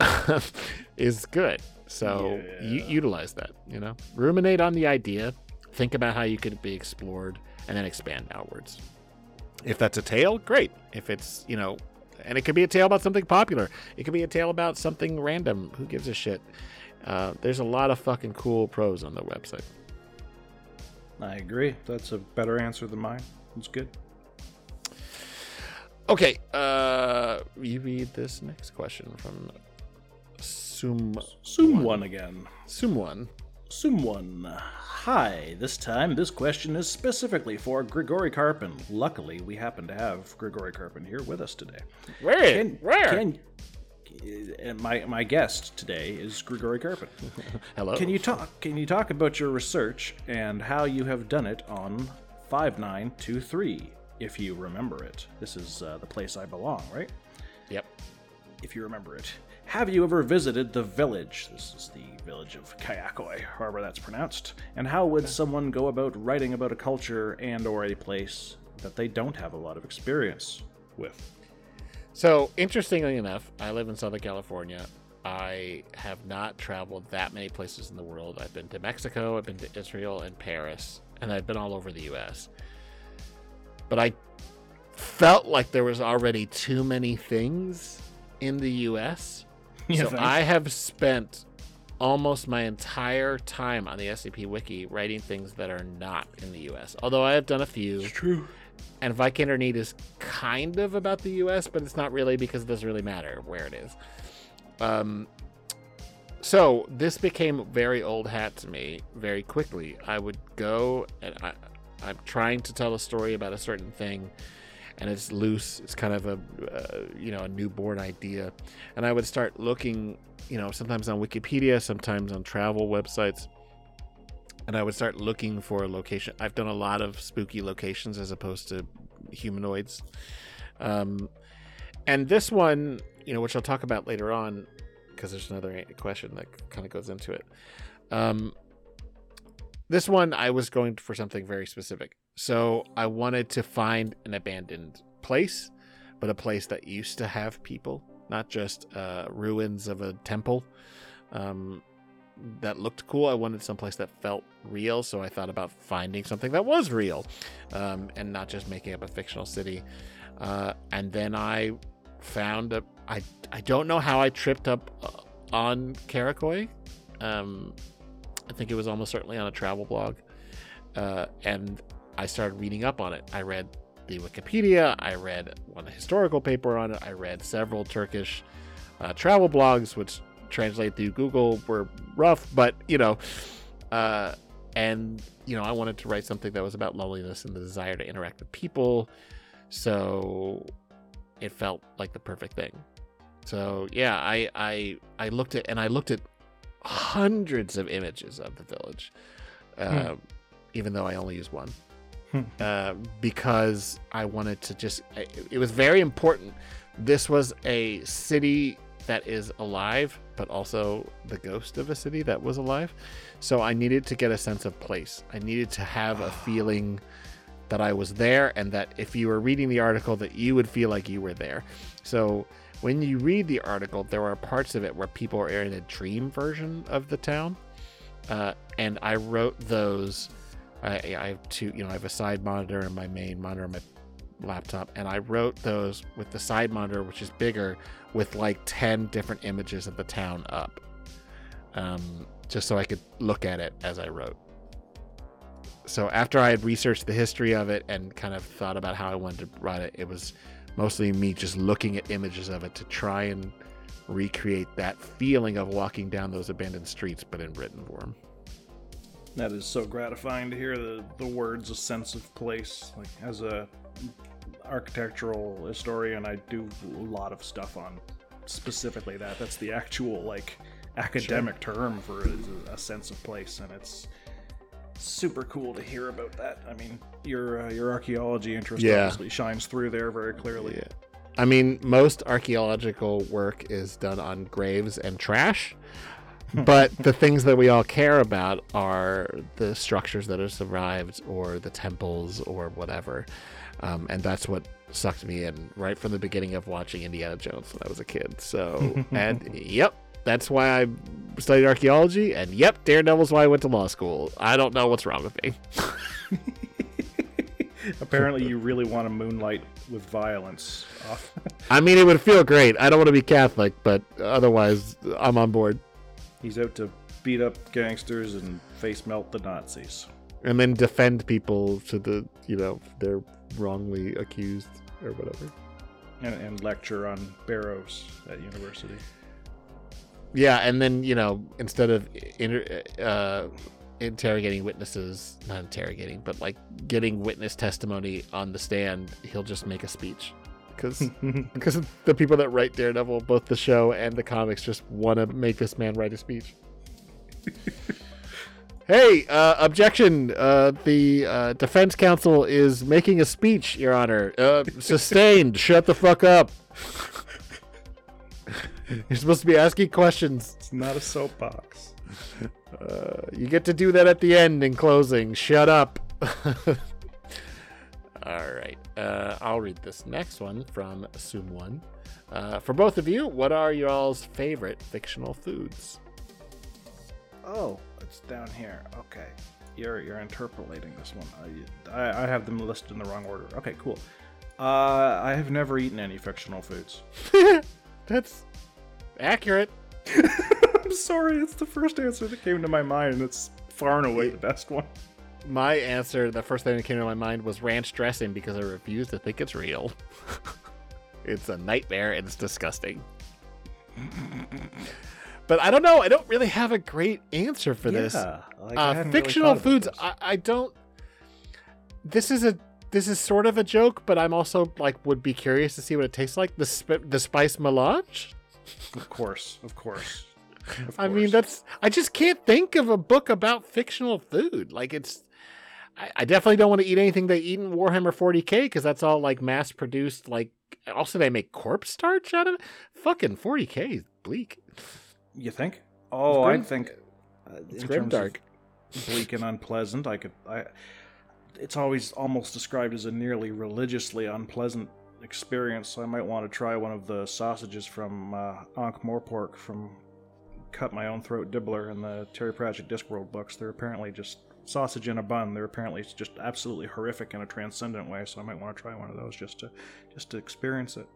is good. So u- utilize that, you know, ruminate on the idea, think about how you could be explored, and then expand outwards. If that's a tale, great. If it's, you know, and it could be a tale about something popular, it could be a tale about something random. Who gives a shit? Uh, there's a lot of fucking cool pros on the website. I agree. That's a better answer than mine. It's good. Okay, uh, you read this next question from Sum Sum one again. Sum one. Sum one. Hi, this time this question is specifically for Grigori Karpin. Luckily, we happen to have Grigori Karpin here with us today. Where? Can, Where? Can, uh, my, my guest today is Grigori Karpin. Hello. Can you talk? Can you talk about your research and how you have done it on five nine two three? If you remember it, this is uh, the place I belong, right? Yep. If you remember it, Have you ever visited the village? This is the village of Kayakoi, however that's pronounced. And how would someone go about writing about a culture and or a place that they don't have a lot of experience with? So, interestingly enough, I live in Southern California. I have not traveled that many places in the world. I've been to Mexico, I've been to Israel and Paris, and I've been all over the US. But I felt like there was already too many things in the US. You so? I have spent almost my entire time on the SCP Wiki writing things that are not in the US. Although I have done a few. true. And Vikander Deed is kind of about the US, but it's not really because it doesn't really matter where it is. Um, so this became very old hat to me very quickly. I would go and I, I'm trying to tell a story about a certain thing, and it's loose. It's kind of a uh, you know a newborn idea, and I would start looking, you know, sometimes on Wikipedia, sometimes on travel websites, and I would start looking for a location. I've done a lot of spooky locations as opposed to humanoids. Um, and this one, you know, which I'll talk about later on, because there's another question that kind of goes into it. Um, this one, I was going for something very specific. So I wanted to find an abandoned place, but a place that used to have people, not just uh, ruins of a temple. Um, that looked cool. I wanted someplace that felt real, so I thought about finding something that was real, um, and not just making up a fictional city. Uh, and then I found a. I I don't know how I tripped up uh, on Kayaköy. Um, I think it was almost certainly on a travel blog, uh, and I started reading up on it. I read the Wikipedia. I read one historical paper on it. I read several Turkish uh, travel blogs, which translate through Google were rough, but you know, uh, and you know, I wanted to write something that was about loneliness and the desire to interact with people, so it felt like the perfect thing. So yeah, I I I looked at and I looked at hundreds of images of the village, uh, even though I only used one. Uh, because I wanted to just, it, it was very important. This was a city that is alive, but also the ghost of a city that was alive. So I needed to get a sense of place. I needed to have a feeling that I was there and that if you were reading the article that you would feel like you were there. So when you read the article, there are parts of it where people are in a dream version of the town. Uh, and I wrote those. I, I have two, you know, I have a side monitor and my main monitor on my laptop, and I wrote those with the side monitor, which is bigger, with like 10 different images of the town up, um, just so I could look at it as I wrote. So after I had researched the history of it and kind of thought about how I wanted to write it, it was mostly me just looking at images of it to try and recreate that feeling of walking down those abandoned streets, but in written form. That is so gratifying to hear the, the words a sense of place. Like as a architectural historian, I do a lot of stuff on specifically that. That's the actual like academic term for it is a, a sense of place, and it's super cool to hear about that. I mean, your uh, your archaeology interest Yeah. obviously shines through there very clearly. Yeah. I mean, most archaeological work is done on graves and trash, but the things that we all care about are the structures that have survived or the temples or whatever. Um, and that's what sucked me in right from the beginning of watching Indiana Jones when I was a kid. So, and yep, that's why I studied archaeology. And yep, Daredevil's why I went to law school. I don't know what's wrong with me. Apparently, you really want to moonlight with violence. I mean, it would feel great. I don't want to be Catholic, but otherwise, I'm on board. He's out to beat up gangsters and face melt the Nazis. and then defend people to the you know they're wrongly accused or whatever And, and lecture on barrows at university. Yeah and then you know instead of inter- uh, interrogating witnesses not interrogating but like getting witness testimony on the stand he'll just make a speech because because the people that write daredevil both the show and the comics just want to make this man write a speech Hey, uh, objection. Uh, the uh, defense counsel is making a speech, Your Honor. Uh, sustained. Shut the fuck up. You're supposed to be asking questions. It's not a soapbox. Uh, you get to do that at the end in closing. Shut up. All right. Uh, I'll read this next one from Sum One. Uh, for both of you, what are y'all's favorite fictional foods? Oh, it's down here. Okay, you're you're interpolating this one. I, I, I have them listed in the wrong order. Okay, cool. Uh, I have never eaten any fictional foods. That's accurate. I'm sorry, it's the first answer that came to my mind, and it's far and away the best one. My answer, the first thing that came to my mind was ranch dressing because I refuse to think it's real. it's a nightmare and it's disgusting. But I don't know. I don't really have a great answer for this. Like, uh, hadn't really fictional foods. I, I don't. This is a this is sort of a joke, but I'm also like would be curious to see what it tastes like. The sp- the spice melange. Of course, of course. Of I mean, that's I just can't think of a book about fictional food. Like it's, I, I definitely don't want to eat anything they eat in Warhammer 40k because that's all like mass produced. Like also they make corpse starch out of it. Fucking 40k is bleak. You think? Oh, I think uh, It's grim dark. bleak and unpleasant. I could. I. It's always almost described as a nearly religiously unpleasant experience. So I might want to try one of the sausages from uh, Ankh Morpork from Cut My Own Throat Dibbler in the Terry Pratchett Discworld books. They're apparently just sausage in a bun. They're apparently just absolutely horrific in a transcendent way. So I might want to try one of those just to just to experience it.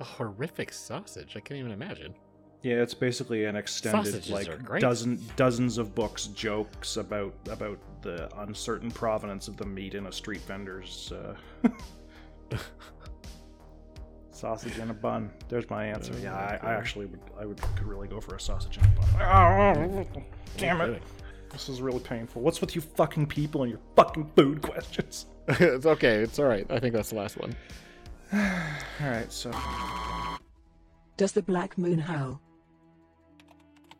A horrific sausage. I can't even imagine. Yeah, it's basically an extended Sausages like dozen dozens of books jokes about about the uncertain provenance of the meat in a street vendor's uh, sausage in a bun. There's my answer. Yeah, I, I actually would I would could really go for a sausage in a bun. Oh, oh, oh, oh. damn it! This is really painful. What's with you fucking people and your fucking food questions? it's okay. It's all right. I think that's the last one. All right, so Does the black moon howl?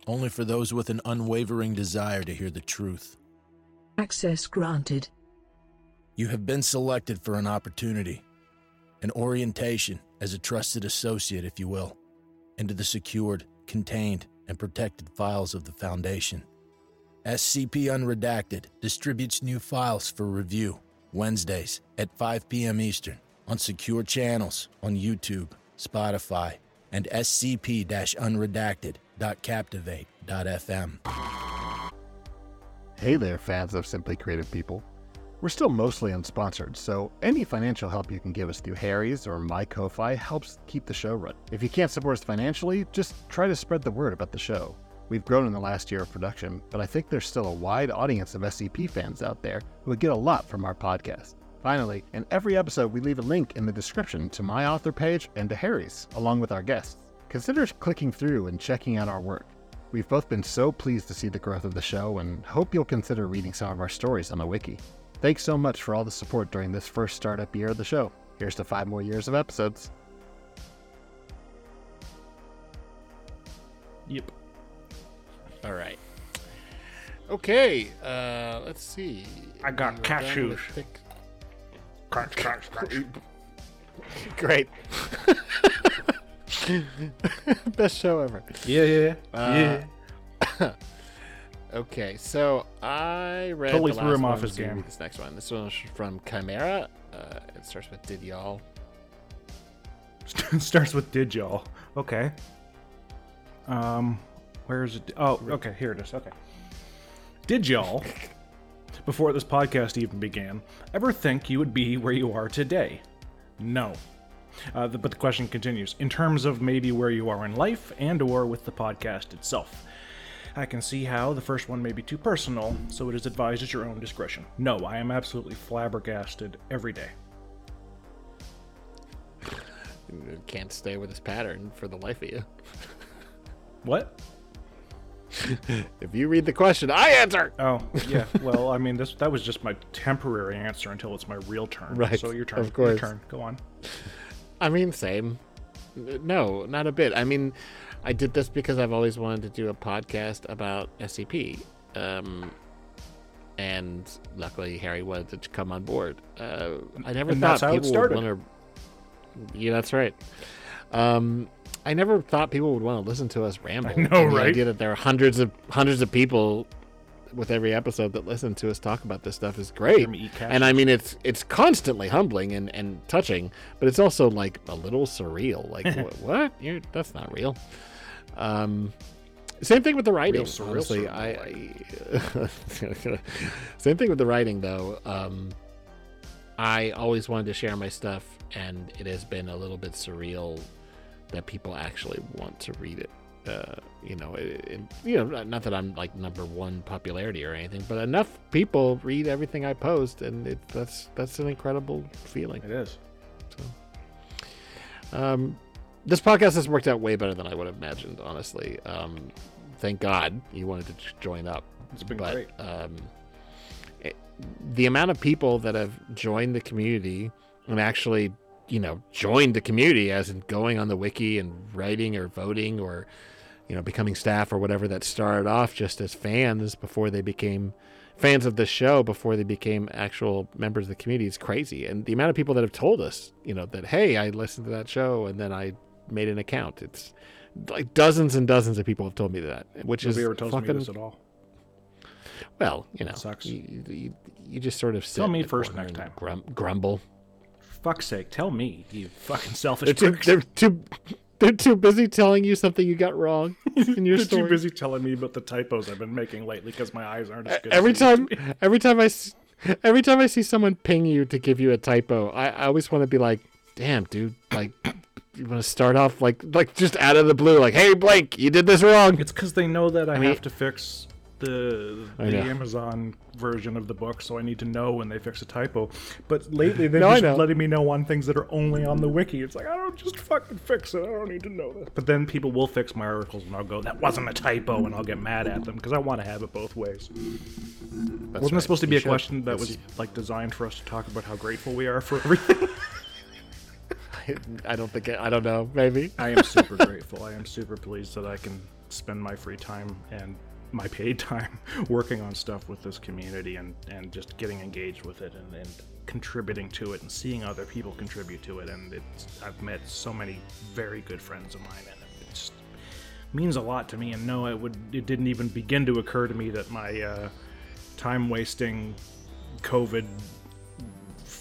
Only for those with an unwavering desire to hear the truth. Access granted. You have been selected for an opportunity, an orientation as a trusted associate, if you will, into the secured, contained, and protected files of the Foundation. SCP Unredacted distributes new files for review Wednesdays at 5 p.m. Eastern on secure channels on YouTube, Spotify, and scp unredacted.captivate.fm. Hey there, fans of Simply Creative People. We're still mostly unsponsored, so any financial help you can give us through Harry's or my Ko-Fi helps keep the show running. If you can't support us financially, just try to spread the word about the show. We've grown in the last year of production, but I think there's still a wide audience of SCP fans out there who would get a lot from our podcast. Finally, in every episode, we leave a link in the description to my author page and to Harry's, along with our guests. Consider clicking through and checking out our work. We've both been so pleased to see the growth of the show and hope you'll consider reading some of our stories on the wiki. Thanks so much for all the support during this first startup year of the show. Here's to five more years of episodes. yep. All right. Okay. Uh, let's see. I got We were cashews. with Crunch, crunch, crunch. Great. Best show ever. Yeah, yeah, Uh, yeah. Okay, so I read Totally the threw last him off his game. This next one. This one's from Chimera. Uh, it starts with "Did y'all?" Starts with did y'all. Okay. Um, where is it? Oh, okay, here it is. Okay. Did y'all, before this podcast even began, ever think you would be where you are today? No. Uh, the, but the question continues in terms of maybe where you are in life and or with the podcast itself. I can see how the first one may be too personal, so it is advised at your own discretion. No, I am absolutely flabbergasted every day. Can't stay with this pattern for the life of you. What? If you read the question, I answer. Oh, yeah. Well, I mean, this that was just my temporary answer until it's my real turn. Right, So your turn. of course. Your turn. Go on. I mean, same. No, not a bit. I mean, I did this because I've always wanted to do a podcast about SCP. Um, and luckily, Harry wanted to come on board. Uh, I never And thought that's how it people would want to. Yeah, that's right. Um, I never thought people would want to listen to us ramble. I know, the right? idea that there are hundreds of hundreds of people with every episode that listen to us talk about this stuff is great. Hear me eat And I mean, it's it's constantly humbling and, and touching, but it's also like a little surreal. Like what? what? You're, that's not real. Um, same thing with the writing. Real honestly, I, I same thing with the writing though. Um, I always wanted to share my stuff, and it has been a little bit surreal that people actually want to read it. Uh, you know, it, it- you know, not that I'm like number one popularity or anything, but enough people read everything I post, and it, that's that's an incredible feeling. It is. Um, this podcast has worked out way better than I would have imagined, honestly. Um, thank God you wanted to join up. It's been but, great. Um, it, the amount of people that have joined the community and actually, you know, joined the community, as in going on the wiki and writing or voting or, you know, becoming staff or whatever that started off just as fans before they became fans of the show before they became actual members of the community is crazy. And the amount of people that have told us, you know, that hey, I listened to that show and then I made an account. It's like dozens and dozens of people have told me that, which Nobody is ever tells fucking me this at all. well, you know, sucks. You, you, you just sort of sit Tell me first next time. Grum, grumble. Fuck's sake, tell me, you fucking selfish They're too, they're too, they're too busy telling you something you got wrong in your They're story. too busy telling me about the typos I've been making lately because my eyes aren't as good. every as time every time I every time I see someone ping you to give you a typo, I, I always want to be like, "Damn, dude! Like, you want to start off like like just out of the blue, like, hey, Blank, you did this wrong." It's because they know that I, mean- have to fix the the. Amazon version of the book, so I need to know when they fix a typo. But lately, they're No, just letting me know on things that are only on the wiki. It's like I don't just fucking fix it. I don't need to know this. But then people will fix my articles, and I'll go, "That wasn't a typo," and I'll get mad at them because I want to have it both ways. Wasn't right. this supposed to be You a should. question that That's- was like designed for us to talk about how grateful we are for everything? I don't think it, I don't know. Maybe I am super grateful. I am super pleased that I can spend my free time and my paid time working on stuff with this community and, and just getting engaged with it and, and contributing to it and seeing other people contribute to it. And it's, I've met so many very good friends of mine, and it just means a lot to me. And no, it would it didn't even begin to occur to me that my uh, time wasting COVID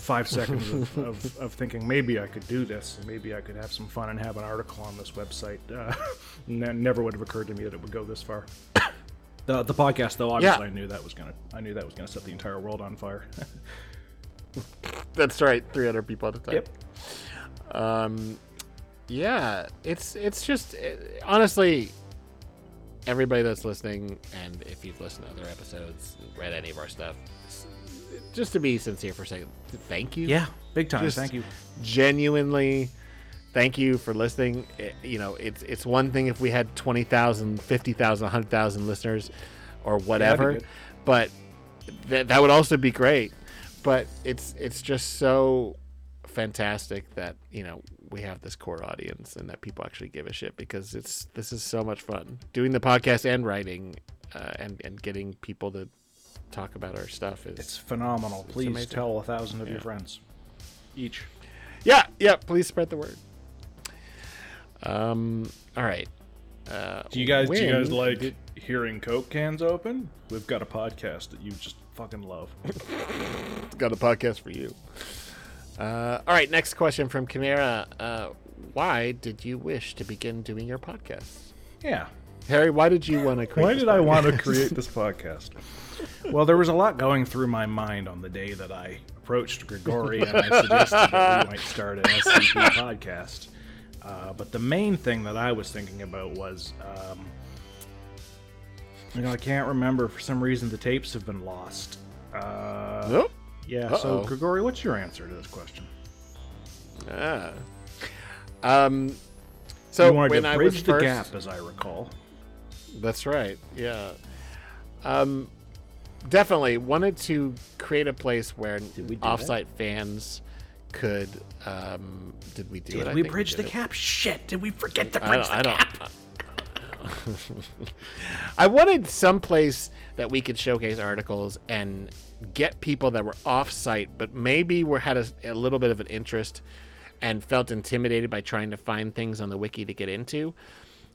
five seconds of, of, of thinking maybe I could do this, maybe I could have some fun and have an article on this website. Uh, ne- never would have occurred to me that it would go this far. The, the podcast, though, obviously, Yeah. I knew that was gonna, I knew that was gonna set the entire world on fire. that's right. Three hundred people at a time. Yep. Um, yeah, it's it's just it, honestly, everybody that's listening, and if you've listened to other episodes, read any of our stuff, s- just to be sincere for a second, thank you. yeah, big time. Just Thank you. Genuinely, thank you for listening. It- you know, it's it's one thing if we had 20,000, 50,000, 100,000 listeners or whatever, good. but that that would also be great. But it's it's just so fantastic that, you know, we have this core audience and that people actually give a shit because it's this is so much fun doing the podcast and writing uh, and and getting people to talk about our stuff is It's phenomenal. Please amazing. tell a thousand of your friends, each. Yeah, yeah. Please spread the word. Um. All right. Uh, Do you guys, do you guys like did- hearing Coke cans open? We've got a podcast that you just fucking love. got a podcast for you? Uh, all right. Next question from Chimera. Uh, why did you wish to begin doing your podcast, Yeah. Harry? Why did you want to create? Why this did I want to create this podcast? Well, there was a lot going through my mind on the day that I approached Grigori and I suggested that we might start an SCP podcast. Uh, but the main thing that I was thinking about was, um, you know, I can't remember for some reason the tapes have been lost. Uh, Nope. Yeah. So, Uh-oh. Grigori, what's your answer to this question? Ah. Um. So you when to I bridge was the first, gap, as I recall. That's right. Yeah. Um, definitely wanted to create a place where we offsite fans could. Um, did we do it? Did I we bridge did the it. gap? Shit! Did we forget to bridge the I don't. gap? I wanted some place that we could showcase articles and get people that were off-site, but maybe were had a, a little bit of an interest, and felt intimidated by trying to find things on the wiki to get into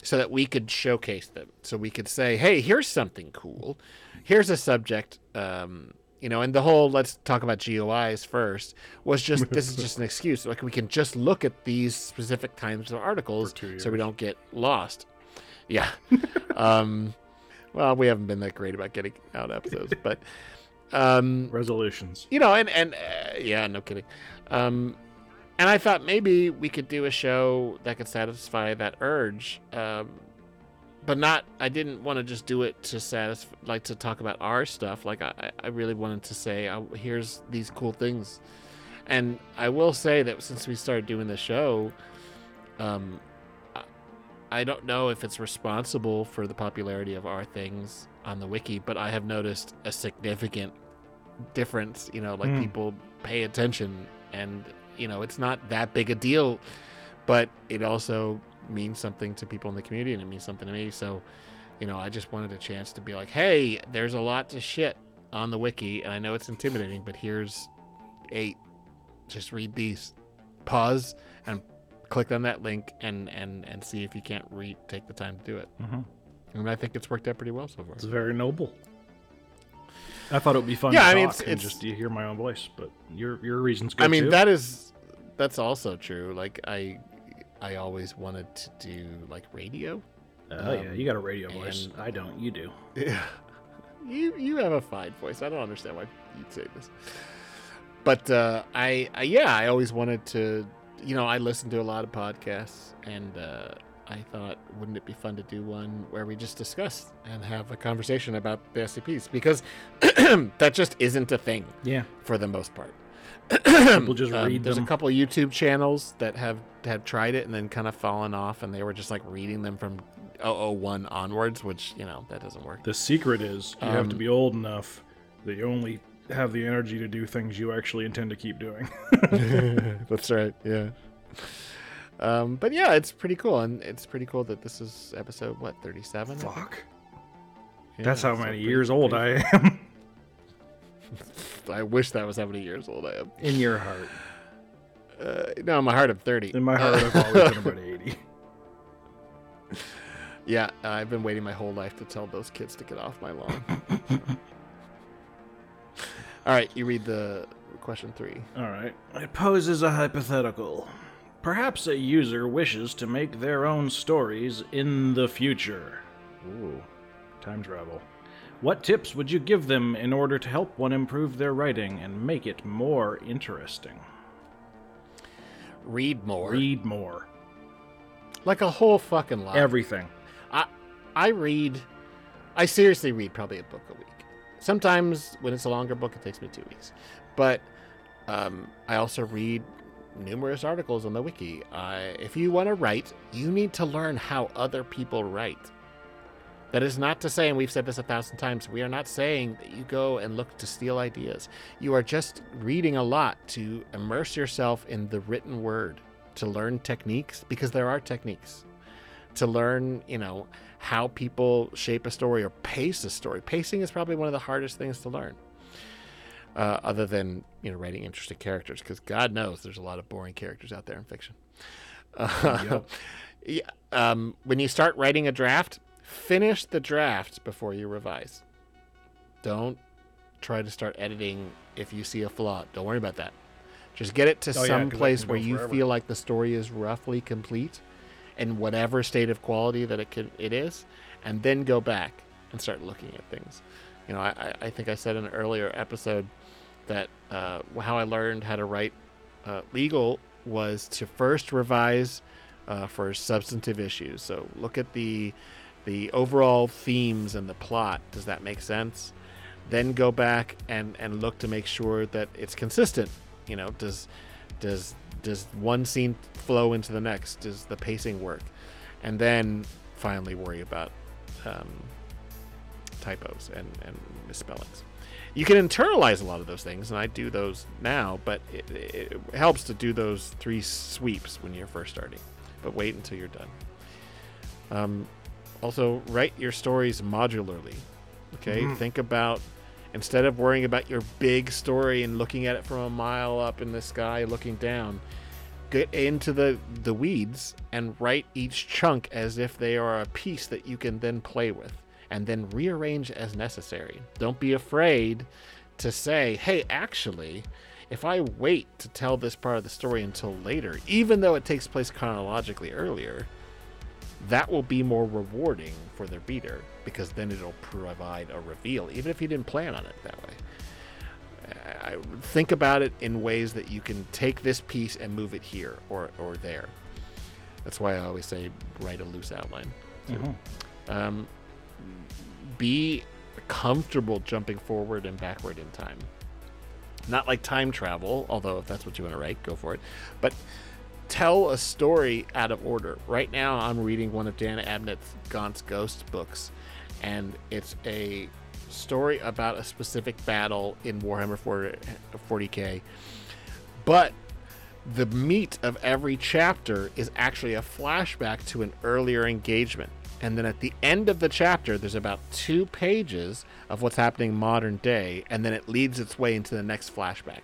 so that we could showcase them. So we could say, hey, here's something cool. Here's a subject. Um, you know, and the whole let's talk about GOIs first was just this is just an excuse. Like we can just look at these specific kinds of articles so we don't get lost. Yeah. um, well, we haven't been that great about getting out episodes, but um, Resolutions. you know, and and uh, yeah, no kidding. Um, and I thought maybe we could do a show that could satisfy that urge, um, but not. I didn't want to just do it to satisfy, like to talk about our stuff. Like I, I really wanted to say, oh, here's these cool things. And I will say that since we started doing the show, um, I- I don't know if it's responsible for the popularity of our things on the wiki, but I have noticed a significant difference. You know, like Hmm. people pay attention, and you know, it's not that big a deal, but it also means something to people in the community, and it means something to me. So, you know, I just wanted a chance to be like, hey, there's a lot to shit on the wiki, and I know it's intimidating, but here's eight. Just read these. Pause and click on that link and and and see if you can't read. Take the time to do it. Mhm. And I think it's worked out pretty well so far. It's very noble. I thought it would be fun Yeah, to I mean, it's- and it's- just you hear my own voice, but your your reasons good I mean, too. that is that's also true. Like I I always wanted to do like radio. Oh yeah, um, you got a radio voice. and- I don't. You do. Yeah. You you have a fine voice. I don't understand why you'd say this. But uh, I, I yeah, I always wanted to. You know, I listen to a lot of podcasts, and uh, I thought, wouldn't it be fun to do one where we just discuss and have a conversation about the SCPs because that just isn't a thing Yeah. for the most part. People just read Um, There's them. a couple YouTube channels that have have tried it and then kind of fallen off, and they were just like reading them from 001 onwards, which you know that doesn't work. The secret is you have to Um, be old enough that you only have the energy to do things you actually intend to keep doing. That's right. Yeah. Um, but yeah, it's pretty cool, and it's pretty cool that this is episode what 37. Fuck. Yeah, That's how many years old I am. I wish that was how many years old I am. In your heart. Uh, no, in my heart, I'm 30. In my heart, I've always been about 80. Yeah, I've been waiting my whole life to tell those kids to get off my lawn. All right, you read the question three. All right. It poses a hypothetical. Perhaps a user wishes to make their own stories in the future. Ooh, time travel. What tips would you give them in order to help one improve their writing and make it more interesting? Read more. Read more. like a whole fucking lot. Everything. I I read. I seriously read probably a book a week. Sometimes when it's a longer book, it takes me two weeks. But um, I also read numerous articles on the wiki. Uh, if you want to write, you need to learn how other people write. That is not to say, and we've said this a thousand times, we are not saying that you go and look to steal ideas. You are just reading a lot to immerse yourself in the written word, to learn techniques, because there are techniques to learn, you know, how people shape a story or pace a story. Pacing is probably one of the hardest things to learn, uh, other than you know writing interesting characters. Because God knows there's a lot of boring characters out there in fiction. Uh, yeah, um, when you start writing a draft, finish the draft before you revise. Don't try to start editing if you see a flaw. Don't worry about that. Just get it to Oh, some that place where you forever. feel like the story is roughly complete in whatever state of quality that it could it is, and then go back and start looking at things. You know, I- I think I said in an earlier episode that uh, how I learned how to write uh, legal was to first revise uh, for substantive issues. So look at the the overall themes and the plot. Does that make sense? Then go back and and look to make sure that it's consistent. You know, does does does one scene flow into the next? Does the pacing work? And then finally worry about um, typos and, and misspellings. You can internalize a lot of those things, and I do those now, but it, it helps to do those three sweeps when you're first starting. But wait until you're done. Um, also, write your stories modularly. Okay, think about instead of worrying about your big story and looking at it from a mile up in the sky, looking down. get into the the weeds and write each chunk as if they are a piece that you can then play with and then rearrange as necessary. Don't be afraid to say, "Hey, actually, if I wait to tell this part of the story until later, even though it takes place chronologically earlier, that will be more rewarding for the reader because then it'll provide a reveal, even if you didn't plan on it that way. I think about it in ways that you can take this piece and move it here or, or there. That's why I always say write a loose outline. too. Um, be comfortable jumping forward and backward in time. Not like time travel, although if that's what you want to write, go for it. But tell a story out of order. Right now, I'm reading one of Dan Abnett's Gaunt's Ghost books, and it's a story about a specific battle in Warhammer 40, 40k. But the meat of every chapter is actually a flashback to an earlier engagement. And then at the end of the chapter, there's about two pages of what's happening modern day, and then it leads its way into the next flashback.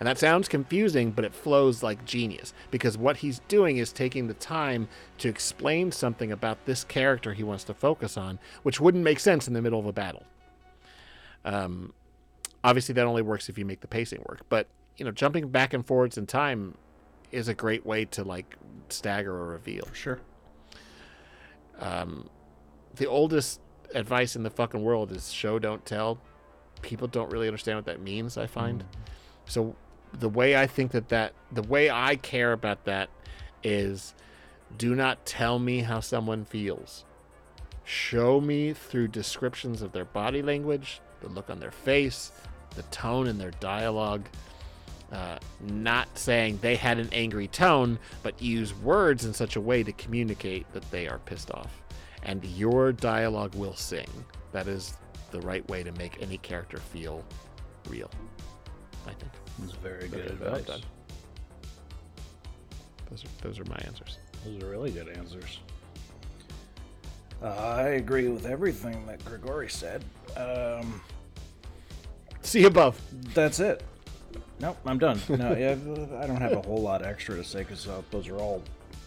And that sounds confusing, but it flows like genius because what he's doing is taking the time to explain something about this character he wants to focus on, which wouldn't make sense in the middle of a battle. Um, obviously, that only works if you make the pacing work, but you know, jumping back and forwards in time is a great way to like stagger a reveal. for Sure. Um, the oldest advice in the fucking world is show don't tell. People don't really understand what that means. I find. So the way I think that that the way I care about that is do not tell me how someone feels. Show me through descriptions of their body language, the look on their face, the tone in their dialogue. Uh, not saying they had an angry tone, but use words in such a way to communicate that they are pissed off. And your dialogue will sing. That is the right way to make any character feel real. I think. It's very good well advice. done. Those are those are my answers. Those are really good answers. Uh, I agree with everything that Grigori said. Um, See above. that's it. Nope, I'm done. No, yeah, I don't have a whole lot extra to say because uh, those are all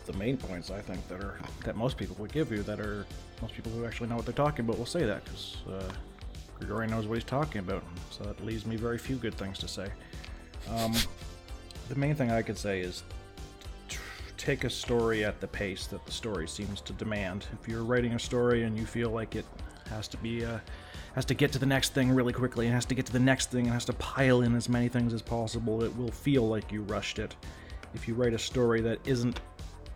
the main points I think that are that most people would give you. That are most people who actually know what they're talking about will say that because uh, knows what he's talking about. So that leaves me very few good things to say. Um, the main thing I could say is take a story at the pace that the story seems to demand. If you're writing a story and you feel like it has to be uh, has to get to the next thing really quickly and has to get to the next thing and has to pile in as many things as possible, it will feel like you rushed it. If you write a story that isn't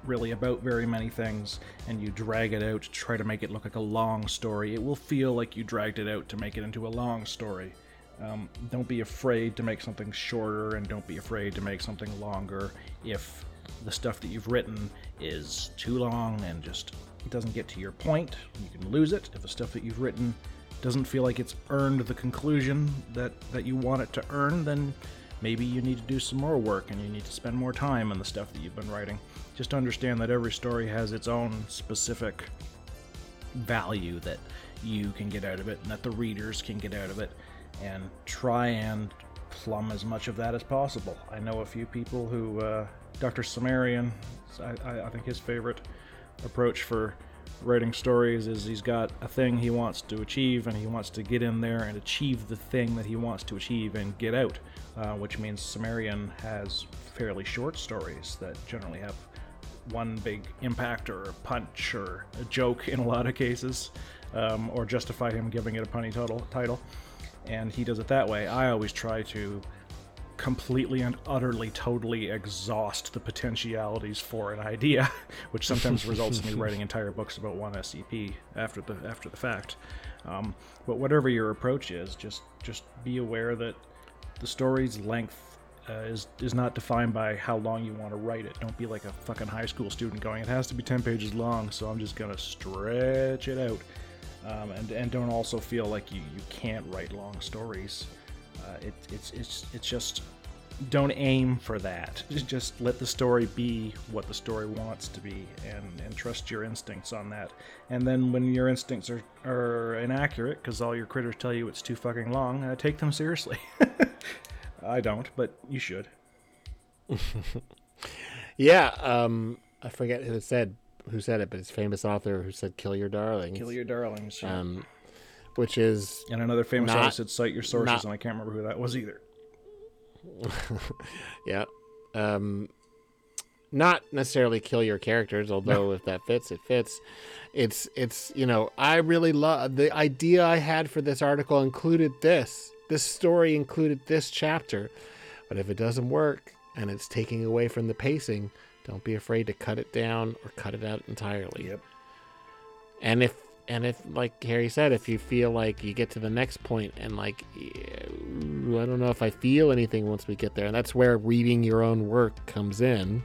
really about very many things and you drag it out to try to make it look like a long story, it will feel like you dragged it out to make it into a long story. Um, don't be afraid to make something shorter and don't be afraid to make something longer if the stuff that you've written is too long and just doesn't get to your point. You can lose it. If the stuff that you've written doesn't feel like it's earned the conclusion that, that you want it to earn, then maybe you need to do some more work and you need to spend more time on the stuff that you've been writing. Just understand that every story has its own specific value that you can get out of it and that the readers can get out of it and try and plumb as much of that as possible. I know a few people who, uh, Dr. Sumerian, I, I, I think his favorite approach for writing stories is he's got a thing he wants to achieve and he wants to get in there and achieve the thing that he wants to achieve and get out, uh, which means Sumerian has fairly short stories that generally have one big impact or a punch or a joke in a lot of cases, um, or justify him giving it a punny title. Title, and he does it that way. I always try to completely and utterly, totally exhaust the potentialities for an idea, which sometimes results in me writing entire books about one SCP after the after the fact. Um, but whatever your approach is, just just be aware that the story's length uh, is is not defined by how long you want to write it. Don't be like a fucking high school student going, it has to be 10 pages long, so I'm just gonna stretch it out. Um, and and don't also feel like you, you can't write long stories. Uh, it, it's it's it's just don't aim for that. Just- Just let the story be what the story wants to be, and and trust your instincts on that. And then when your instincts are are inaccurate because all your critters tell you it's too fucking long, uh, take them seriously. I don't, but you should. Yeah, um, I forget who said who said it, but it's a famous author who said "kill your darlings." Kill your darlings. yeah. um, which is and another famous not- artist said cite your sources, not- and I can't remember who that was either. yeah, um, not necessarily kill your characters, although if that fits, it fits. It's it's you know I really love the idea I had for this article included this. This story included this chapter, but if it doesn't work and it's taking away from the pacing, don't be afraid to cut it down or cut it out entirely. Yep. And if and if like Harry said, if you feel like you get to the next point and like I don't know if I feel anything once we get there, and that's where reading your own work comes in.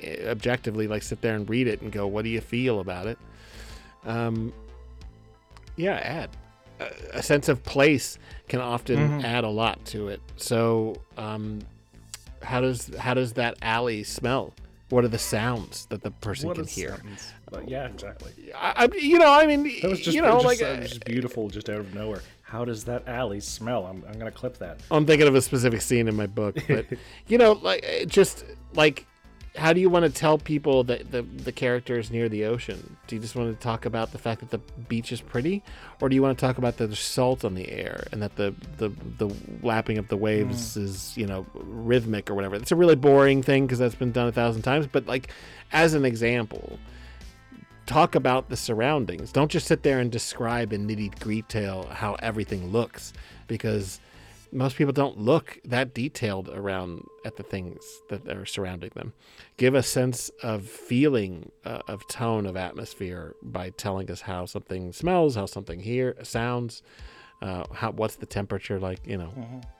Eh, Objectively, like sit there and read it and go, what do you feel about it? Um, yeah, add a, a sense of place can often Mhm. add a lot to it. So, um, how does how does that alley smell? What are the sounds that the person What can hear? But yeah, exactly. I, I, you know, I mean, That was just, you know, just, like uh, uh, just beautiful, just out of nowhere. How does that alley smell? I'm, I'm gonna clip that. I'm thinking of a specific scene in my book, but you know, like it just like how do you want to tell people that the the character is near the ocean? Do you just want to talk about the fact that the beach is pretty, or do you want to talk about the salt on the air and that the the the lapping of the waves is you know rhythmic or whatever? It's a really boring thing because that's been done a thousand times. But like as an example, talk about the surroundings. Don't just sit there and describe in nitty gritty detail how everything looks because most people don't look that detailed around at the things that are surrounding them. Give a sense of feeling, uh, of tone, of atmosphere by telling us how something smells, how something here sounds, uh, how what's the temperature like. You know,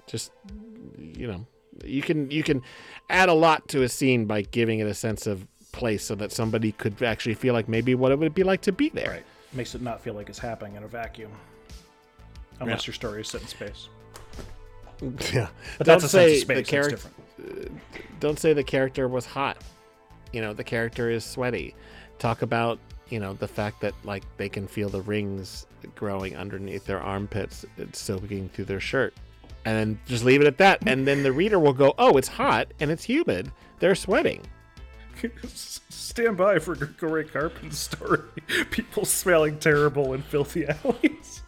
just you know, you can you can add a lot to a scene by giving it a sense of place, so that somebody could actually feel like maybe what it would be like to be there. Right. Makes it not feel like it's happening in a vacuum. Unless your story is set in space. Yeah, But don't that's a sense say of space. the character. different. Uh, don't say the character was hot. You know, the character is sweaty. Talk about, you know, the fact that like they can feel the rings growing underneath their armpits, it's soaking through their shirt. And then just leave it at that. And then the reader will go, "Oh, it's hot and it's humid. They're sweating." Stand by for Grigori Karpin's story. People smelling terrible in filthy alleys.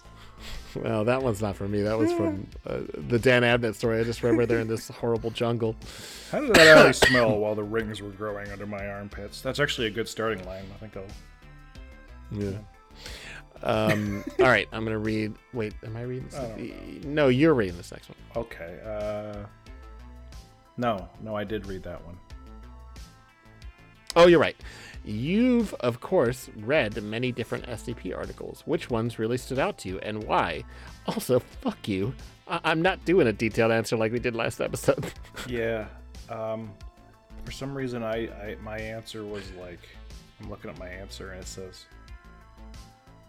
Well, that one's not from me. That was from uh, the Dan Abnett story. I just remember they're in this horrible jungle. How did that alley smell while the rings were growing under my armpits? That's actually a good starting line. I think I'll. Yeah. Um, all right, I'm gonna read. Wait, am I reading? This? No, you're reading this next one. Okay. Uh, no, no, I did read that one. Oh, you're right. You've, of course, read many different SCP articles. Which ones really stood out to you and why? Also, fuck you. I- I'm not doing a detailed answer like we did last episode. Yeah. Um, for some reason, I, I my answer was like, I'm looking at my answer and it says,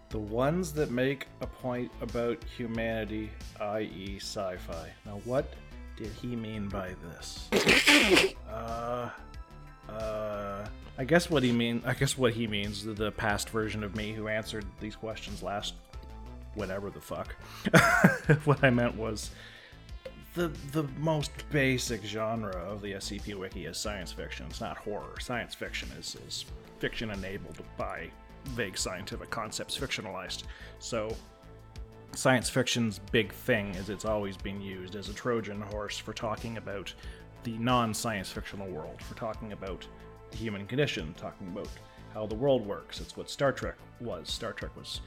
the ones that make a point about humanity, i.e., sci-fi. Now, what did he mean by this? uh, uh, I guess what he mean. I guess what he means the, past version of me who answered these questions last, whatever the fuck. what I meant was the the most basic genre of the SCP Wiki is science fiction. It's not horror. Science fiction is, is fiction enabled by vague scientific concepts fictionalized. So science fiction's big thing is it's always been used as a Trojan horse for talking about the non-science fictional world, for talking about the human condition, talking about how the world works. It's what Star Trek was. Star Trek was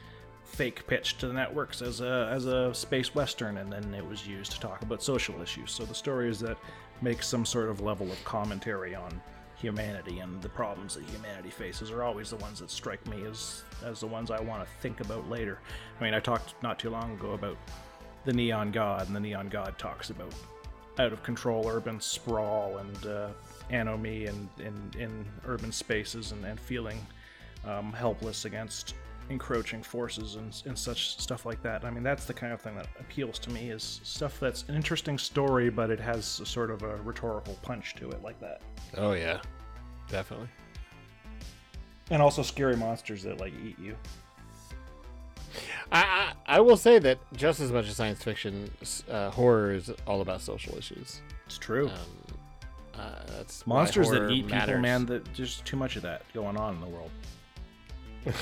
fake pitched to the networks as a as a space western, and then it was used to talk about social issues. So the stories that make some sort of level of commentary on humanity and the problems that humanity faces are always the ones that strike me as as the ones I want to think about later. I mean, I talked not too long ago about the Neon God, and the Neon God talks about out of control urban sprawl and uh, anomie and in, in urban spaces and, and feeling um, helpless against encroaching forces and, and such stuff like that. I mean, that's the kind of thing that appeals to me is stuff that's an interesting story, but it has a sort of a rhetorical punch to it like that. oh yeah, definitely. And also scary monsters that like eat you. I, I I will say that just as much as science fiction, uh, horror is all about social issues. It's true. Um, Uh, that's Monsters that eat people, man. That there's too much of that going on in the world.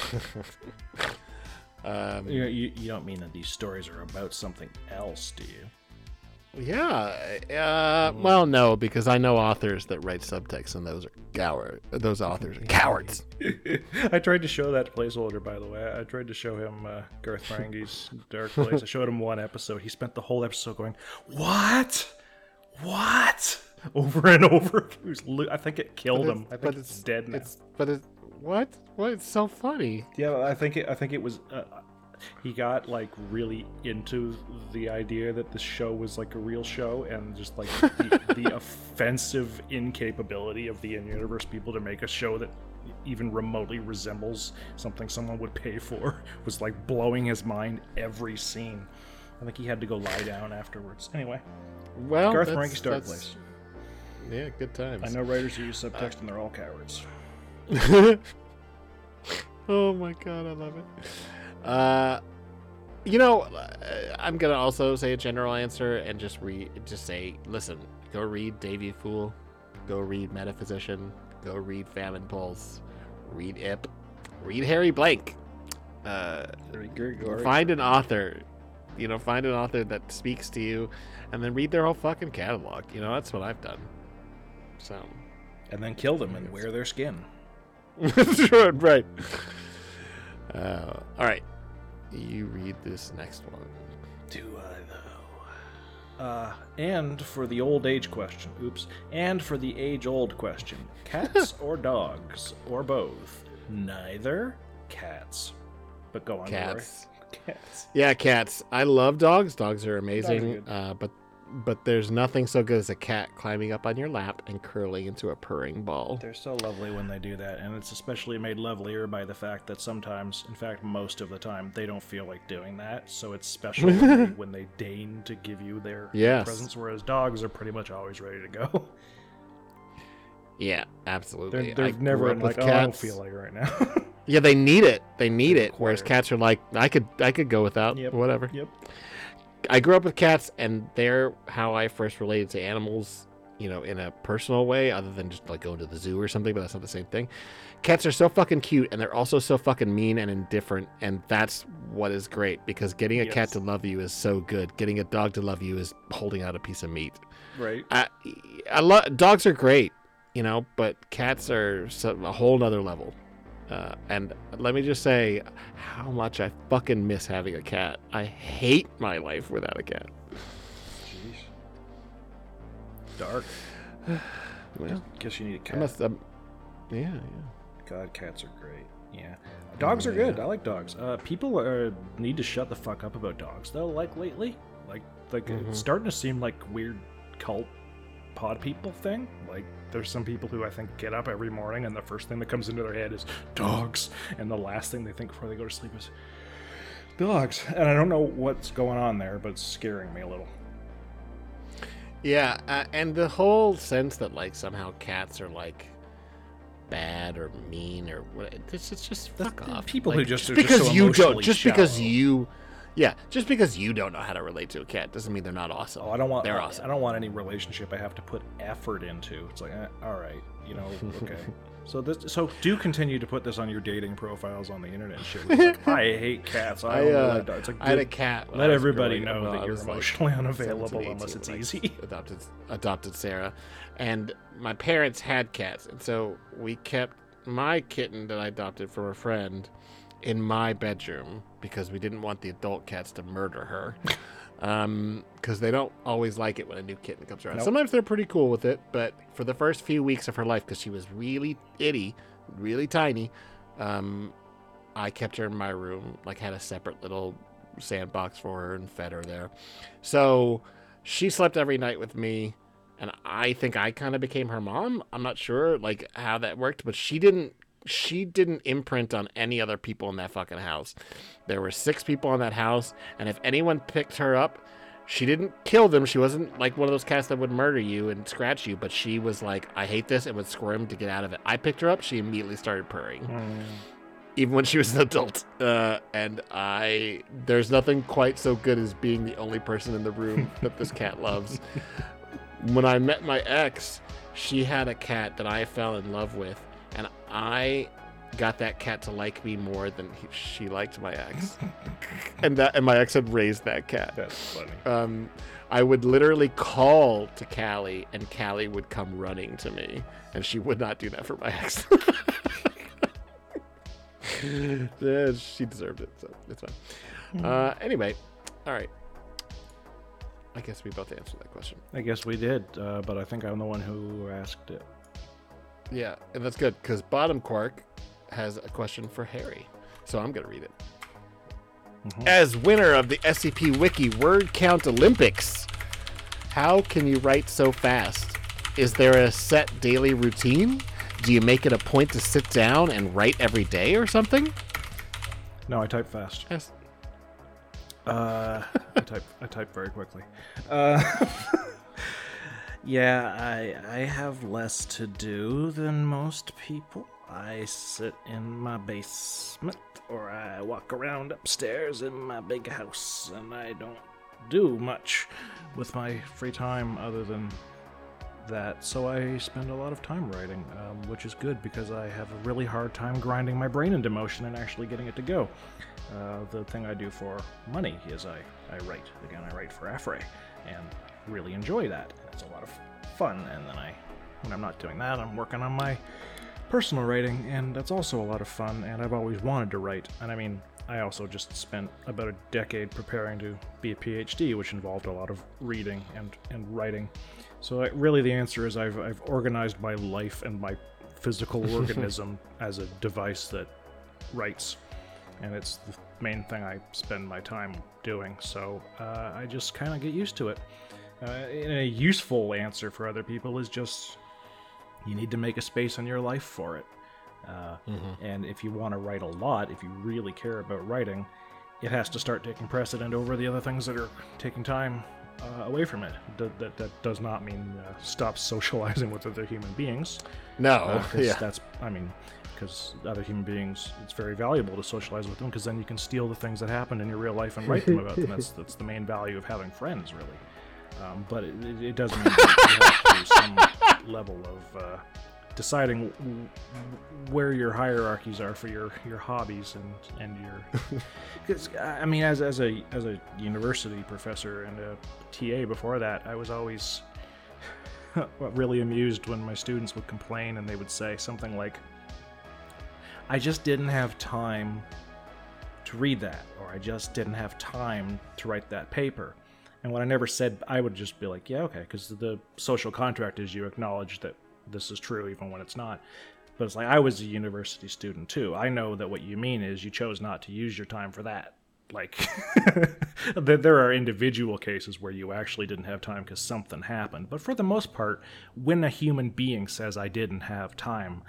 um, You, you, you don't mean that these stories are about something else, do you? Yeah. Uh, well, no, because I know authors that write subtext, and those are coward. Those authors are cowards. I tried to show that to placeholder, by the way. I tried to show him uh, Garth Marenghi's Dark Place. I showed him one episode. He spent the whole episode going, "What? What?" over and over. Lo- I think it killed him. I but think it's, it's- dead now. It's but it what? What? It's so funny. Yeah, I think it, I think it was. Uh, he got like really into the idea that the show was like a real show, and just like the, the offensive incapability of the in-universe people to make a show that even remotely resembles something someone would pay for was like blowing his mind every scene. I think he had to go lie down afterwards. Anyway, Well, Garth Marenghi's Dark Place. Yeah, good times. I know writers who use subtext and they're all cowards. oh my god, I love it. Uh, you know, uh, I'm gonna also say a general answer and just read, just say, listen, go read Davy Fool, go read Metaphysician, go read Famine Pulse, read Ip, read Harry Blank. Uh, find an author, you know, find an author that speaks to you, and then read their whole fucking catalog. You know, that's what I've done. So. And then kill them and wear their skin. Sure, right. Uh, all right. You read this next one. Do I though? Uh, and for the old age question, oops, and for the age old question, cats or dogs or both? Neither. Cats. But go on, Cats. Cats. Yeah, cats. I love dogs. Dogs are amazing. good. uh, but but there's nothing so good as a cat climbing up on your lap and curling into a purring ball. They're so lovely when they do that, and it's especially made lovelier by the fact that sometimes, in fact, most of the time, they don't feel like doing that. So it's special when, they, when they deign to give you their Yes. presence, whereas dogs are pretty much always ready to go. Yeah, absolutely. They're, they're never like, oh, I don't feel like right now. Yeah, they need it. They need it. Whereas cats are like, I could I could go without. Yep. Whatever. yep. I grew up with cats, and they're how I first related to animals, you know, in a personal way, other than just like going to the zoo or something, but that's not the same thing. Cats are so fucking cute, and they're also so fucking mean and indifferent, and that's what is great because getting a cat to love you is so good. Getting a dog to love you is holding out a piece of meat. Right. I, I love dogs are great, you know, but cats are so, a whole nother level. Uh, and let me just say how much I fucking miss having a cat. I hate my life without a cat. Jeez. Dark. Well, Guess you need a I cat. must. Um, yeah, yeah. God, cats are great. Yeah. Dogs are good. I like dogs. Uh, people are, need to shut the fuck up about dogs, though, like lately. Like, like Mhm. it's starting to seem like weird cult pod people thing. Like, there's some people who I think get up every morning and the first thing that comes into their head is dogs. And the last thing they think before they go to sleep is dogs. And I don't know what's going on there, but it's scaring me a little. Yeah, uh, and the whole sense that like somehow cats are like bad or mean or what it's, it's just fuck off. people who Like, just- are just because so you don't just because you yeah just because you don't know how to relate to a cat doesn't mean they're not awesome. Oh, I don't want. they're I, awesome. I don't want any relationship I have to put effort into. It's like, eh, all right, you know, okay. so this, so do continue to put this on your dating profiles on the internet and shit. Like, I hate cats. I, I, uh. It's like, I had a cat. Let everybody know Well, that you're was, like, emotionally unavailable unless it's easy. Adopted adopted Sarah, and my parents had cats, and so we kept my kitten that I adopted from a friend in my bedroom because we didn't want the adult cats to murder her. Um, because they don't always like it when a new kitten comes around. Nope. Sometimes they're pretty cool with it, but for the first few weeks of her life, because she was really itty, really tiny, um, I kept her in my room, like had a separate little sandbox for her and fed her there. So she slept every night with me, and I think I kind of became her mom. I'm not sure like how that worked, but she didn't. She didn't imprint on any other people in that fucking house. There were six people in that house, and if anyone picked her up, she didn't kill them. She wasn't like one of those cats that would murder you and scratch you, but she was like, I hate this, and would squirm to get out of it. I picked her up, she immediately started purring even when she was an adult. Uh, and I, there's nothing quite so good as being the only person in the room that this cat loves. when I met my ex, she had a cat that I fell in love with, and I got that cat to like me more than he, she liked my ex. and that and my ex had raised that cat. That's funny. Um, I would literally call to Callie, and Callie would come running to me, and she would not do that for my ex. Yeah, she deserved it, so it's fine. Uh, anyway, all right. I guess we both answered that question. I guess we did, uh, but I think I'm the one who asked it. Yeah, and that's good because Bottom Quark has a question for Harry, so I'm gonna read it. As winner of the SCP Wiki Word Count Olympics, how can you write so fast? Is there a set daily routine? Do you make it a point to sit down and write every day or something? No, I type fast. Yes. Uh, I type. I type very quickly. Uh, yeah, I I have less to do than most people. I sit in my basement, or I walk around upstairs in my big house, and I don't do much with my free time other than that. So I spend a lot of time writing, um, which is good because I have a really hard time grinding my brain into motion and actually getting it to go. Uh, the thing I do for money is I, I write. Again, I write for Afray and really enjoy that. It's a lot of fun. And then I, when I'm not doing that, I'm working on my personal writing, and that's also a lot of fun. And I've always wanted to write. And I mean, I also just spent about a decade preparing to be a PhD, which involved a lot of reading and, and writing. So I, really, the answer is I've, I've organized my life and my physical organism as a device that writes and it's the main thing I spend my time doing. So uh, I just kind of get used to it. Uh, and a useful answer for other people is just you need to make a space in your life for it. Uh, And if you want to write a lot, if you really care about writing, it has to start taking precedent over the other things that are taking time uh, away from it. That, that, that does not mean uh, stop socializing with other human beings. No, Uh, yeah. that's I mean, because other human beings, it's very valuable to socialize with them because then you can steal the things that happened in your real life and write them about them. That's that's the main value of having friends, really. Um, but it, it- doesn't mean that you have to some level of uh, deciding w- where your hierarchies are for your, your hobbies and and your. Because I mean, as as a as a university professor and a TA before that, I was always really amused when my students would complain and they would say something like, I just didn't have time to read that, or I just didn't have time to write that paper. And when I never said, I would just be like, yeah, okay, because the social contract is you acknowledge that this is true even when it's not. But it's like, I was a university student too. I know that what you mean is you chose not to use your time for that. Like, there are individual cases where you actually didn't have time because something happened. But for the most part, when a human being says, I didn't have time,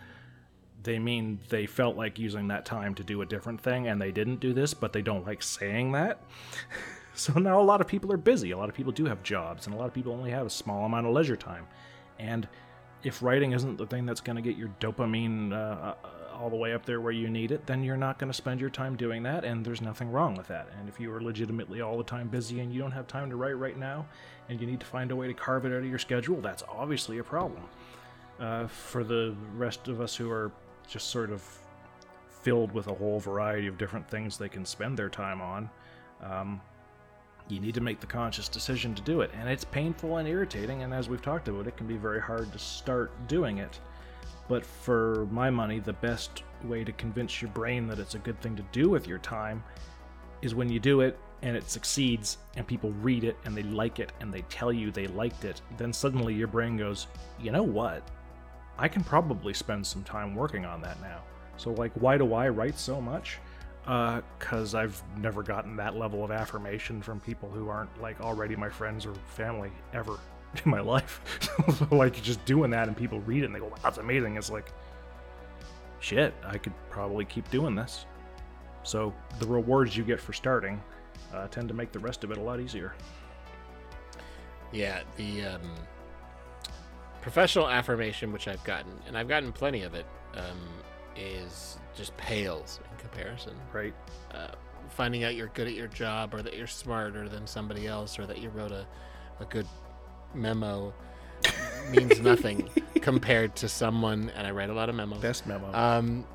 they mean they felt like using that time to do a different thing and they didn't do this, but they don't like saying that. so now a lot of people are busy. A lot of people do have jobs, and a lot of people only have a small amount of leisure time. And if writing isn't the thing that's going to get your dopamine uh, uh, all the way up there where you need it, then you're not going to spend your time doing that, and there's nothing wrong with that. And if you are legitimately all the time busy and you don't have time to write right now, and you need to find a way to carve it out of your schedule, that's obviously a problem. Uh, for the rest of us who are just sort of filled with a whole variety of different things they can spend their time on, um, you need to make the conscious decision to do it. And it's painful and irritating, and as we've talked about, it can be very hard to start doing it. But for my money, the best way to convince your brain that it's a good thing to do with your time is when you do it and it succeeds and people read it and they like it and they tell you they liked it, then suddenly your brain goes, you know what? I can probably spend some time working on that now. So, like, why do I write so much? Uh, cause I've never gotten that level of affirmation from people who aren't like already my friends or family ever in my life. so, like, just doing that and people read it and they go, wow, that's amazing. It's like, shit, I could probably keep doing this. So, the rewards you get for starting uh, tend to make the rest of it a lot easier. Yeah, the um, professional affirmation which I've gotten, and I've gotten plenty of it, um, is just pales comparison. Right. Uh, finding out you're good at your job, or that you're smarter than somebody else, or that you wrote a, a good memo. means nothing compared to someone. And I write a lot of memos. Best memo. Um,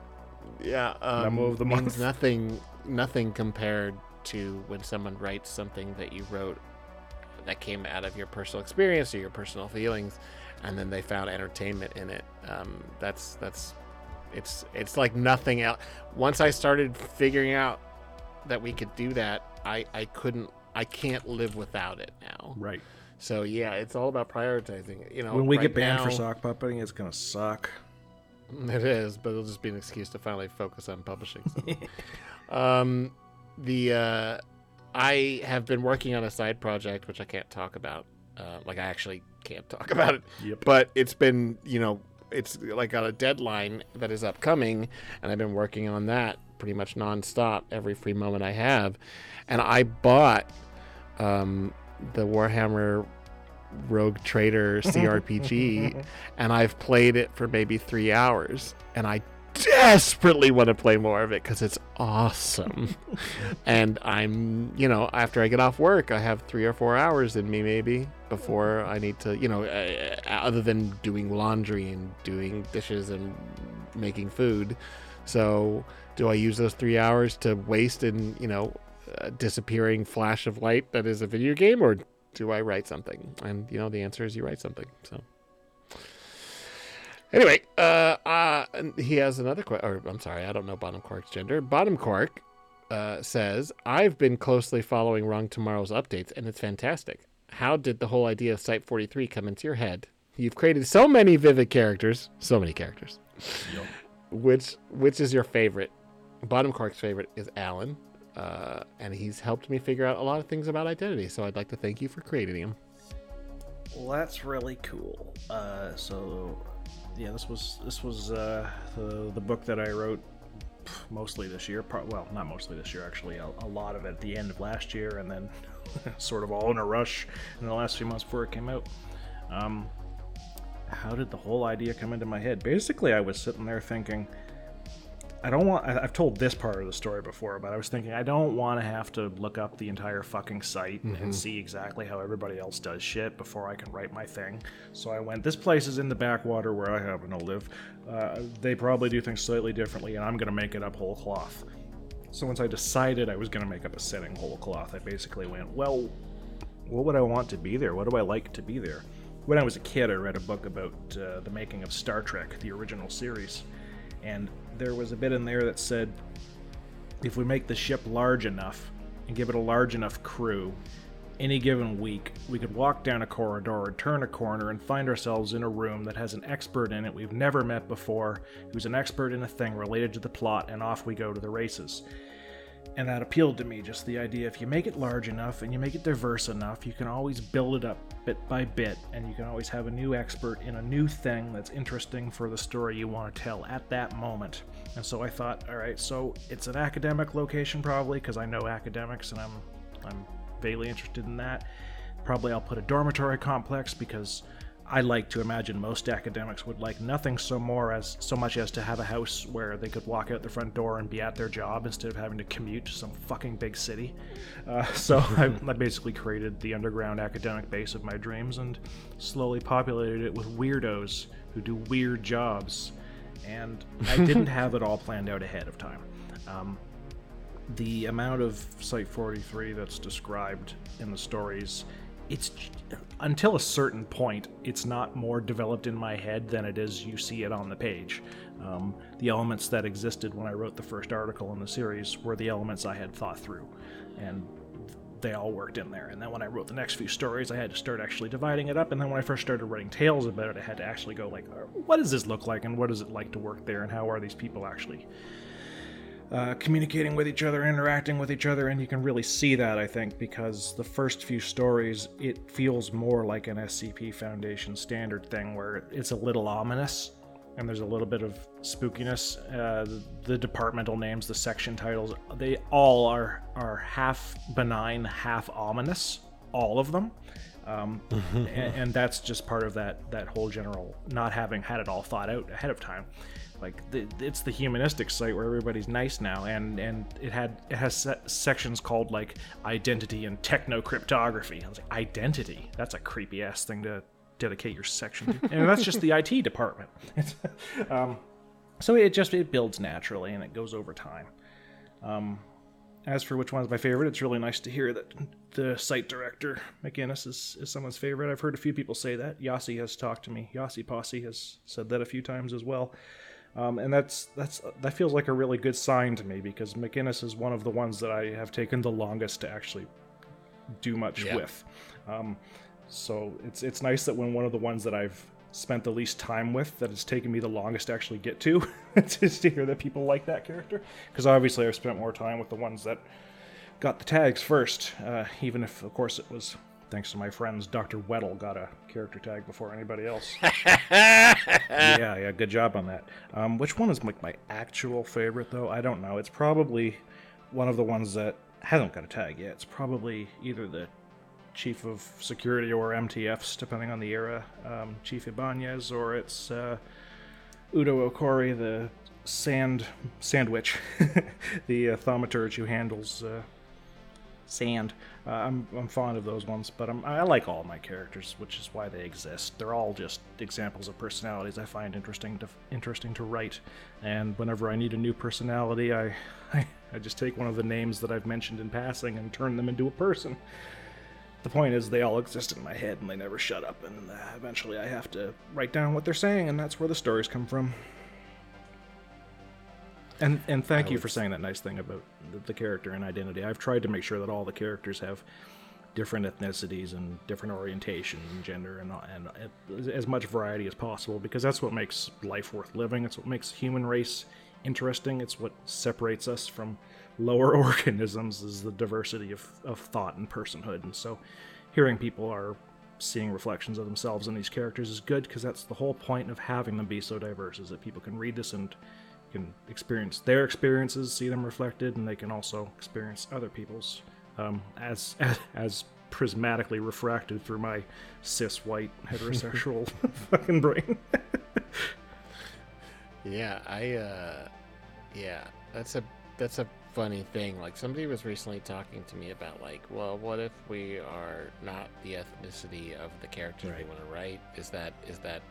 yeah, um, Memo of the month means nothing. Nothing compared to when someone writes something that you wrote that came out of your personal experience or your personal feelings, and then they found entertainment in it. Um, that's that's it's it's like nothing else. Once I started figuring out that we could do that, I I couldn't I can't live without it now. right. So yeah, it's all about prioritizing. You know, when we right get banned for now- sock puppeting, it's gonna suck. It is, but it'll just be an excuse to finally focus on publishing. Um, the uh, I have been working on a side project which I can't talk about. Uh, like I actually can't talk about it. Yep. But it's been, you know, it's like got a deadline that is upcoming, and I've been working on that pretty much nonstop every free moment I have. And I bought um, the Warhammer Rogue Trader CRPG, and I've played it for maybe three hours, and I desperately want to play more of it because it's awesome. and I'm, you know, after I get off work, I have three or four hours in me maybe before I need to, you know, uh, other than doing laundry and doing dishes and making food. So, do I use those three hours to waste in, you know, a disappearing flash of light that is a video game, or do I write something? And you know, the answer is you write something. So. Anyway, uh, uh, he has another question. Or I'm sorry, I don't know Bottom Quark's gender. Bottom Quark uh, says, "I've been closely following Wrong Tomorrow's updates, and it's fantastic. How did the whole idea of Site 43 come into your head? You've created so many vivid characters, so many characters. Which which is your favorite? Bottom Quark's favorite is Alan, uh, and he's helped me figure out a lot of things about identity. So I'd like to thank you for creating him. Well, that's really cool. Uh, so, yeah, this was this was uh, the the book that I wrote mostly this year. Pro- well, not mostly this year, actually. A, a lot of it at the end of last year, and then sort of all in a rush in the last few months before it came out. Um, how did the whole idea come into my head? Basically, I was sitting there thinking. I don't want. I've told this part of the story before, but I was thinking I don't want to have to look up the entire fucking site and see exactly how everybody else does shit before I can write my thing. So I went. This place is in the backwater where I happen to live. Uh, they probably do things slightly differently, and I'm gonna make it up whole cloth. So once I decided I was gonna make up a setting whole cloth, I basically went, well, what would I want to be there? What do I like to be there? When I was a kid, I read a book about uh, the making of Star Trek, the original series, and there was a bit in there that said if we make the ship large enough and give it a large enough crew, any given week, we could walk down a corridor or turn a corner and find ourselves in a room that has an expert in it we've never met before, who's an expert in a thing related to the plot, and off we go to the races. And that appealed to me, just the idea if you make it large enough and you make it diverse enough, you can always build it up bit by bit, and you can always have a new expert in a new thing that's interesting for the story you want to tell at that moment. And so I thought, all right, so it's an academic location probably, because I know academics and I'm I'm vaguely interested in that. Probably I'll put a dormitory complex because I like to imagine most academics would like nothing so more as so much as to have a house where they could walk out the front door and be at their job instead of having to commute to some fucking big city. Uh, so I, I basically created the underground academic base of my dreams and slowly populated it with weirdos who do weird jobs. And I didn't have it all planned out ahead of time. Um, the amount of Site 43 that's described in the stories, it's until a certain point, it's not more developed in my head than it is you see it on the page. Um, the elements that existed when I wrote the first article in the series were the elements I had thought through, and they all worked in there. And then when I wrote the next few stories, I had to start actually dividing it up. And then when I first started writing tales about it, I had to actually go like, what does this look like, and what is it like to work there, and how are these people actually uh, communicating with each other, interacting with each other, and you can really see that, I think, because the first few stories, it feels more like an SCP Foundation standard thing where it's a little ominous and there's a little bit of spookiness. Uh, the, the departmental names, the section titles, they all are, are half benign, half ominous, all of them. Um, and, and that's just part of that that whole general not having had it all thought out ahead of time like the, it's the humanistic site where everybody's nice now and and it had it has se- sections called like identity and techno cryptography i was like identity that's a creepy ass thing to dedicate your section to. And that's just the IT department. um, so it just it builds naturally and it goes over time. Um, as for which one's my favorite, it's really nice to hear that the site director McInnes is, is someone's favorite. I've heard a few people say that. Yossi has talked to me. Yossipossi has said that a few times as well. Um, and that's that's that feels like a really good sign to me because McInnes is one of the ones that I have taken the longest to actually do much Yeah. with. Um, so it's it's nice that when one of the ones that I've spent the least time with that it's taken me the longest to actually get to just to hear that people like that character because obviously I've spent more time with the ones that got the tags first uh, even if of course it was thanks to my friends Dr. Weddle got a character tag before anybody else. Yeah yeah good job on that. Um, which one is like my actual favorite though? I don't know. It's probably one of the ones that hasn't got a tag yet. It's probably either the chief of security or MTFs, depending on the era, um, Chief Ibanez, or it's uh, Udo Okori, the sand sandwich, the uh, thaumaturge who handles uh, sand. Uh, I'm, I'm fond of those ones, but I'm, I like all my characters, which is why they exist. They're all just examples of personalities I find interesting to interesting to write. And whenever I need a new personality, I, I I just take one of the names that I've mentioned in passing and turn them into a person. The point is, they all exist in my head and they never shut up, and uh, eventually I have to write down what they're saying, and that's where the stories come from. And and thank I you would for saying that nice thing about the, the character and identity. I've tried to make sure that all the characters have different ethnicities and different orientation and gender and, and uh, as much variety as possible because that's what makes life worth living. It's what makes the human race interesting. It's what separates us from lower organisms is the diversity of, of thought and personhood. And so hearing people are seeing reflections of themselves in these characters is good because that's the whole point of having them be so diverse is that people can read this and can experience their experiences, see them reflected, and they can also experience other people's um, as, as as prismatically refracted through my cis white heterosexual fucking brain. Yeah, I uh yeah, that's a that's a funny thing. Like somebody was recently talking to me about like, well, what if we are not the ethnicity of the characters we want to write? Is that is that,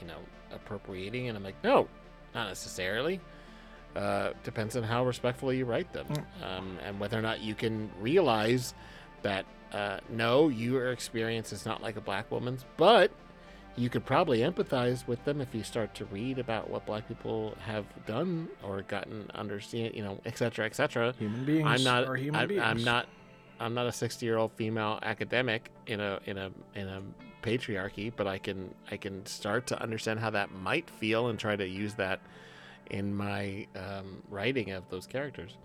you know, appropriating? And I'm like, no, not necessarily. Uh, depends on how respectfully you write them, um, and whether or not you can realize that uh, no, your experience is not like a black woman's, but you could probably empathize with them if you start to read about what black people have done or gotten understand you know etc etc Human beings i'm not are human I, beings. i'm not i'm not a 60 year old female academic in a in a in a patriarchy but i can i can start to understand how that might feel and try to use that in my um, writing of those characters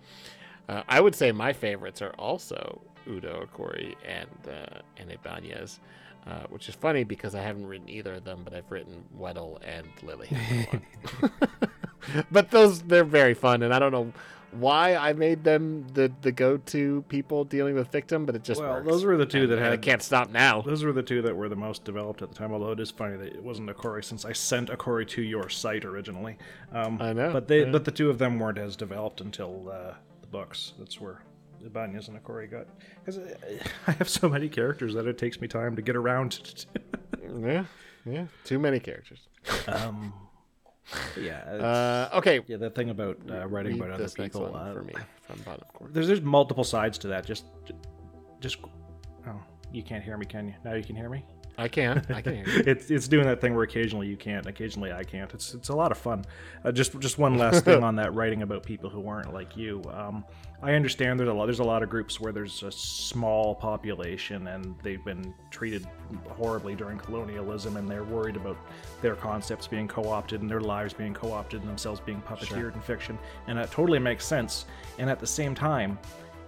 uh, i would say my favorites are also udo okori and uh, and ibanez uh, which is funny because I haven't written either of them, but I've written Weddle and Lily. but those they're very fun, and I don't know why I made them the the go to people dealing with victim, but it just well, works. those were the two And- that and I can't stop now. Those were the two that were the most developed at the time. Although it is funny that it wasn't Akori since I sent Akori to your site originally. Um, I know, but they but the two of them weren't as developed until uh, the books. That's where Ibanez and Akori got. Because I have so many characters that it takes me time to get around. to yeah, yeah, too many characters. um, yeah. Uh, okay, yeah, that thing about uh, writing read about other people. uh, for me from Bottom Quark. There's there's multiple sides to that. Just just oh, you can't hear me, can you? Now you can hear me. I can, I can it's it's doing that thing where occasionally you can't, occasionally I can't. It's it's a lot of fun. Uh, just just one last thing on that writing about people who weren't like you. Um, I understand there's a lot there's a lot of groups where there's a small population and they've been treated horribly during colonialism and they're worried about their concepts being co-opted and their lives being co-opted and themselves being puppeteered in fiction. And that totally makes sense. And at the same time,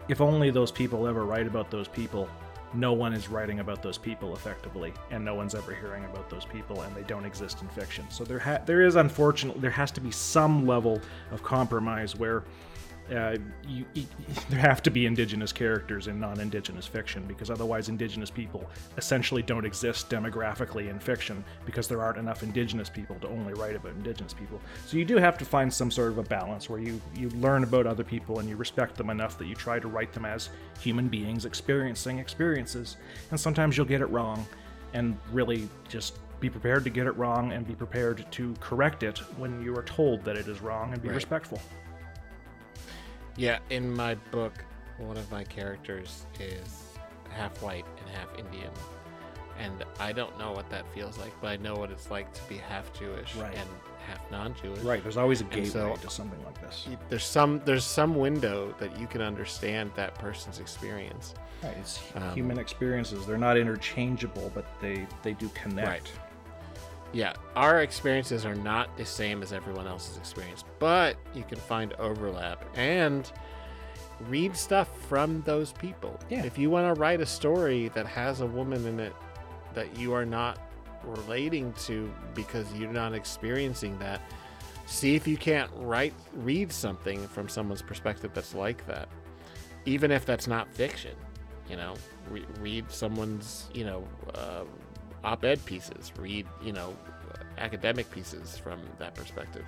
if only those people ever write about those people no one is writing about those people effectively, and no one's ever hearing about those people, and they don't exist in fiction. So there, ha- there is unfortunately there has to be some level of compromise where uh, you, you, there have to be indigenous characters in non-indigenous fiction because otherwise indigenous people essentially don't exist demographically in fiction because there aren't enough indigenous people to only write about indigenous people so you do have to find some sort of a balance where you you learn about other people and you respect them enough that you try to write them as human beings experiencing experiences and sometimes you'll get it wrong and really just be prepared to get it wrong and be prepared to correct it when you are told that it is wrong and be Right. respectful. Yeah, in my book, one of my characters is half white and half Indian. And I don't know what that feels like, but I know what it's like to be half Jewish Right. and half non-Jewish. Right, there's always a gateway so- to something like this. There's some there's some window that you can understand that person's experience. Right, it's Um, human experiences. They're not interchangeable, but they they do connect. Right. Yeah, our experiences are not the same as everyone else's experience, but you can find overlap and read stuff from those people. Yeah. If you want to write a story that has a woman in it that you are not relating to because you're not experiencing that, see if you can't write read something from someone's perspective that's like that. Even if that's not fiction, you know, re- read someone's, you know, uh, op-ed pieces read you know academic pieces from that perspective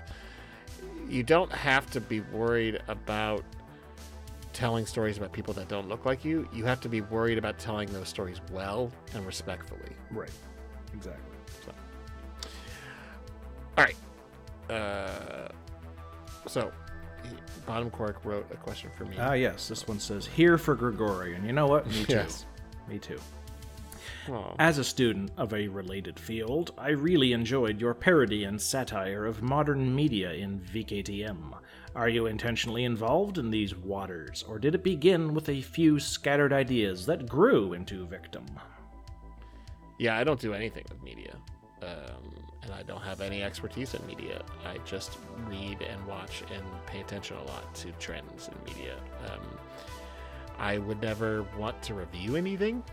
you don't have to be worried about telling stories about people that don't look like you you have to be worried about telling those stories well and respectfully Right. Exactly. all right uh, so Bottom Quark wrote a question for me Ah, yes. This one says here for Gregorian. You know what? Me too. Yes. Me too. As a student of a related field, I really enjoyed your parody and satire of modern media in VKTM. Are you intentionally involved in these waters, or did it begin with a few scattered ideas that grew into Victim? Yeah, I don't do anything with media. Um, and I don't have any expertise in media. I just read and watch and pay attention a lot to trends in media. Um, I would never want to review anything,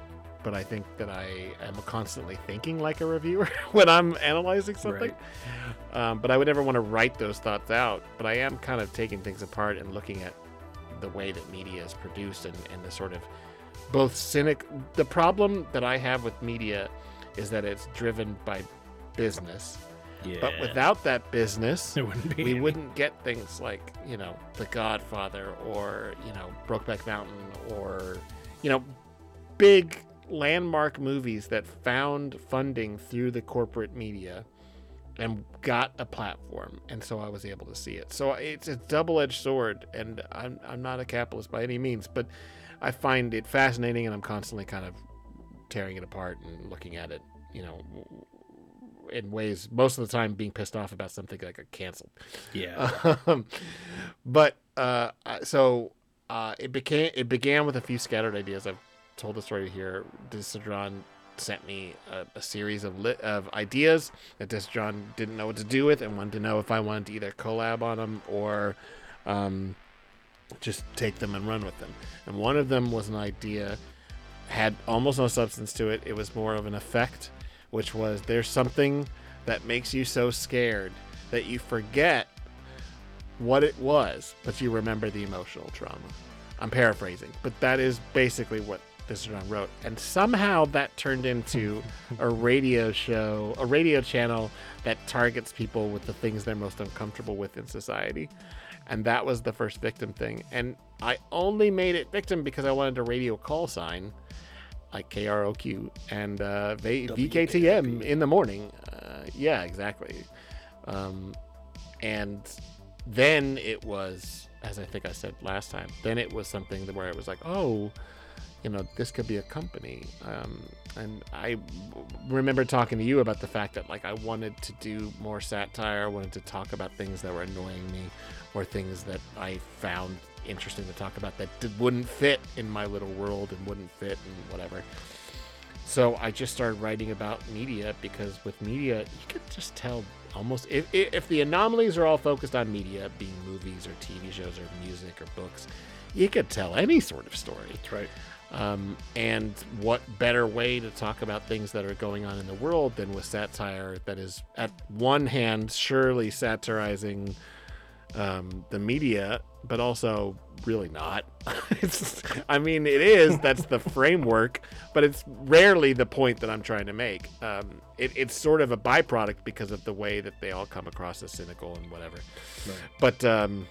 but I think that I am constantly thinking like a reviewer when I'm analyzing something. Um, but I would never want to write those thoughts out. But I am kind of taking things apart and looking at the way that media is produced and, and the sort of both cynic. The problem that I have with media is that it's driven by business. Yeah. But without that business, wouldn't we any. wouldn't get things like, you know, The Godfather or, you know, Brokeback Mountain or, you know, big landmark movies that found funding through the corporate media and got a platform. And so I was able to see it. So it's a double edged sword. And I'm, I'm not a capitalist by any means, but I find it fascinating and I'm constantly kind of tearing it apart and looking at it, you know, in ways most of the time being pissed off about something that got canceled. Yeah. Um, but uh, so uh, it became it began with a few scattered ideas. I've told the story here. Dissidron sent me a, a series of lit, of ideas that Dissidron didn't know what to do with and wanted to know if I wanted to either collab on them or um, just take them and run with them. And one of them was an idea had almost no substance to it. It was more of an effect, which was there's something that makes you so scared that you forget what it was, but you remember the emotional trauma. I'm paraphrasing, but that is basically what this is what I wrote. And somehow that turned into a radio show, a radio channel that targets people with the things they're most uncomfortable with in society. And that was the first victim thing. And I only made it victim because I wanted a radio call sign like KROQ and uh, v- VKTM in the morning. Uh, yeah, exactly. Um, and then it was, as I think I said last time, then it was something where it was like, oh, you know, this could be a company. Um, and I remember talking to you about the fact that, like, I wanted to do more satire, I wanted to talk about things that were annoying me or things that I found interesting to talk about that did, wouldn't fit in my little world and wouldn't fit and whatever. So I just started writing about media because with media, you could just tell almost if, if the anomalies are all focused on media, being movies or TV shows or music or books, you could tell any sort of story. Right. Um, and what better way to talk about things that are going on in the world than with satire that is, at one hand, surely satirizing um, the media, but also really not. it's, I mean, it is. That's the framework, but it's rarely the point that I'm trying to make. Um, it, it's sort of a byproduct because of the way that they all come across as cynical and whatever. But um,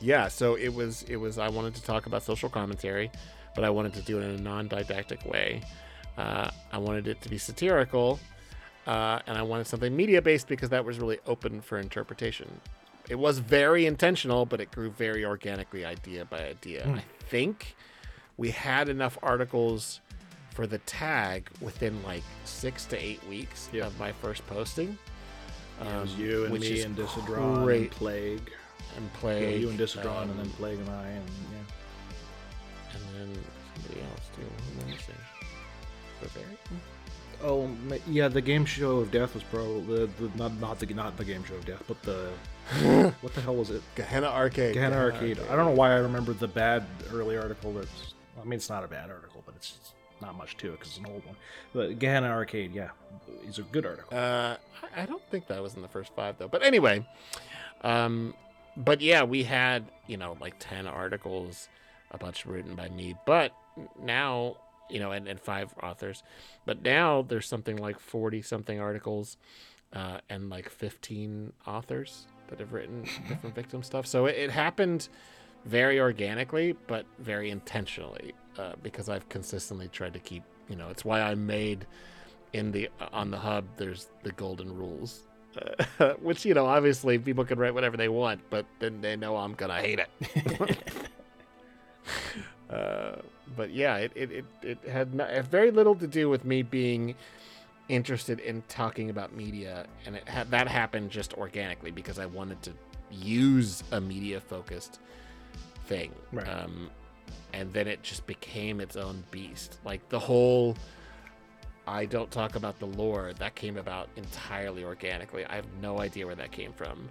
yeah, so it was. It was. I wanted to talk about social commentary, but I wanted to do it in a non-didactic way. Uh, I wanted it to be satirical, uh, and I wanted something media based because that was really open for interpretation. It was very intentional, but it grew very organically, idea by idea. I think we had enough articles for the tag within like six to eight weeks of my first posting. it was um, you and me and Disadron great. and Plague. and Yeah, you and Disadron, and then um, Plague and I, and yeah. And then somebody else too. Who am I missing? Barbarian? Oh, ma- yeah, the game show of death was probably the, the not not the not the game show of death, but the what the hell was it? Gehenna Arcade. Gehenna Arcade. I don't know why I remember the bad early article. That's I mean, it's not a bad article, but it's not much to it because it's an old one. But Gehenna Arcade, yeah, is a good article. Uh, I- I don't think that was in the first five though. But anyway, um, but yeah, we had you know like ten articles, a bunch written by me. But now you know, and, and five authors. But now there's something like forty something articles, uh, and like fifteen authors that have written different victim stuff. So it, it happened very organically, but very intentionally, uh, because I've consistently tried to keep. You know, it's why I made in the on the hub there's the golden rules uh, which you know obviously people can write whatever they want but then they know i'm gonna hate it uh, but yeah it, it, it, it had no, it very little to do with me being interested in talking about media and it had that happened just organically because i wanted to use a media focused thing Right. um, and then it just became its own beast like the whole I don't talk about the lore. That came about entirely organically. I have no idea where that came from.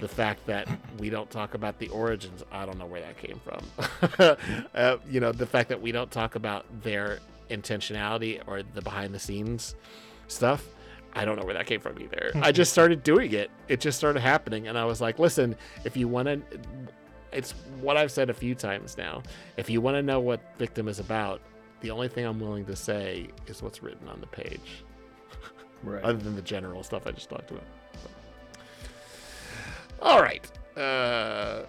The fact that we don't talk about the origins, I don't know where that came from. uh, you know, the fact that we don't talk about their intentionality or the behind the scenes stuff, I don't know where that came from either. I just started doing it. It just started happening. And I was like, listen, if you want to, it's what I've said a few times now. If you want to know what Victim is about, the only thing I'm willing to say is what's written on the page, right. other than the general stuff I just talked about. All right. Uh,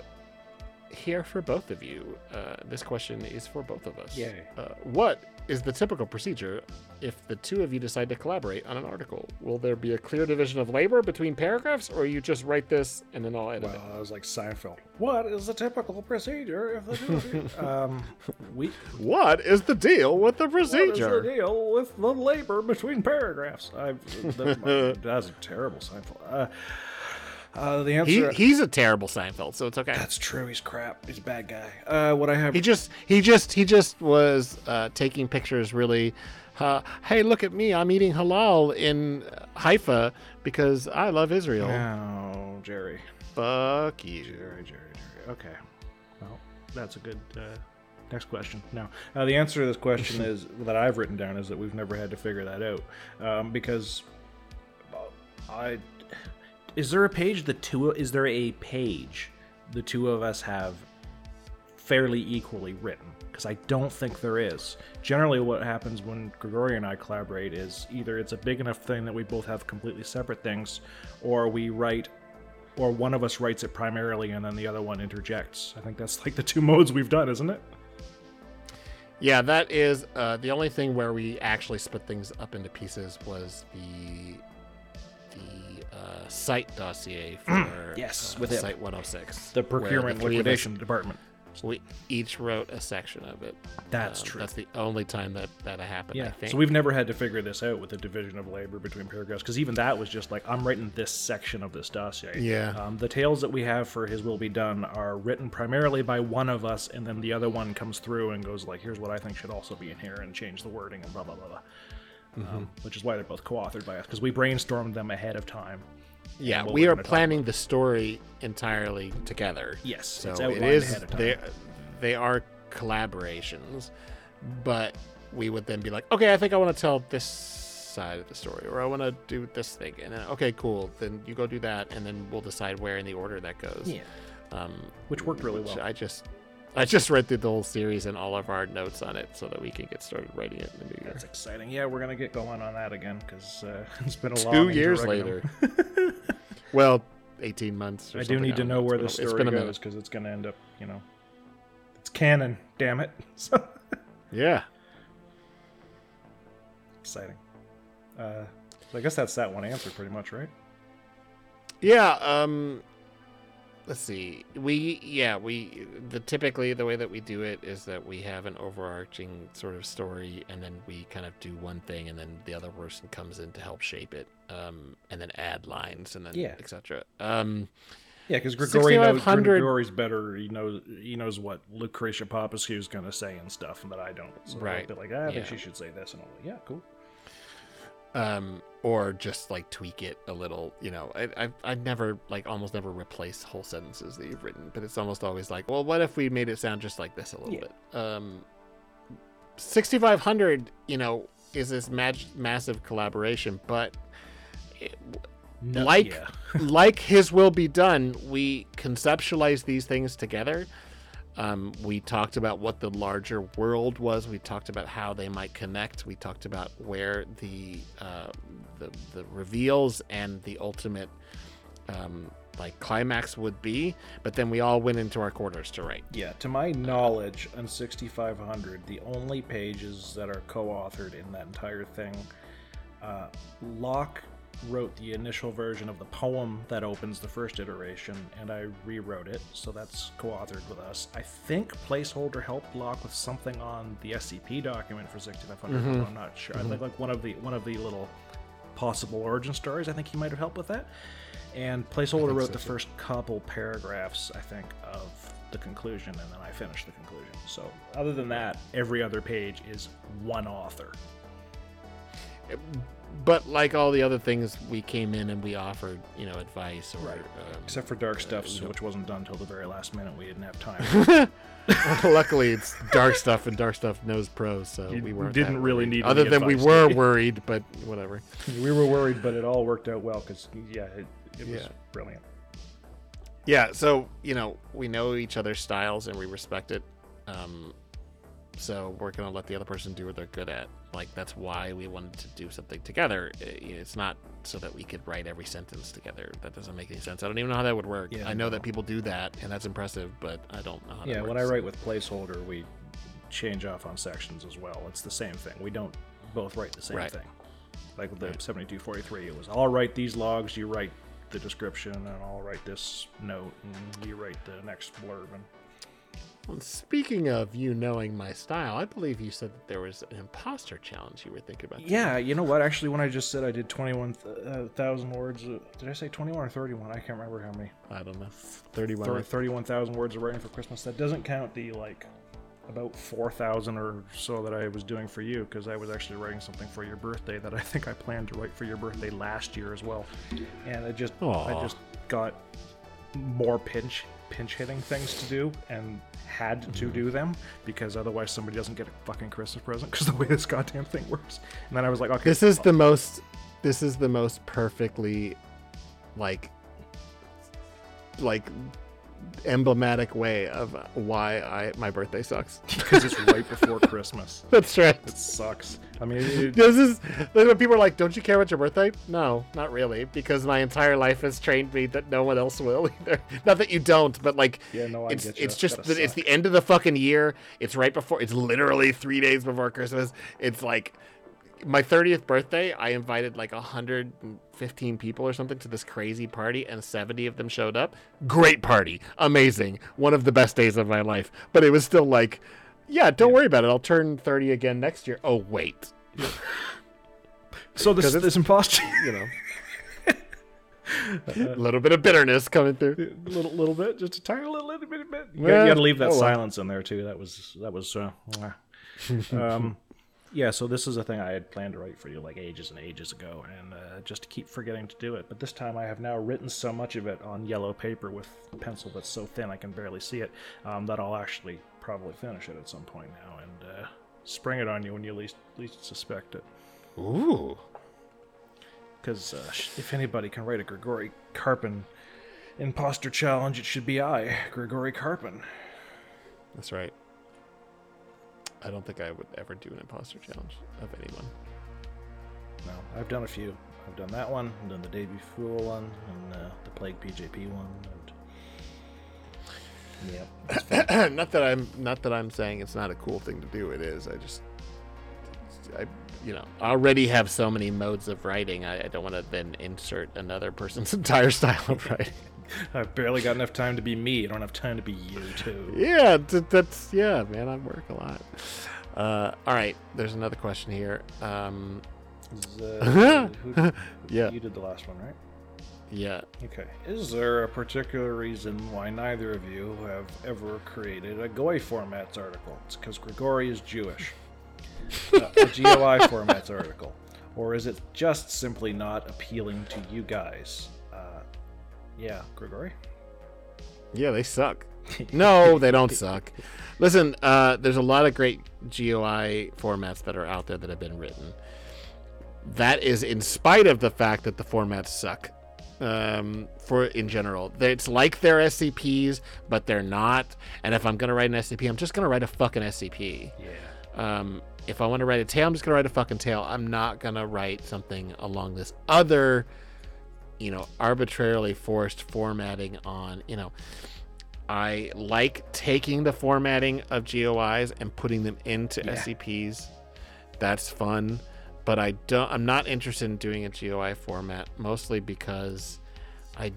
here for both of you. Uh, this question is for both of us. Yay. Uh, what is the typical procedure if the two of you decide to collaborate on an article? Will there be a clear division of labor between paragraphs, or you just write this and then I'll edit Well, it? I was like Seinfeld. What is the typical procedure if the two of you- um, we What is the deal with the procedure? What is the deal with the labor between paragraphs? I've, that, that's a terrible Seinfeld. Uh, uh, the He, answer. he's a terrible Seinfeld, so it's okay. that's true. He's crap. He's a bad guy. Uh, what I have. He just he just he just was uh, taking pictures really. Uh, hey, look at me! I'm eating halal in Haifa because I love Israel. Oh, Jerry. Fuck you. Jerry, Jerry, Jerry. Okay. Well, that's a good. Uh, next question. No. Uh, the answer to this question is that I've written down is that we've never had to figure that out um, because I. Is there a page the two? Is there a page the two of us have fairly equally written? Because I don't think there is. Generally, what happens when Grigori and I collaborate is either it's a big enough thing that we both have completely separate things, or we write or one of us writes it primarily and then the other one interjects. I think that's like the two modes we've done, isn't it? Yeah, that is uh, the only thing where we actually split things up into pieces was the the uh, site dossier for Yes, uh, with site 106. The procurement three of us- liquidation department. So we each wrote a section of it. That's Um, true. That's the only time that that happened. I Yeah. think. So we've never had to figure this out with the division of labor between paragraphs because even that was just like I'm writing this section of this dossier. Yeah. Um, the tales that we have for His Will Be Done are written primarily by one of us, and then the other one comes through and goes like, "Here's what I think should also be in here," and change the wording and blah blah blah blah. Mm-hmm. Um, which is why they're both co-authored by us because we brainstormed them ahead of time. Yeah, we are planning the story entirely together. Yes, so it time. They they are collaborations, but we would then be like, okay, I think I want to tell this side of the story, or I want to do this thing, and then okay, cool, then you go do that, and then we'll decide where in the order that goes. Yeah. um, Which worked really which well. I just. I just read through the whole series and all of our notes on it so that we can get started writing it in the new year. That's exciting. Yeah, we're gonna get going on that again because uh, it's been a long Two long years later. well, 18 months. Or I do need to don't know where It's the been a- it's story been a goes because it's gonna end up, you know, it's canon. Damn it. So, Yeah. exciting. Uh, so I guess that's that one answer, pretty much, right? Yeah. Um. Let's see. We yeah we the typically the way that we do it is that we have an overarching sort of story and then we kind of do one thing and then the other person comes in to help shape it um and then add lines and then Yeah. etc. Um. Yeah, because Grigori knows 6,500 Grigori's better. He knows he knows what Lucretia Popescu's going to say and stuff, but I don't. So Right. I'll be like, ah, I think Yeah. she should say this, and I'm like, yeah, cool. Um, or just like tweak it a little. You know, I, I I never like almost never replace whole sentences that you've written, but it's almost always like, well, what if we made it sound just like this a little Yeah. bit? Um, sixty five hundred, you know, is this mag- massive collaboration, but. It, No- like yeah. like his will be done we conceptualize these things together um, we talked about what the larger world was. We talked about how they might connect. We talked about where the uh, the, the reveals and the ultimate um, like climax would be. But then we all went into our quarters to write. Yeah, to my knowledge, on 6500, the only pages that are co-authored in that entire thing, uh, Locke wrote the initial version of the poem that opens the first iteration, and I rewrote it, so that's co-authored with us. I think Placeholder helped Locke with something on the SCP document for 6500. Mhm. I'm not sure. I think like one of the one of the little possible origin stories. I think he might have helped with that. And Placeholder wrote so, the too. first couple paragraphs, I think, of the conclusion, and then I finished the conclusion. So, other than that, every other page is one author. But like all the other things we came in and we offered you know advice or Right. um, Except for Dark Stuff, you know. which wasn't done until the very last minute. We didn't have time. Luckily, it's dark stuff, and dark stuff knows pros, so You we weren't. didn't really need Other any than we were did worried, but whatever. we were worried, but it all worked out well because, yeah, it, it was Yeah. brilliant. Yeah, so you know we know each other's styles and we respect it. Um, so we're gonna let the other person do what they're good at. Like that's why we wanted to do something together. It's not so that we could write every sentence together. That doesn't make any sense. I don't even know how that would work. Yeah, I know no. that people do that, and that's impressive, but I don't know how. Yeah, that when I write with Placeholder, we change off on sections as well. It's the same thing. We don't both write the same Right. thing. Like with the 7243, it was I'll write these logs, you write the description, and I'll write this note, and you write the next blurb. And speaking of you knowing my style, I believe you said that there was an imposter challenge you were thinking about. doing. yeah, you know what? Actually, when I just said I did 21,000 words, uh, did I say 21 or 31? I can't remember how many. I don't know. Thirty-one. Thir- 31,000 words of writing for Christmas. That doesn't count the like about 4,000 or so that I was doing for you because I was actually writing something for your birthday that I think I planned to write for your birthday last year as well. And it just I just got more pinch pinch hitting things to do and had to Mm-hmm. do them because otherwise somebody doesn't get a fucking Christmas present because the way this goddamn thing works. And then I was like, okay, This is the most. This is the most perfectly, like, like, emblematic way of why I my birthday sucks. because it's right before Christmas. That's right. It sucks. I mean, it, This is when people are like, "Don't you care about your birthday?" No, not really, because my entire life has trained me that no one else will either. Not that you don't, but like, Yeah, no, I it's get you. It's just that it's the end of the fucking year. It's right before. It's literally three days before Christmas. It's like my 30th birthday. I invited like 115 people or something to this crazy party, and 70 of them showed up. Great party, amazing, one of the best days of my life. But it was still like. Yeah, don't worry about it. I'll turn 30 again next year. Oh, wait. so this 'Cause it's- this imposter. you know. a little bit of bitterness coming through. A little, little bit, just a tiny little, little bit. bit. You, Yeah, gotta, you gotta leave that oh well. silence in there too. That was that was. Uh, um, yeah. So this is a thing I had planned to write for you like ages and ages ago, and uh, just to keep forgetting to do it. But this time I have now written so much of it on yellow paper with pencil that's so thin I can barely see it um, that I'll actually probably finish it at some point now and uh, spring it on you when you least least suspect it. Ooh. Because uh, if anybody can write a Grigori Karpin imposter challenge, it should be I, Grigori Karpin. That's right. I don't think I would ever do an imposter challenge of anyone. No, I've done a few. I've done that one, I've done the Davy Fool one, and uh, the Plague PJP one, and yeah, not that I'm not that I'm saying it's not a cool thing to do. It is. I just I you know, I already have so many modes of writing. I, I don't want to then insert another person's entire style of writing. I've barely got enough time to be me. I don't have time to be you too. Yeah, th- that's yeah, man. I work a lot. Uh, all right, there's another question here. Um, Is, uh, who- Yeah. You did the last one, right? yeah, Okay. Is there a particular reason why neither of you have ever created a GOI formats article? It's because Grigori is Jewish. Uh, a GOI formats article. Or is it just simply not appealing to you guys? Yeah, Grigori? yeah, they suck. no, they don't suck. Listen, uh, there's a lot of great GOI formats that are out there that have been written. That is in spite of the fact that the formats suck. Um, for in general, it's like they're SCPs, but they're not. And if I'm gonna write an SCP, I'm just gonna write a fucking SCP. Yeah. Um, if I want to write a tale, I'm just gonna write a fucking tale. I'm not gonna write something along this other, you know, arbitrarily forced formatting on. You know, I like taking the formatting of GOIs and putting them into Yeah. SCPs. That's fun, but I don't. I'm not interested in doing a GOI format mostly because I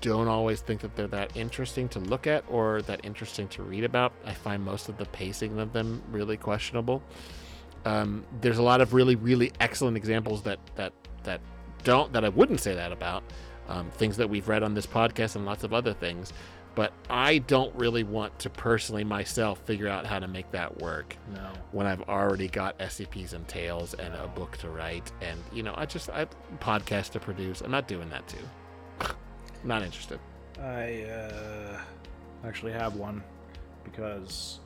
don't always think that they're that interesting to look at or that interesting to read about. I find most of the pacing of them really questionable. Um, there's a lot of really, really excellent examples that that that don't that I wouldn't say that about. Um, things that we've read on this podcast and lots of other things, but I don't really want to personally myself figure out how to make that work No. when I've already got SCPs and tales and a book to write and you know I just I podcast to produce. I'm not doing that too. not interested. I uh, actually have one because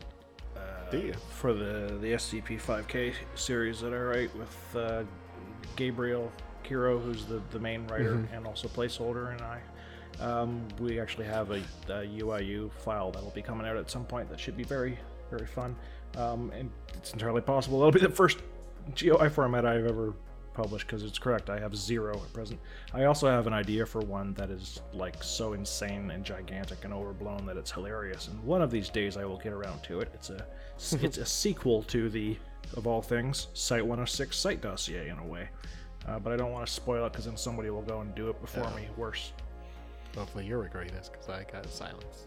uh, Do you? for the the SCP 5K series that I write with uh, Gabriel Kiro, who's the the main writer Mhm. and also placeholder, and I. Um, we actually have a, a UIU file that'll be coming out at some point that should be very, very fun. Um, and it's entirely possible that'll be the first GOI format I've ever published because it's correct. I have zero at present. I also have an idea for one that is like so insane and gigantic and overblown that it's hilarious. And one of these days I will get around to it. It's a it's a sequel to the of all things Site 106 site dossier in a way. Uh, but I don't want to spoil it because then somebody will go and do it before Oh. me. Worse. Hopefully you're regretting this because I got silence.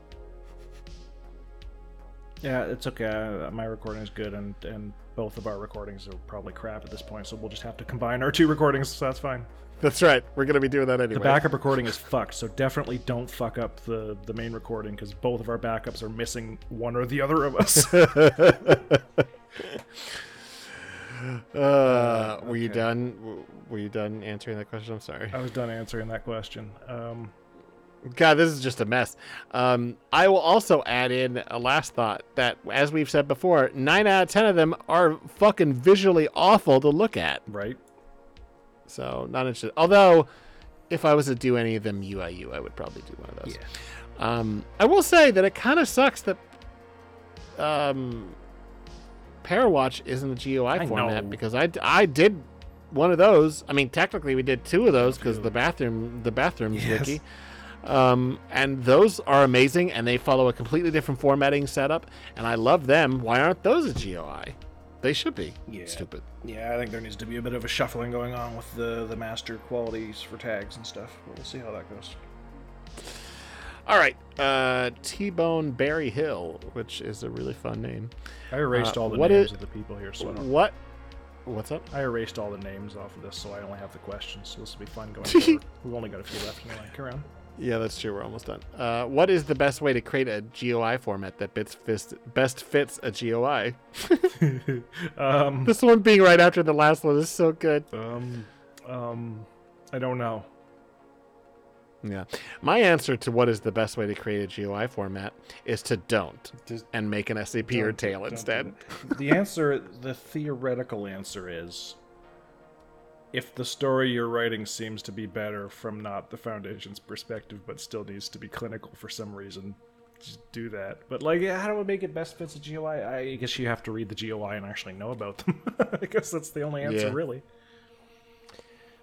Yeah, it's okay. Uh, My recording is good, and and both of our recordings are probably crap at this point. So we'll just have to combine our two recordings. So that's fine. That's right. We're gonna be doing that anyway. The backup recording is fucked, so definitely don't fuck up the the main recording because both of our backups are missing one or the other of us. uh, were you done? Were you done answering that question? I'm sorry. I was done answering that question. Um, God, this is just a mess. Um, I will also add in a last thought that, as we've said before, nine out of ten of them are fucking visually awful to look at. right? So not interested. Although, if I was to do any of them UIU, I would probably do one of those. Um, I will say that it kind of sucks that um, Parawatch isn't a GOI I format know. because I, I did one of those. I mean, technically we did two of those because the bathroom the bathrooms Yes. wiki. Um, and those are amazing and they follow a completely different formatting setup and I love them. Why aren't those a GOI? They should be. Yeah. Stupid. Yeah, I think there needs to be a bit of a shuffling going on with the the master qualities for tags and stuff. But we'll see how that goes. All right. Uh, T-Bone Barry Hill, which is a really fun name. I erased Uh, all the what names is- of the people here, so I don't. What? What's up? I erased all the names off of this, so I only have the questions. So this will be fun going forward. We've only got a few left anyway. Around. Yeah, that's true. We're almost done. Uh, what is the best way to create a GOI format that best fits, best fits a GOI? um, This one being right after the last one is so good. um, um, I don't know. Yeah. My answer to what is the best way to create a GOI format is to don't Just and make an SCP or tale instead. the answer, the theoretical answer is if the story you're writing seems to be better from not the Foundation's perspective, but still needs to be clinical for some reason, just do that. But, like, how do we make it best fits a GOI? I guess you have to read the GOI and actually know about them. I guess that's the only answer, Yeah. really.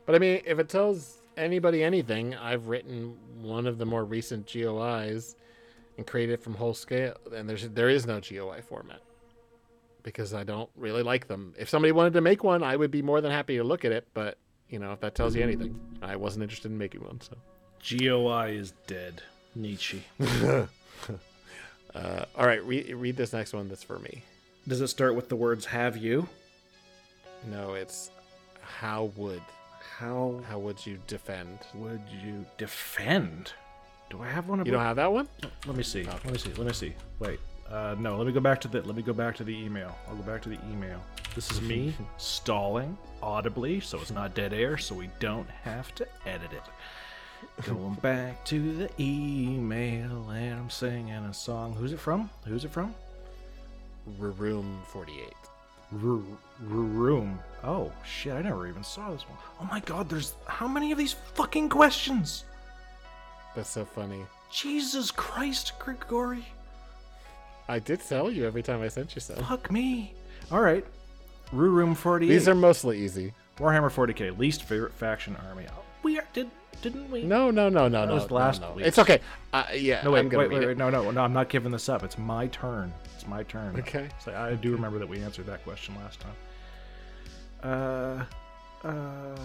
But I mean, if it tells anybody anything, I've written one of the more recent GOIs and created it from whole scale, and there's there is no GOI format. because I don't really like them. If somebody wanted to make one, I would be more than happy to look at it. But you know, if that tells you anything, I wasn't interested in making one. So, GOI is dead. Nietzsche. uh, all right, re- read this next one. That's for me. Does it start with the words "Have you"? No, it's how would How how would you defend? would you defend? Do I have one? You don't have that one? Let me see. Let me see. Let me see. Wait. Uh, no. Let me go back to the. Let me go back to the email. I'll go back to the email. This is me stalling audibly, so it's not dead air, so we don't have to edit it. Going back to the email, and I'm singing a song. Who's it from? Who's it from? Room forty eight. R- room. Oh shit! I never even saw this one. Oh my god! There's how many of these fucking questions? That's so funny. Jesus Christ, Grigori! I did tell you every time I sent you some. Fuck me. All right. Rue Room 48. These are mostly easy. Warhammer 40k, least favorite faction army. We are, did didn't we? No, no, no, no, That no. was last no. week. It's okay. Uh, yeah, No wait, I'm wait, wait, wait, no, no, no. I'm not giving this up. It's my turn. It's my turn. Okay. So I do remember that we answered that question last time. Uh, uh,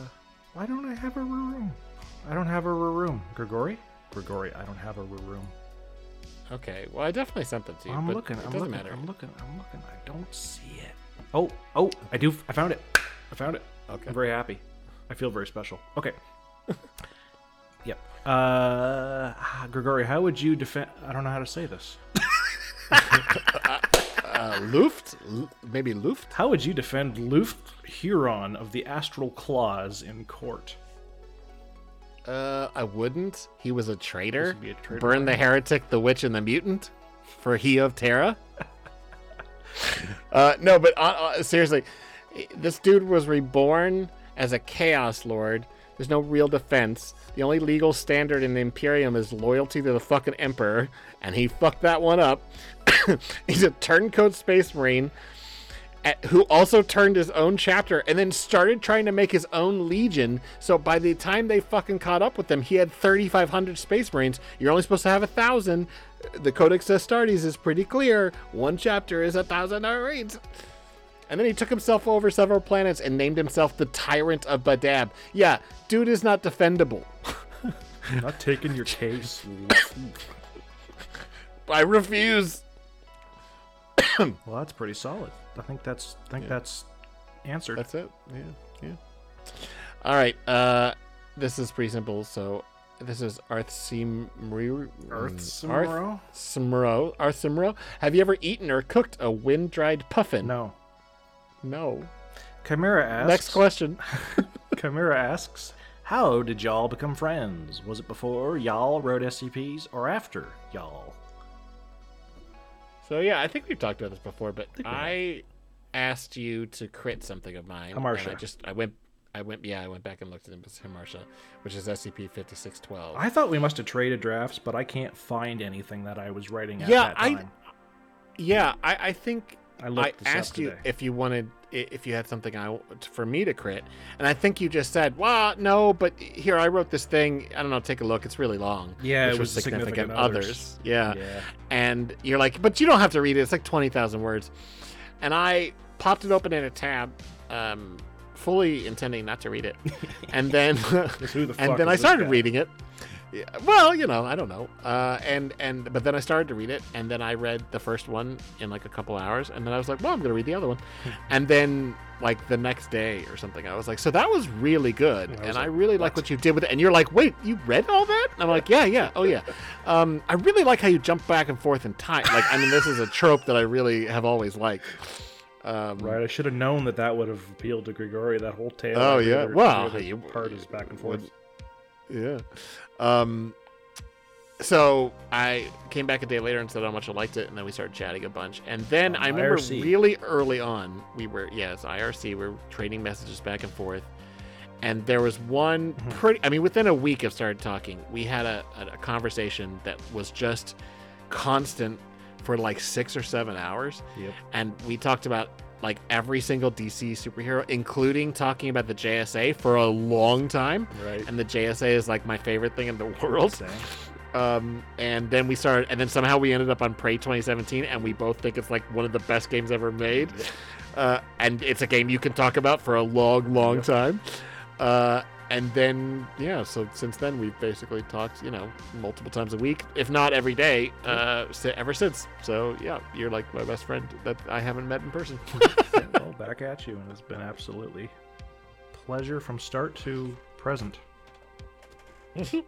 why don't I have a room? I don't have a room. Grigori, Grigori, I don't have a room. Okay. Well, I definitely sent them to you. I'm but looking. It I'm doesn't looking. matter. I'm looking. I'm looking. I don't see it. Oh, oh, I do. I found it. I found it. Okay. I'm very happy. I feel very special. Okay. yep. Uh, ah, Grigori, how would you defend? I don't know how to say this. Uh, Luft? L- maybe Luft? How would you defend Lufgt Huron of the Astral Claws in court? Uh, I wouldn't. He was a traitor. a traitor. Burn the heretic, the witch, and the mutant for he of Terra. uh, no, but uh, uh, seriously, this dude was reborn as a chaos lord. There's no real defense. The only legal standard in the Imperium is loyalty to the fucking Emperor, and he fucked that one up. He's a turncoat space marine at, who also turned his own chapter and then started trying to make his own legion. So by the time they fucking caught up with them, he had 3,500 space marines. You're only supposed to have a thousand. The Codex Astartes is pretty clear. One chapter is a thousand marines. And then he took himself over several planets and named himself the Tyrant of Badab. Yeah, dude is not defendable. Not taking your case. I refuse. well, that's pretty solid. I think that's. I think that's answered. That's it. Yeah, yeah. All right. Uh, this is pretty simple. So this is Arth Simro. Earth Arth Simro? Simro. Arth Simro. Have you ever eaten or cooked a wind-dried puffin? No. No. Chimera asks. Next question. Chimera asks, "How did y'all become friends? Was it before y'all wrote SCPs or after y'all?" So yeah, I think we've talked about this before, but think we have. I asked you to crit something of mine. Hamarsha. and I just I went I went yeah I went back and looked at it with Hamarsha, which is SCP fifty six twelve. I thought we must have traded drafts, but I can't find anything that I was writing at Yeah, that I- Yeah, I, I think I I, asked you if you wanted if you had something I for me to crit, and I think you just said, "Well, no, but here I wrote this thing. I don't know. Take a look. It's really long." Yeah, which it was significant others. Yeah. Yeah. and you're like, "But you don't have to read it. It's like twenty thousand words," and I popped it open in a tab, um, fully intending not to read it, and then the and then I started guy? reading it. Yeah, well, you know, I don't know. Uh, and and but then I started to read it, and then I read the first one in like a couple hours, and then I was like, well, I'm gonna read the other one, and then like the next day or something, I was like, so that was really good, I and I like, really like what you did with it. And you're like, wait, you read all that? And I'm like, yeah, yeah, oh yeah. Um, I really like how you jump back and forth in time. Like, I mean, this is a trope that I really have always liked. Um, Right, I should have known that that would have appealed to Grigori. That whole tale. Oh, yeah. other- Well, you- part is back and forth. would- Yeah. Um, so I came back a day later and said how much I liked it, and then we started chatting a bunch. And then On I remember IRC. really early on, we were yes, IRC, we were trading messages back and forth. And there was one Mm-hmm. pretty. I mean, within a week of started talking, we had a, a, a conversation that was just constant for like six or seven hours Yep. and we talked about like every single DC superhero, including talking about the JSA for a long time. Right. And the JSA is like my favorite thing in the world. Same. Um, and then we started, and then somehow we ended up on Prey 2017, and we both think it's like one of the best games ever made. Uh, and it's a game you can talk about for a long, long time. Uh, and then, yeah, so since then we've basically talked, you know, multiple times a week, if not every day, uh, ever since. So yeah, you're like my best friend that I haven't met in person. Yeah, well, back at you, and it's been absolutely pleasure from start to present. and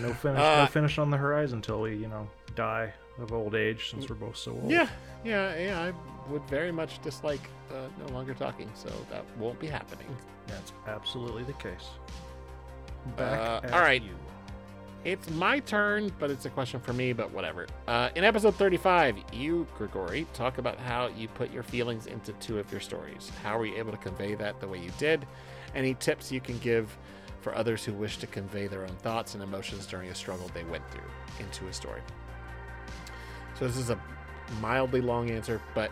no finish, Uh, no finish on the horizon until we, you know, die of old age, since we're both so old. yeah, yeah, yeah. I would very much dislike uh, no longer talking, so that won't be happening. that's absolutely the case. Back Uh, at all right. you. It's my turn, but it's a question for me, but whatever. Uh, in episode 35, you, Grigori, talk about how you put your feelings into two of your stories. How were you able to convey that the way you did? Any tips you can give for others who wish to convey their own thoughts and emotions during a struggle they went through into a story? So, this is a mildly long answer, but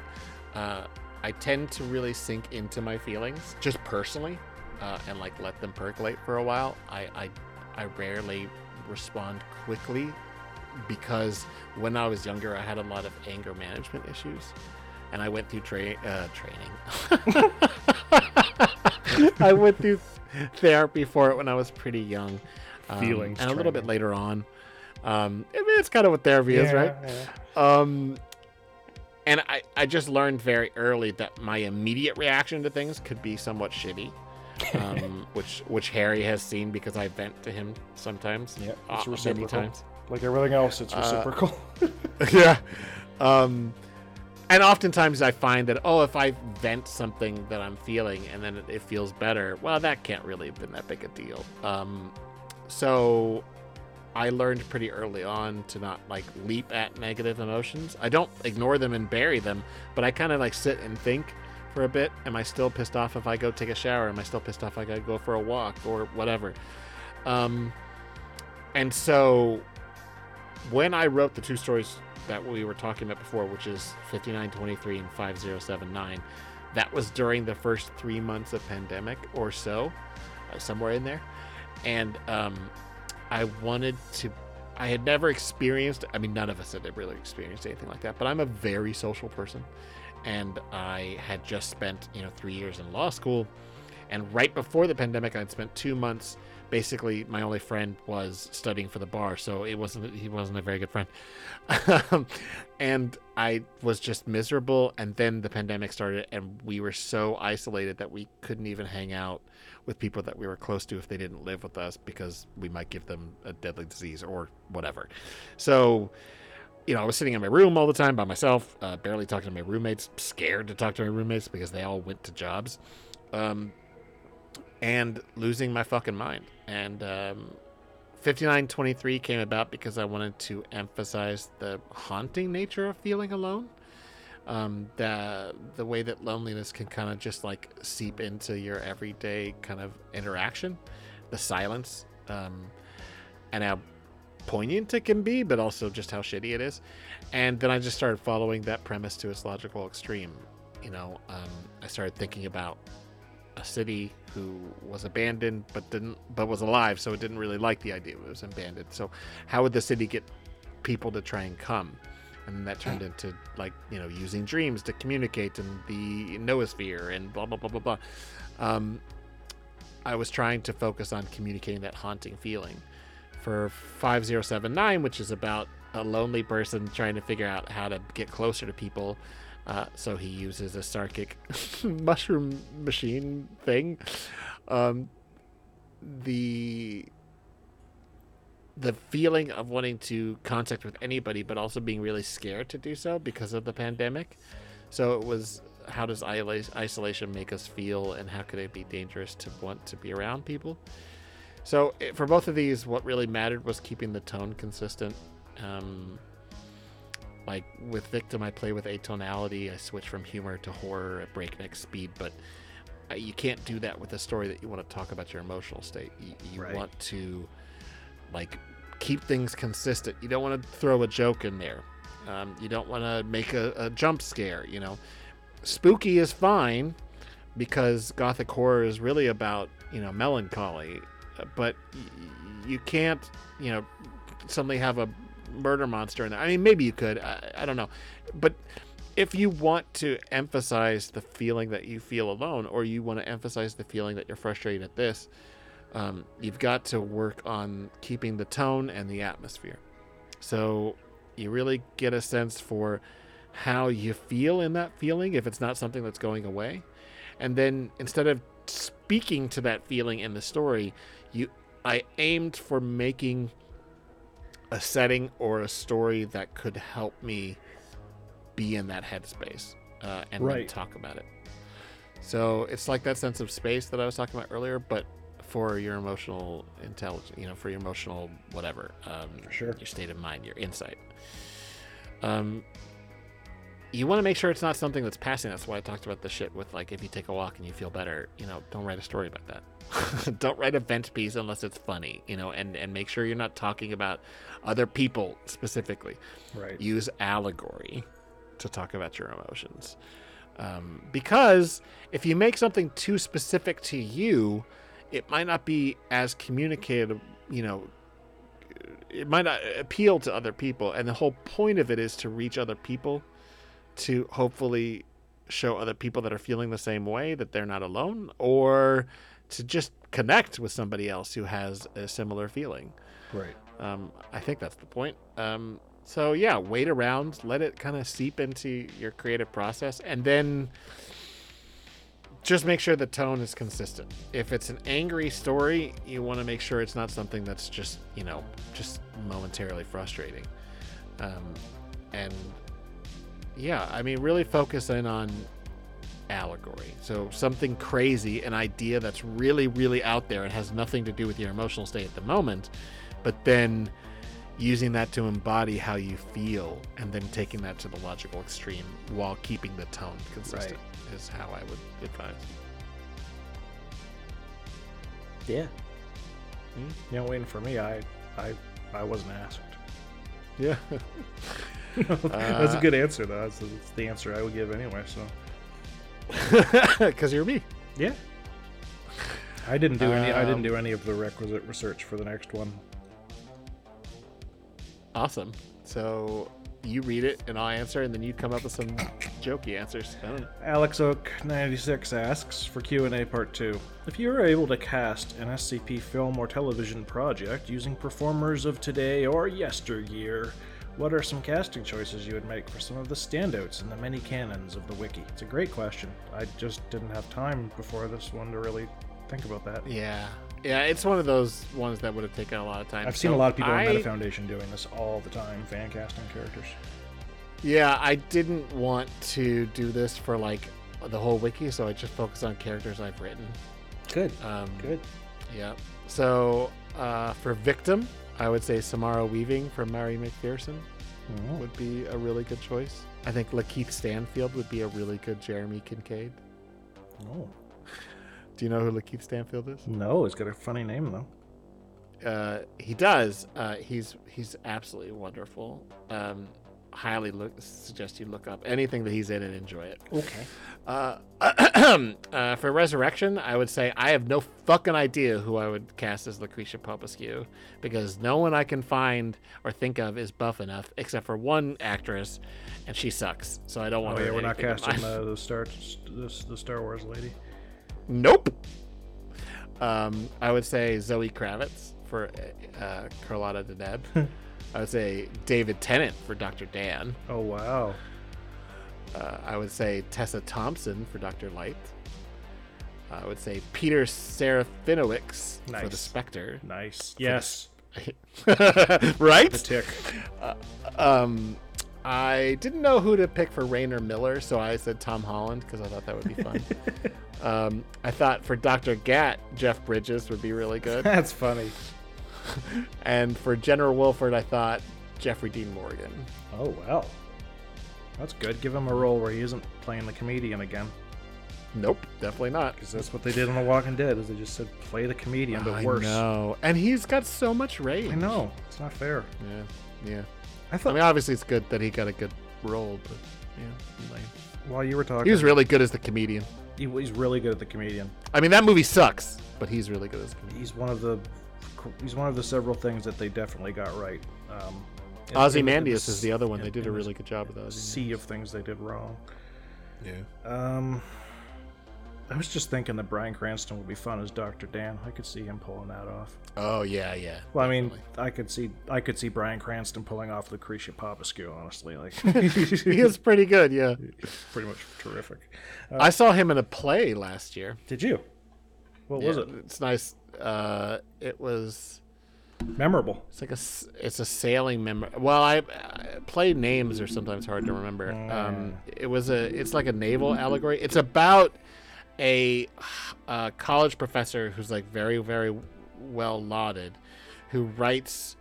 uh, I tend to really sink into my feelings, just personally, uh, and like let them percolate for a while. I, I, I rarely respond quickly because when I was younger, I had a lot of anger management issues, and I went through tra- uh, training. I went through therapy for it when I was pretty young, um, Feelings and a little bit later on. Um, I mean, it's kind of what therapy is, right? Um, and I, I just learned very early that my immediate reaction to things could be somewhat shitty, um, which which Harry has seen because I vent to him sometimes. Yeah, uh, it's many times. Like everything else, it's Uh, reciprocal. yeah. Um, and oftentimes I find that oh, if I vent something that I'm feeling and then it, it feels better, well, that can't really have been that big a deal. Um, so I learned pretty early on to not like leap at negative emotions. I don't ignore them and bury them, but I kind of like sit and think for a bit. Am I still pissed off if I go take a shower? Am I still pissed off if I go for a walk or whatever? Um, and so when I wrote the two stories that we were talking about before, which is 5923 and 5079, that was during the first three months of pandemic or so, uh, somewhere in there. And um, I wanted to, I had never experienced, I mean, none of us had ever really experienced anything like that, but I'm a very social person. And I had just spent, you know, three years in law school. And right before the pandemic, I'd spent two months basically my only friend was studying for the bar so it wasn't he wasn't a very good friend and i was just miserable and then the pandemic started and we were so isolated that we couldn't even hang out with people that we were close to if they didn't live with us because we might give them a deadly disease or whatever so you know, I was sitting in my room all the time by myself, uh, barely talking to my roommates, scared to talk to my roommates because they all went to jobs. Um, and losing my fucking mind. And um, 5923 came about because I wanted to emphasize the haunting nature of feeling alone. Um, the the way that loneliness can kind of just like seep into your everyday kind of interaction, the silence, um, and how poignant it can be, but also just how shitty it is. And then I just started following that premise to its logical extreme. You know, um, I started thinking about a city who was abandoned but didn't but was alive so it didn't really like the idea it was abandoned so how would the city get people to try and come and then that turned into like you know using dreams to communicate and the noosphere and blah blah blah blah blah. Um, i was trying to focus on communicating that haunting feeling for 5079 which is about a lonely person trying to figure out how to get closer to people. Uh, so he uses a Sarkic mushroom machine thing. Um, the the feeling of wanting to contact with anybody, but also being really scared to do so because of the pandemic. So it was how does isolation make us feel, and how could it be dangerous to want to be around people? So for both of these, what really mattered was keeping the tone consistent. Um, like with Victim, I play with atonality. I switch from humor to horror at breakneck speed, but uh, you can't do that with a story that you want to talk about your emotional state. You, you Right. want to like keep things consistent. You don't want to throw a joke in there. Um, you don't want to make a, a jump scare. You know, spooky is fine because gothic horror is really about you know melancholy, but you can't you know suddenly have a murder monster in there. I mean, maybe you could. I, I don't know, but if you want to emphasize the feeling that you feel alone, or you want to emphasize the feeling that you're frustrated at this, um, you've got to work on keeping the tone and the atmosphere. So you really get a sense for how you feel in that feeling if it's not something that's going away. And then instead of speaking to that feeling in the story, you I aimed for making a setting or a story that could help me be in that headspace uh, and then Right. talk about it. So it's like that sense of space that I was talking about earlier, but for your emotional intelligence, you know, for your emotional whatever, um, sure. your state of mind, your insight. Um, you want to make sure it's not something that's passing. That's why I talked about the shit with like if you take a walk and you feel better, you know, don't write a story about that. don't write a vent piece unless it's funny, you know, and and make sure you're not talking about other people specifically. Right. Use allegory to talk about your emotions. Um, because if you make something too specific to you, it might not be as communicative, you know, it might not appeal to other people. And the whole point of it is to reach other people to hopefully show other people that are feeling the same way that they're not alone or to just connect with somebody else who has a similar feeling. Right. Um, I think that's the point. Um, so yeah, wait around, let it kind of seep into your creative process, and then just make sure the tone is consistent. If it's an angry story, you want to make sure it's not something that's just you know just momentarily frustrating. Um, and yeah, I mean, really focus in on allegory. So something crazy, an idea that's really, really out there and has nothing to do with your emotional state at the moment, but then using that to embody how you feel and then taking that to the logical extreme while keeping the tone consistent is how I would advise. Yeah. You know, waiting for me, I, I, I wasn't asked. Yeah. That's a good answer, though. That's, that's the answer I would give anyway. So. Because you're me. Yeah. I didn't do any. I didn't Um, do any of the requisite research for the next one. Awesome. So you read it and I'll answer, and then you come up with some jokey answers. I don't know. Alex Oak 96 asks for Q&A part 2. If you were able to cast an SCP film or television project using performers of today or yesteryear, what are some casting choices you would make for some of the standouts in the many canons of the wiki? It's a great question. I just didn't have time before this one to really think about that. Yeah. Yeah, it's one of those ones that would have taken a lot of time. I've seen So a lot of people I, in Meta Foundation doing this all the time, fan casting characters. Yeah, I didn't want to do this for like the whole wiki, so I just focused on characters I've written. Good. Um, Good. Yeah. So uh, for victim, I would say Samara Weaving from Mary McPherson Oh. would be a really good choice. I think Lakeith Stanfield would be a really good Jeremy Kincaid. Oh. Do you know who Lakeith Stanfield is? No, he's got a funny name though. Uh, he does. Uh, he's he's absolutely wonderful. Um, highly look, suggest you look up anything that he's in and enjoy it. Okay. Uh, uh, for Resurrection, I would say I have no fucking idea who I would cast as Lucretia Popescu because no one I can find or think of is buff enough except for one actress, and she sucks. So I don't want. Oh her yeah, we're not casting the, the Star the, the Star Wars lady. Nope. Um, I would say Zoe Kravitz for uh, Carlotta the Dead. I would say David Tennant for Dr. Dan. Oh wow. Uh, I would say Tessa Thompson for Dr. Light. I would say Peter Serafinowicz for the Spectre. Nice. Yes. right? The tick. Um, I didn't know who to pick for Rainer Miller, so I said Tom Holland because I thought that would be fun. um, I thought for Dr. Gat, Jeff Bridges would be really good. That's funny. and for General Wilford, I thought Jeffrey Dean Morgan. Oh wow. That's good. Give him a role where he isn't playing the comedian again, Nope, definitely not. because that's what they did on The Walking Dead. Is they just said play the comedian, but I worse. know, and he's got so much range. I know. It's not fair. Yeah, yeah. I I mean, obviously, it's good that he got a good role, but yeah, lame. while you were talking, he was really good as the comedian. he- he's really good at the comedian. I mean, that movie sucks, but he's really good as comedian. He's one of the he's one of the several things that they definitely got right. Um, Ozymandias is the other one. in- They did a really good job with Ozymandias. Sea of things they did wrong. Yeah. Um, I was just thinking that Bryan Cranston would be fun as Doctor Dan. I could see him pulling that off. Oh yeah, yeah. Well, I mean, definitely. I could see I could see Bryan Cranston pulling off Lucretia Popescu. Honestly, like he is pretty good. Yeah. pretty much terrific. I saw him in a play last year. Did you? What was it? It's nice. Uh, it was. Memorable. It's like a. It's a sailing member. Well, I, I play names are sometimes hard to remember. Um, it was a. It's like a naval allegory. It's about a, uh college professor who's like very very well lauded, who writes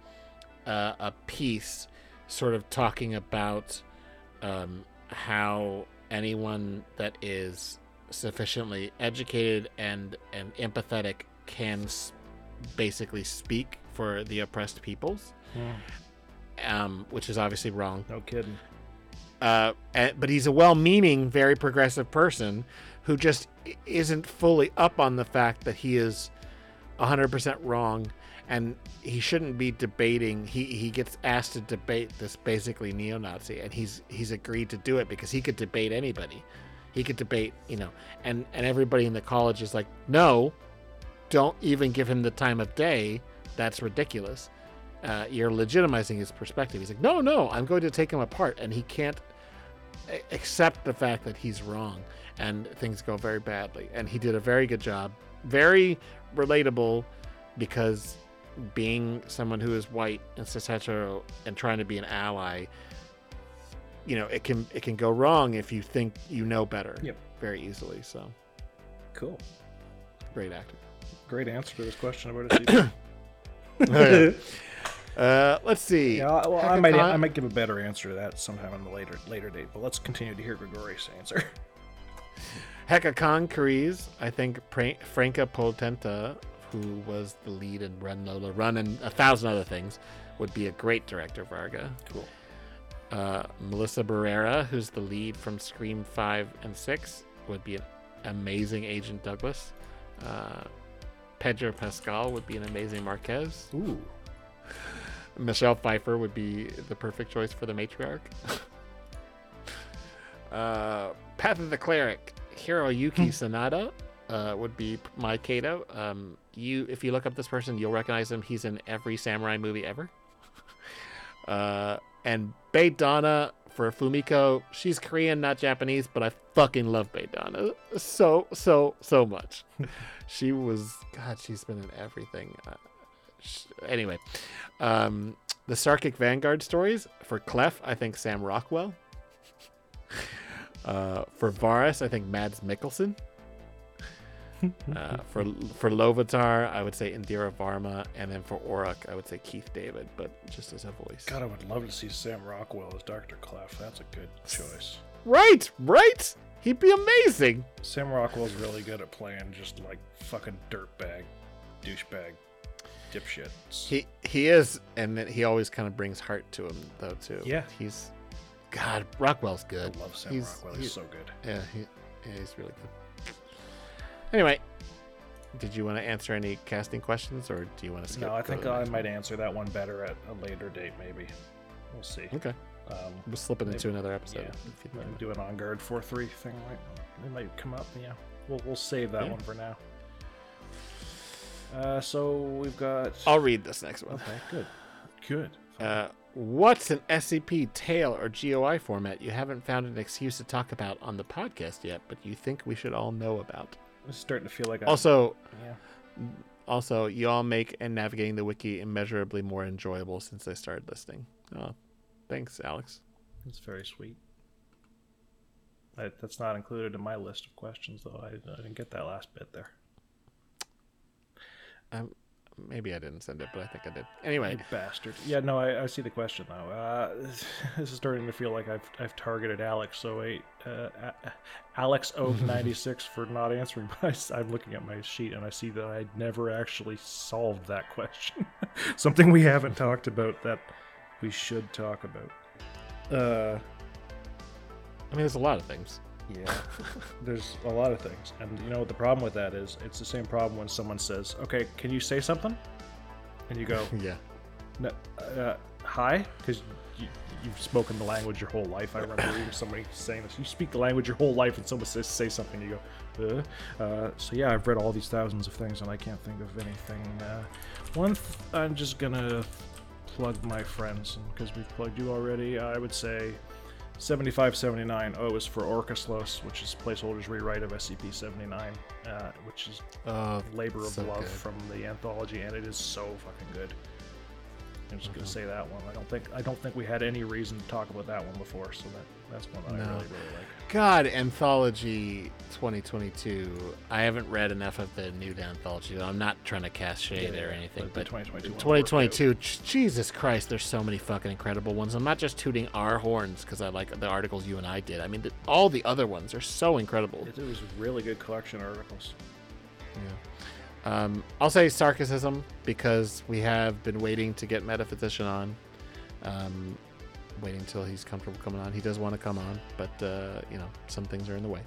uh, a piece, sort of talking about um, how anyone that is sufficiently educated and and empathetic can s- basically speak for the oppressed peoples, um, which is obviously wrong. No kidding. Uh, but he's a well-meaning, very progressive person who just isn't fully up on the fact that he is 100% wrong and he shouldn't be debating. He he gets asked to debate this basically neo-nazi and he's he's agreed to do it because he could debate anybody. He could debate you know and and everybody in the college is like no don't even give him the time of day. That's ridiculous. Uh, you're legitimizing his perspective. He's like no no i'm going to take him apart and he can't accept the fact that he's wrong and things go very badly and he did a very good job very relatable because being someone who is white and cis hetero and trying to be an ally you know it can it can go wrong if you think you know better Yep. very easily so Cool. great actor Great answer to this question about a uh let's see yeah, well, I might I might give a better answer to that sometime on the later later date. But let's continue to hear Gregorius' answer. Hecatoncheires, I think Franka Potente, who was the lead in Run Lola Run and a thousand other things, would be a great director, Varga. Cool. Uh, Melissa Barrera, who's the lead from Scream 5 and 6, would be an amazing Agent Douglas. Uh, Pedro Pascal would be an amazing Marquez. Ooh. Michelle Pfeiffer would be the perfect choice for the matriarch. uh, Path of the Cleric, Hiroyuki Sanada uh, would be my Kato. Um, you, if you look up this person, you'll recognize him. He's in every samurai movie ever. uh, and Bae Doona for Fumiko. She's Korean, not Japanese, but I fucking love Bae Doona so so so much. she was God. She's been in everything. Uh, sh- anyway, um, the Sarkic Vanguard stories for Clef, I think Sam Rockwell. Uh, for Varus, I think Mads Mikkelsen. Uh, for for Lovatar, I would say Indira Varma, and then for Oruk, I would say Keith David, but just as a voice. God, I would love to see Sam Rockwell as Dr. Clef. That's a good choice. Right, right. He'd be amazing. Sam Rockwell's really good at playing just like fucking dirtbag, douchebag, dipshit. He he is, and he always kind of brings heart to him, though. Too. Yeah. He's God. Rockwell's good. I love Sam He's- Rockwell. he- He's so good. Yeah, he, yeah, he's really good. Anyway, did you want to answer any casting questions, or do you want to skip? No, I think I might answer that one better at a later date, maybe. We'll see. Okay, Um, we'll slip it into maybe- another episode. yeah. if you'd maybe like. do an on guard four three thing. Right? It might come up. Yeah, we'll we'll save that Yeah. one for now. Uh, so we've got. I'll read this next one. Okay, good, good. Uh, what's an SCP tale or GOI format you haven't found an excuse to talk about on the podcast yet, but you think we should all know about? I'm starting to feel like I, Also, yeah. also, you all make and navigating the wiki immeasurably more enjoyable since I started listening. Oh, thanks, Alex. That's very sweet. I, that's not included in my list of questions, though. I, I didn't get that last bit there. Um, maybe I didn't send it, but I think I did. Anyway, You bastard. Yeah, no, I, I see the question though. Uh, this is starting to feel like I've I've targeted Alex. So uh, Alex Oak ninety six for not answering. But I, am looking at my sheet and I see that I never actually solved that question. Something we haven't talked about that we should talk about. Uh, I mean, there's a lot of things. Yeah, there's a lot of things, and you know what the problem with that is? It's the same problem when someone says, "Okay, can you say something?" and you go, Yeah. no, uh, "Hi," because you, you've spoken the language your whole life. I remember reading somebody saying this. You speak the language your whole life, and someone says say something, you go, uh. uh so yeah, I've read all these thousands of things, and I can't think of anything. Uh, one, th- I'm just gonna plug my friends because we've plugged you already. I would say 7579 O is for Orcuslos, which is placeholders rewrite of SCP 79, uh, which is Oh, Labor of so Love good. from the anthology, and it is so fucking good. I'm just Mm-hmm. gonna say that one. I don't think I don't think we had any reason to talk about that one before, so that that's one that I really really like. God, Anthology 2022. I haven't read enough of the new anthology. I'm not trying to cast shade Yeah, or anything, but but 2022 2022, Jesus Christ, there's so many fucking incredible ones. I'm not just tooting our horns because I like the articles you and I did. I mean, the, all the other ones are so incredible. It, was a really good collection of articles. Yeah. Um, I'll say sarcasm because we have been waiting to get Metaphysician on. Um, waiting until he's comfortable coming on. He does want to come on, but uh, you know some things are in the way.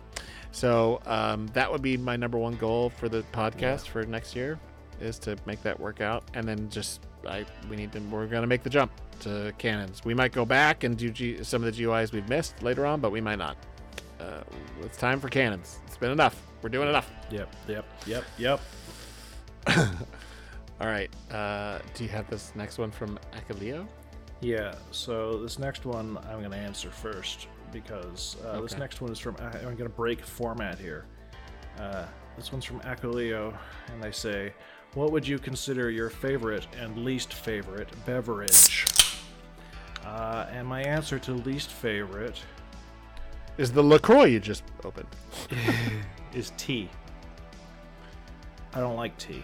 So um, that would be my number one goal for the podcast for next year is to make that work out, and then just I we need to we're gonna make the jump to canons. We might go back and do G, some of the GoIs we've missed later on, but we might not. Uh, it's time for canons. It's been enough. We're doing enough. Yep, yep, yep, yep. All right. Uh, do you have this next one from Akaleo? Yeah. So this next one I'm gonna answer first because uh, this next one is from. I'm gonna break format here. Uh, this one's from Acoleo, and they say, "What would you consider your favorite and least favorite beverage?" Uh, and my answer to least favorite Is the Lacroix you just opened? is tea. I don't like tea,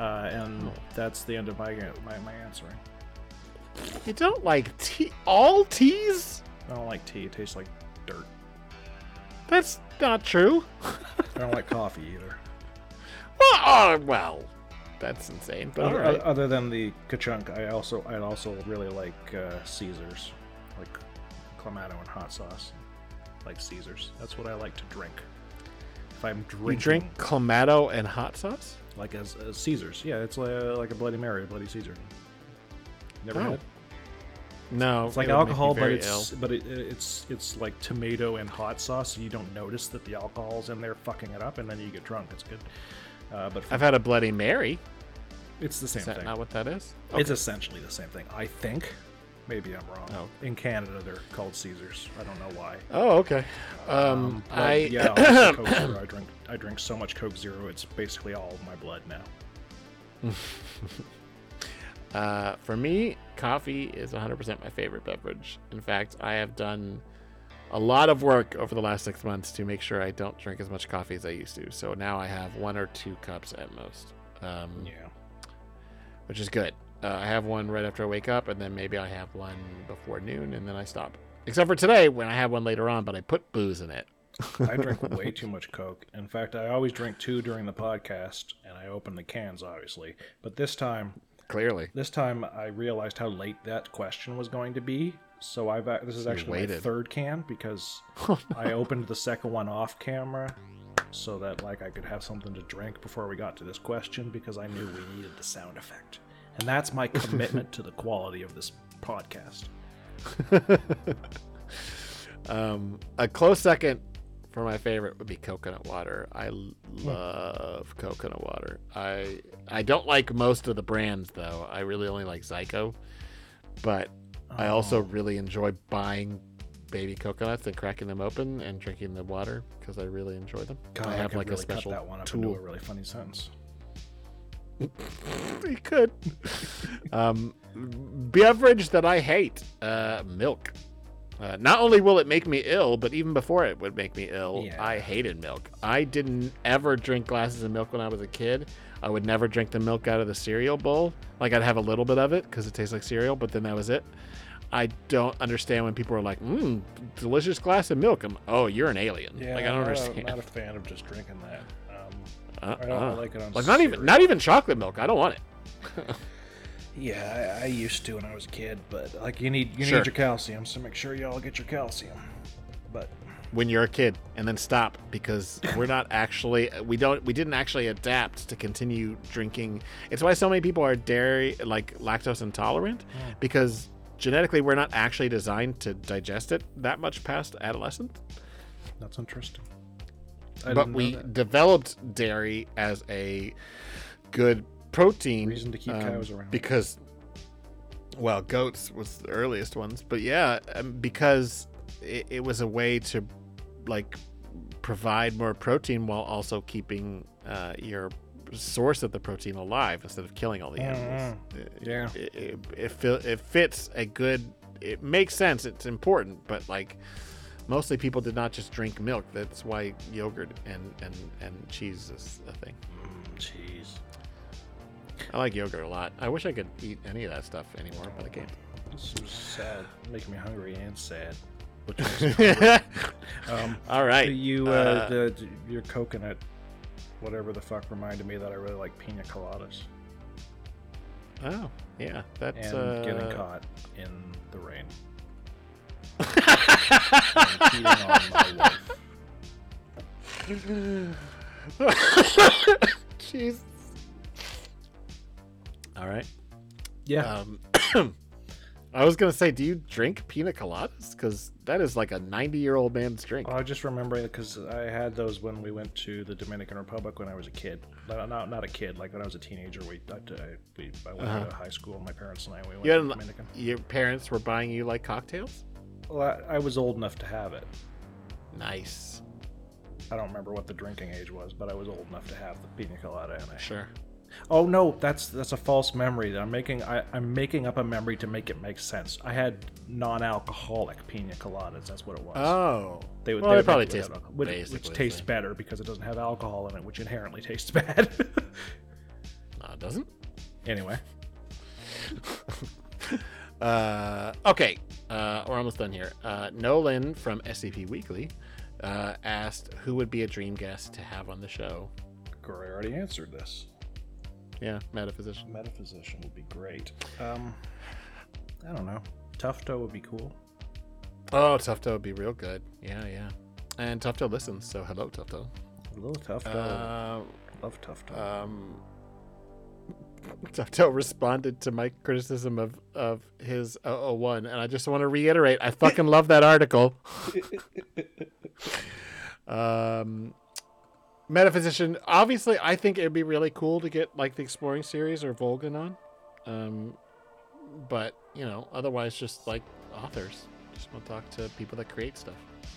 uh, and that's the end of my my, my answering. You don't like tea? All teas? I don't like tea. It tastes like dirt. That's not true. I don't like coffee either. Well, oh, well, that's insane. But Other, right. other than the kachunk, I also I also really like uh, Caesars, like clamato and hot sauce, like Caesars. That's what I like to drink. If I'm drinking, You drink clamato and hot sauce? like as, as Caesars. Yeah, it's like a, like a Bloody Mary, a Bloody Caesar. Never Oh. had. No, It's like it would make me alcohol, but it's ill. but it, it's it's like tomato and hot sauce, so you don't notice that the alcohol's in there fucking it up, and then you get drunk. It's good. Uh, but I've had a Bloody Mary. it's the same Is that thing. not what that is? It's essentially the same thing. I think. Maybe I'm wrong. Oh. In Canada, they're called Caesars. I don't know why. Oh, okay. Um, but I yeah, Coke Zero. I drink I drink so much Coke Zero. It's basically all of my blood now. Uh, for me, coffee is 100% my favorite beverage. In fact, I have done a lot of work over the last six months to make sure I don't drink as much coffee as I used to. So now I have one or two cups at most, um, Yeah. which is good. Uh, I have one right after I wake up, and then maybe I have one before noon, and then I stop. Except for today, when I have one later on, but I put booze in it. I drink way too much Coke. In fact, I always drink two during the podcast, and I open the cans, obviously. But this time, Clearly. this time I realized how late that question was going to be. So I've this is actually my third can because I opened the second one off camera so that like I could have something to drink before we got to this question because I knew we needed the sound effect. And that's my commitment to the quality of this podcast. Um, a close second for my favorite would be coconut water. I love coconut water. I I don't like most of the brands though. I really only like Zico, but I also really enjoy buying baby coconuts and cracking them open and drinking the water because I really enjoy them. I have could like really a special cut that one up into tool. a really funny sentence. you could. um, beverage that I hate, uh, milk. Uh, not only will it make me ill, but even before it would make me ill, Yeah. I hated milk. I didn't ever drink glasses of milk when I was a kid. I would never drink the milk out of the cereal bowl. Like I'd have a little bit of it because it tastes like cereal, but then that was it. I don't understand when people are like, "Mmm, delicious glass of milk." I'm, oh, you're an alien. Yeah, like I don't I'm understand. not a fan of just drinking that. Um, Uh, I don't uh. like it on like not even not even chocolate milk. I don't want it. Yeah, I, I used to when I was a kid, but like you need you Sure. need your calcium, so make sure you all get your calcium. But when you're a kid and then stop because we're not actually we don't we didn't actually adapt to continue drinking it's why so many people are dairy like lactose intolerant hmm. because genetically we're not actually designed to digest it that much past adolescence That's interesting. I but we developed dairy as a good protein Reason to keep um, cows around. because well goats was the earliest ones but yeah um, because it, it was a way to like provide more protein while also keeping uh, your source of the protein alive instead of killing all the animals It- Yeah. it, it, it, it fits a good it makes sense it's important but like mostly people did not just drink milk that's why yogurt and and and cheese is a thing Jeez. I like yogurt a lot i wish i could eat any of that stuff anymore but i can't This is sad. Making me hungry and sad. Um, all right you, uh, Uh, the, your coconut, whatever the fuck, reminded me that I really like pina coladas oh yeah that's and uh, getting caught in the rain. and cheating on my wife. jeez all right Yeah. um i was gonna say do you drink pina coladas because that is like a 90 year old man's drink I just remember it because I had those when we went to the Dominican Republic when I was a kid. No, not not a kid, like when I was a teenager. We I, I, we, I went Uh-huh. to high school. My parents and I we went you to hadn't- the Dominican. your parents were buying you like cocktails Well, I, I was old enough to have it. nice I don't remember what the drinking age was, but I was old enough to have the pina colada. And I, sure Oh no, that's that's a false memory. I'm making I, I'm making up a memory to make it make sense. I had non-alcoholic pina coladas. That's what it was. oh they would, well, they would probably taste which, which tastes better because it doesn't have alcohol in it, which inherently tastes bad. no it doesn't anyway, Uh, okay, uh, we're almost done here. Uh, Nolan from SCP Weekly uh, asked who would be a dream guest to have on the show. Corey already answered this. Yeah, metaphysician. Metaphysician would be great. Um, I don't know. Tufto would be cool. Oh, Tufto would be real good. Yeah, yeah. And Tufto listens, so hello, Tufto. Little Tufto. Uh, Love Tufto. um, Tufto responded to my criticism of, of his 001, and I just want to reiterate I fucking love that article. um, Metaphysician, obviously, I think it would be really cool to get like the Exploring series or Volgan on. Um, but, you know, otherwise, just like authors. Just want to talk to people that create stuff.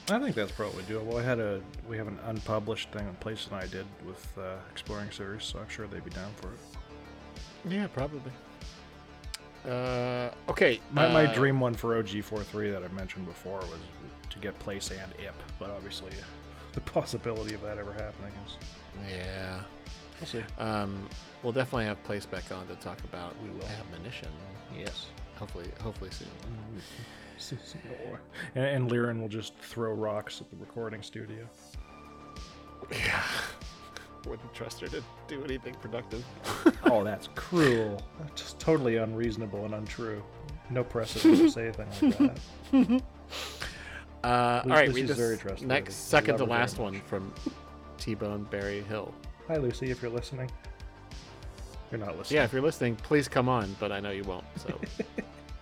I think that's probably doable. I had a we have an unpublished thing that Place and I did with uh, Exploring series, so I'm sure they'd be down for it. Yeah, probably. Uh, okay. My, my uh, dream one for OG43 that I mentioned before was to get Place and IP, but obviously the possibility of that ever happening is Yeah. we'll see. Um, we'll definitely have Place back on to talk about We will. admonition. Yes. Hopefully, hopefully soon. And, and Liren will just throw rocks at the recording studio. Yeah. Wouldn't trust her to do anything productive. Oh, that's cruel. That's just totally unreasonable and untrue. No precedent to say anything like that. Uh, all right, read this very trustworthy. next second to last one from T-Bone Barry Hill. Hi, Lucy, if you're listening. You're not listening. Yeah, if you're listening, please come on, but I know you won't. So,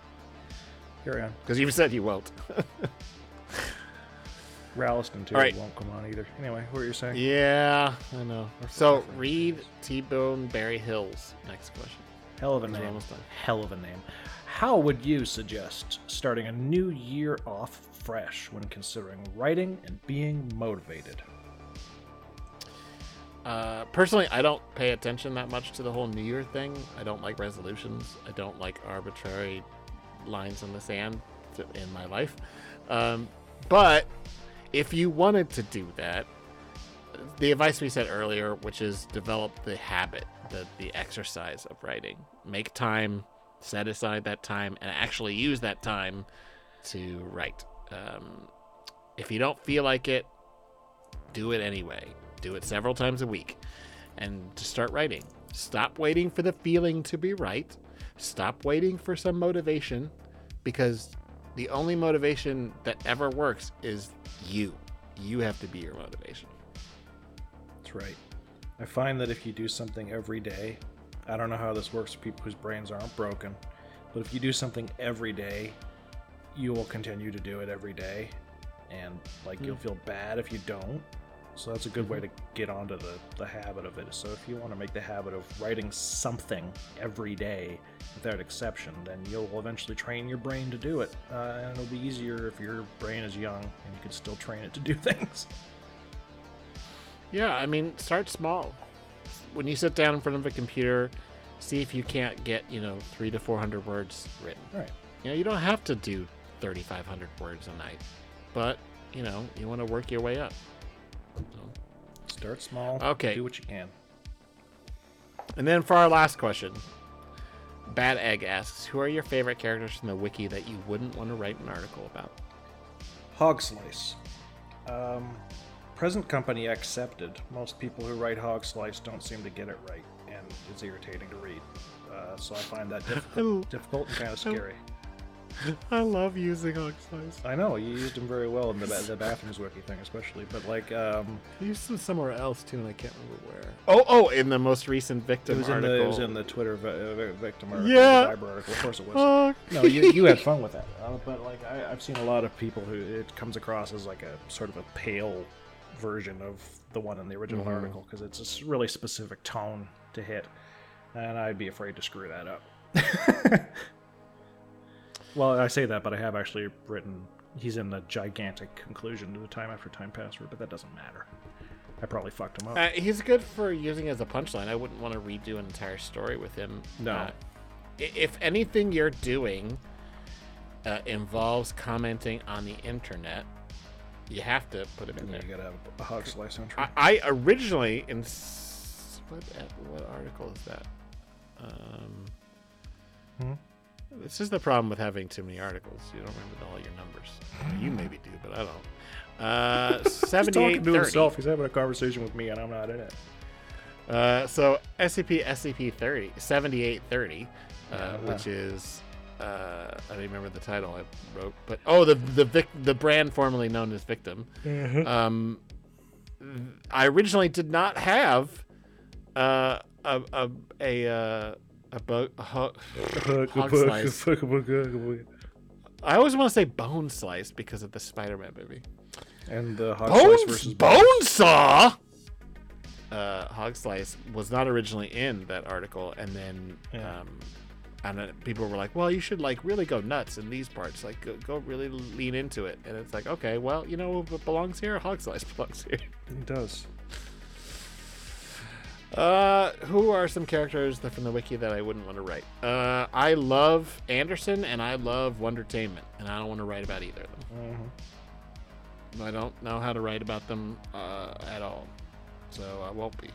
Carry on. because you've said you won't. Ralston, too, All right. won't come on either. Anyway, what were you saying? yeah, I know. So read T-Bone Barry Hill's next question. Hell of a name. Hell of a name. How would you suggest starting a new year off fresh when considering writing and being motivated? Uh, personally, I don't pay attention that much to the whole New Year thing. I don't like resolutions. I don't like arbitrary lines in the sand in my life. Um, but if you wanted to do that, the advice we said earlier, which is develop the habit, the the exercise of writing, make time, set aside that time, and actually use that time to write. Um, if you don't feel like it, do it anyway. Do it several times a week and just start writing. Stop waiting for the feeling to be right. Stop waiting for some motivation because the only motivation that ever works is you. You have to be your motivation. That's right. I find that if you do something every day, I don't know how this works for people whose brains aren't broken, but if you do something every day, you will continue to do it every day, and like you'll feel bad if you don't. So that's a good way to get onto the, the habit of it. So if you want to make the habit of writing something every day without exception, then you'll eventually train your brain to do it. Uh, and it'll be easier if your brain is young and you can still train it to do things. Yeah, I mean, start small. When you sit down in front of a computer, see if you can't get, you know, three to 400 words written. Right. You know, you don't have to do 3,500 words a night, but, you know, you want to work your way up. So. Start small. Okay. Do what you can. And then for our last question, Bad Egg asks, "Who are your favorite characters from the wiki that you wouldn't want to write an article about?" Hog Slice. Um, present company accepted. Most people who write Hog Slice don't seem to get it right, and it's irritating to read. Uh, so I find that difficult, difficult and kind of scary. I love using Hog Slice. I know you used them very well in the, ba- the bathrooms wiki thing, especially. But like, um, I used them somewhere else too, and I can't remember where. Oh, oh, in the most recent it victim was in article. the it was in the Twitter vi- uh, victim article, Yeah. the Viber article. Of course it was. Oh, no, you, you had fun with that. Uh, but like, I, I've seen a lot of people who it comes across as like a sort of a pale version of the one in the original Mhm. article because it's a s- really specific tone to hit, and I'd be afraid to screw that up. well, I say that, but I have actually written. He's in the gigantic conclusion to the time after time password, but that doesn't matter. I probably fucked him up. Uh, he's good for using as a punchline. I wouldn't want to redo an entire story with him. No. Uh, if anything you're doing uh, involves commenting on the internet, you have to put it in there. you gotta have a hog slice entry. I, I originally in what what article is that? Um, Hmm? This is the problem with having too many articles. You don't remember all your numbers. you maybe do, but I don't. Uh, He's talking Seventy-eight to thirty. himself. He's having a conversation with me, and I'm not in it. Uh, so SCP SCP 30 7830, uh, Yeah. which is uh, I don't remember the title I wrote, but oh, the the vic- the brand formerly known as Victim. Um, I originally did not have uh, a a a a, bu- a ho- hog slice. I always want to say bone slice because of the Spider-Man movie. And the hog slice Bone, versus bone saw. Uh, Hog Slice was not originally in that article, and then Yeah. um, and people were like, "Well, you should like really go nuts in these parts, like go, go really lean into it." And it's like, okay, well, you know what belongs here? Hog Slice belongs here. It does. Uh, who are some characters that from the wiki that I wouldn't want to write? Uh, I love Anderson and I love Wondertainment, and I don't want to write about either of them. Mhm. I don't know how to write about them uh, at all, so I won't be.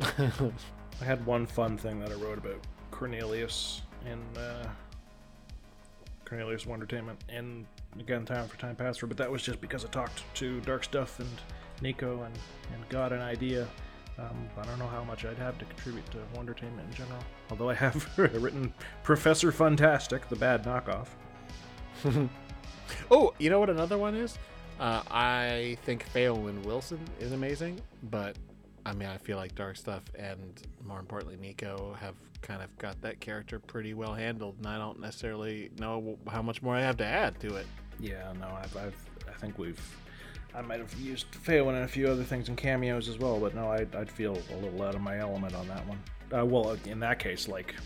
I had one fun thing that I wrote about Cornelius in uh, Cornelius Wondertainment and again Time for Time Password, but that was just because I talked to Dark Stuff and Nico and, and got an idea. Um, I don't know how much I'd have to contribute to Wondertainment in general. Although I have written Professor Fantastic, the bad knockoff. oh, you know what another one is? Uh, I think Phelan Wilson is amazing, but I mean, I feel like Dark Stuff and more importantly, Nico have kind of got that character pretty well handled, and I don't necessarily know how much more I have to add to it. Yeah, no, I've, I've I think we've I might have used Phelan and a few other things in cameos as well, but no, I'd, I'd feel a little out of my element on that one. Uh, well, in that case, like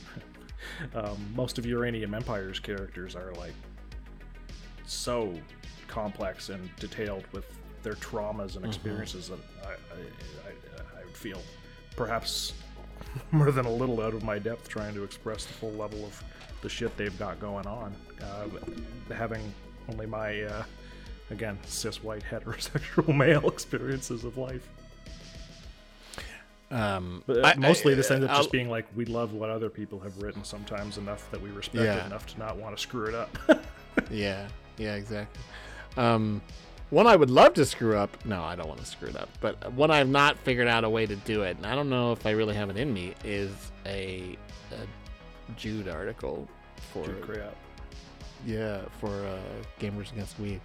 um, most of Uranium Empire's characters are like so complex and detailed with their traumas and experiences that I, I, I, I would feel perhaps more than a little out of my depth trying to express the full level of the shit they've got going on. Uh, having only my, uh, again, cis white heterosexual male experiences of life. Um, But uh, mostly this ends up I'll- just being like we love what other people have written sometimes enough that we respect Yeah. it enough to not want to screw it up. Yeah, yeah, exactly. Um, one I would love to screw up. No, I don't want to screw it up. But one I've not figured out a way to do it, and I don't know if I really have it in me, is a, a Jude article for Jude yeah for uh, Gamers Against Weed.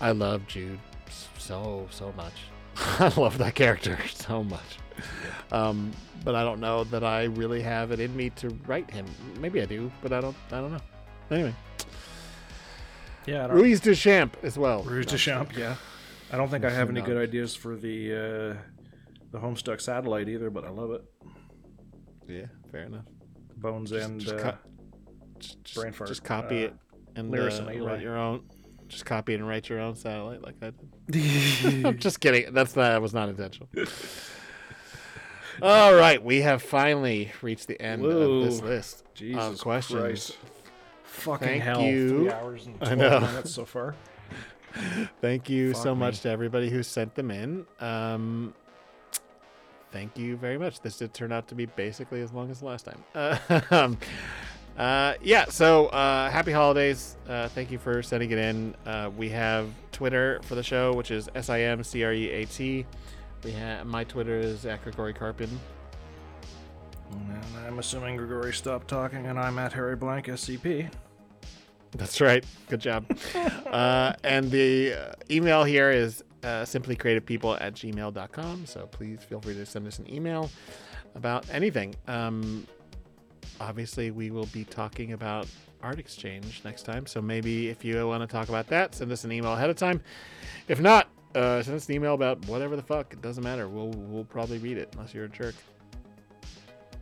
I love Jude so so much. I love that character so much. Um, but I don't know that I really have it in me to write him. Maybe I do, but I don't. I don't know. Anyway, Yeah, I don't, Ruiz Duchamp as well. Rouge No, Duchamp. Yeah, I don't think I have any good ideas for the uh, the Homestuck satellite either, but I love it. Yeah, fair enough. Bones Just- and just uh, co- just, just- brain fart, Just copy uh, it and uh, and write your own. Just copy and write your own satellite like I did. I'm just kidding. That's not, that was not intentional. All right, we have finally reached the end of this list Jesus of questions. Christ. Fucking Thank hell! you. Three hours and I twelve know. minutes so far. Thank you Fuck so me. much to everybody who sent them in. Um, thank you very much. This did turn out to be basically as long as last time. Uh, um, uh, yeah, so uh, happy holidays. Uh, thank you for sending it in. Uh, we have Twitter for the show, which is S I M C R E A T. We have my Twitter is at Grigori Karpin. And I'm assuming Grigori stopped talking, and I'm at Harry Blank SCP. That's right. Good job. uh, and the uh, email here is uh, simplycreativepeople at gmail.com. So please feel free to send us an email about anything. Um, obviously, we will be talking about Art Exchange next time. So maybe if you want to talk about that, send us an email ahead of time. If not, uh, send us an email about whatever the fuck. It doesn't matter. We'll, we'll probably read it unless you're a jerk.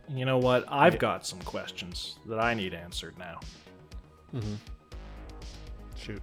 You know what? I've got some questions that I need answered now. Mm-hmm. Shoot.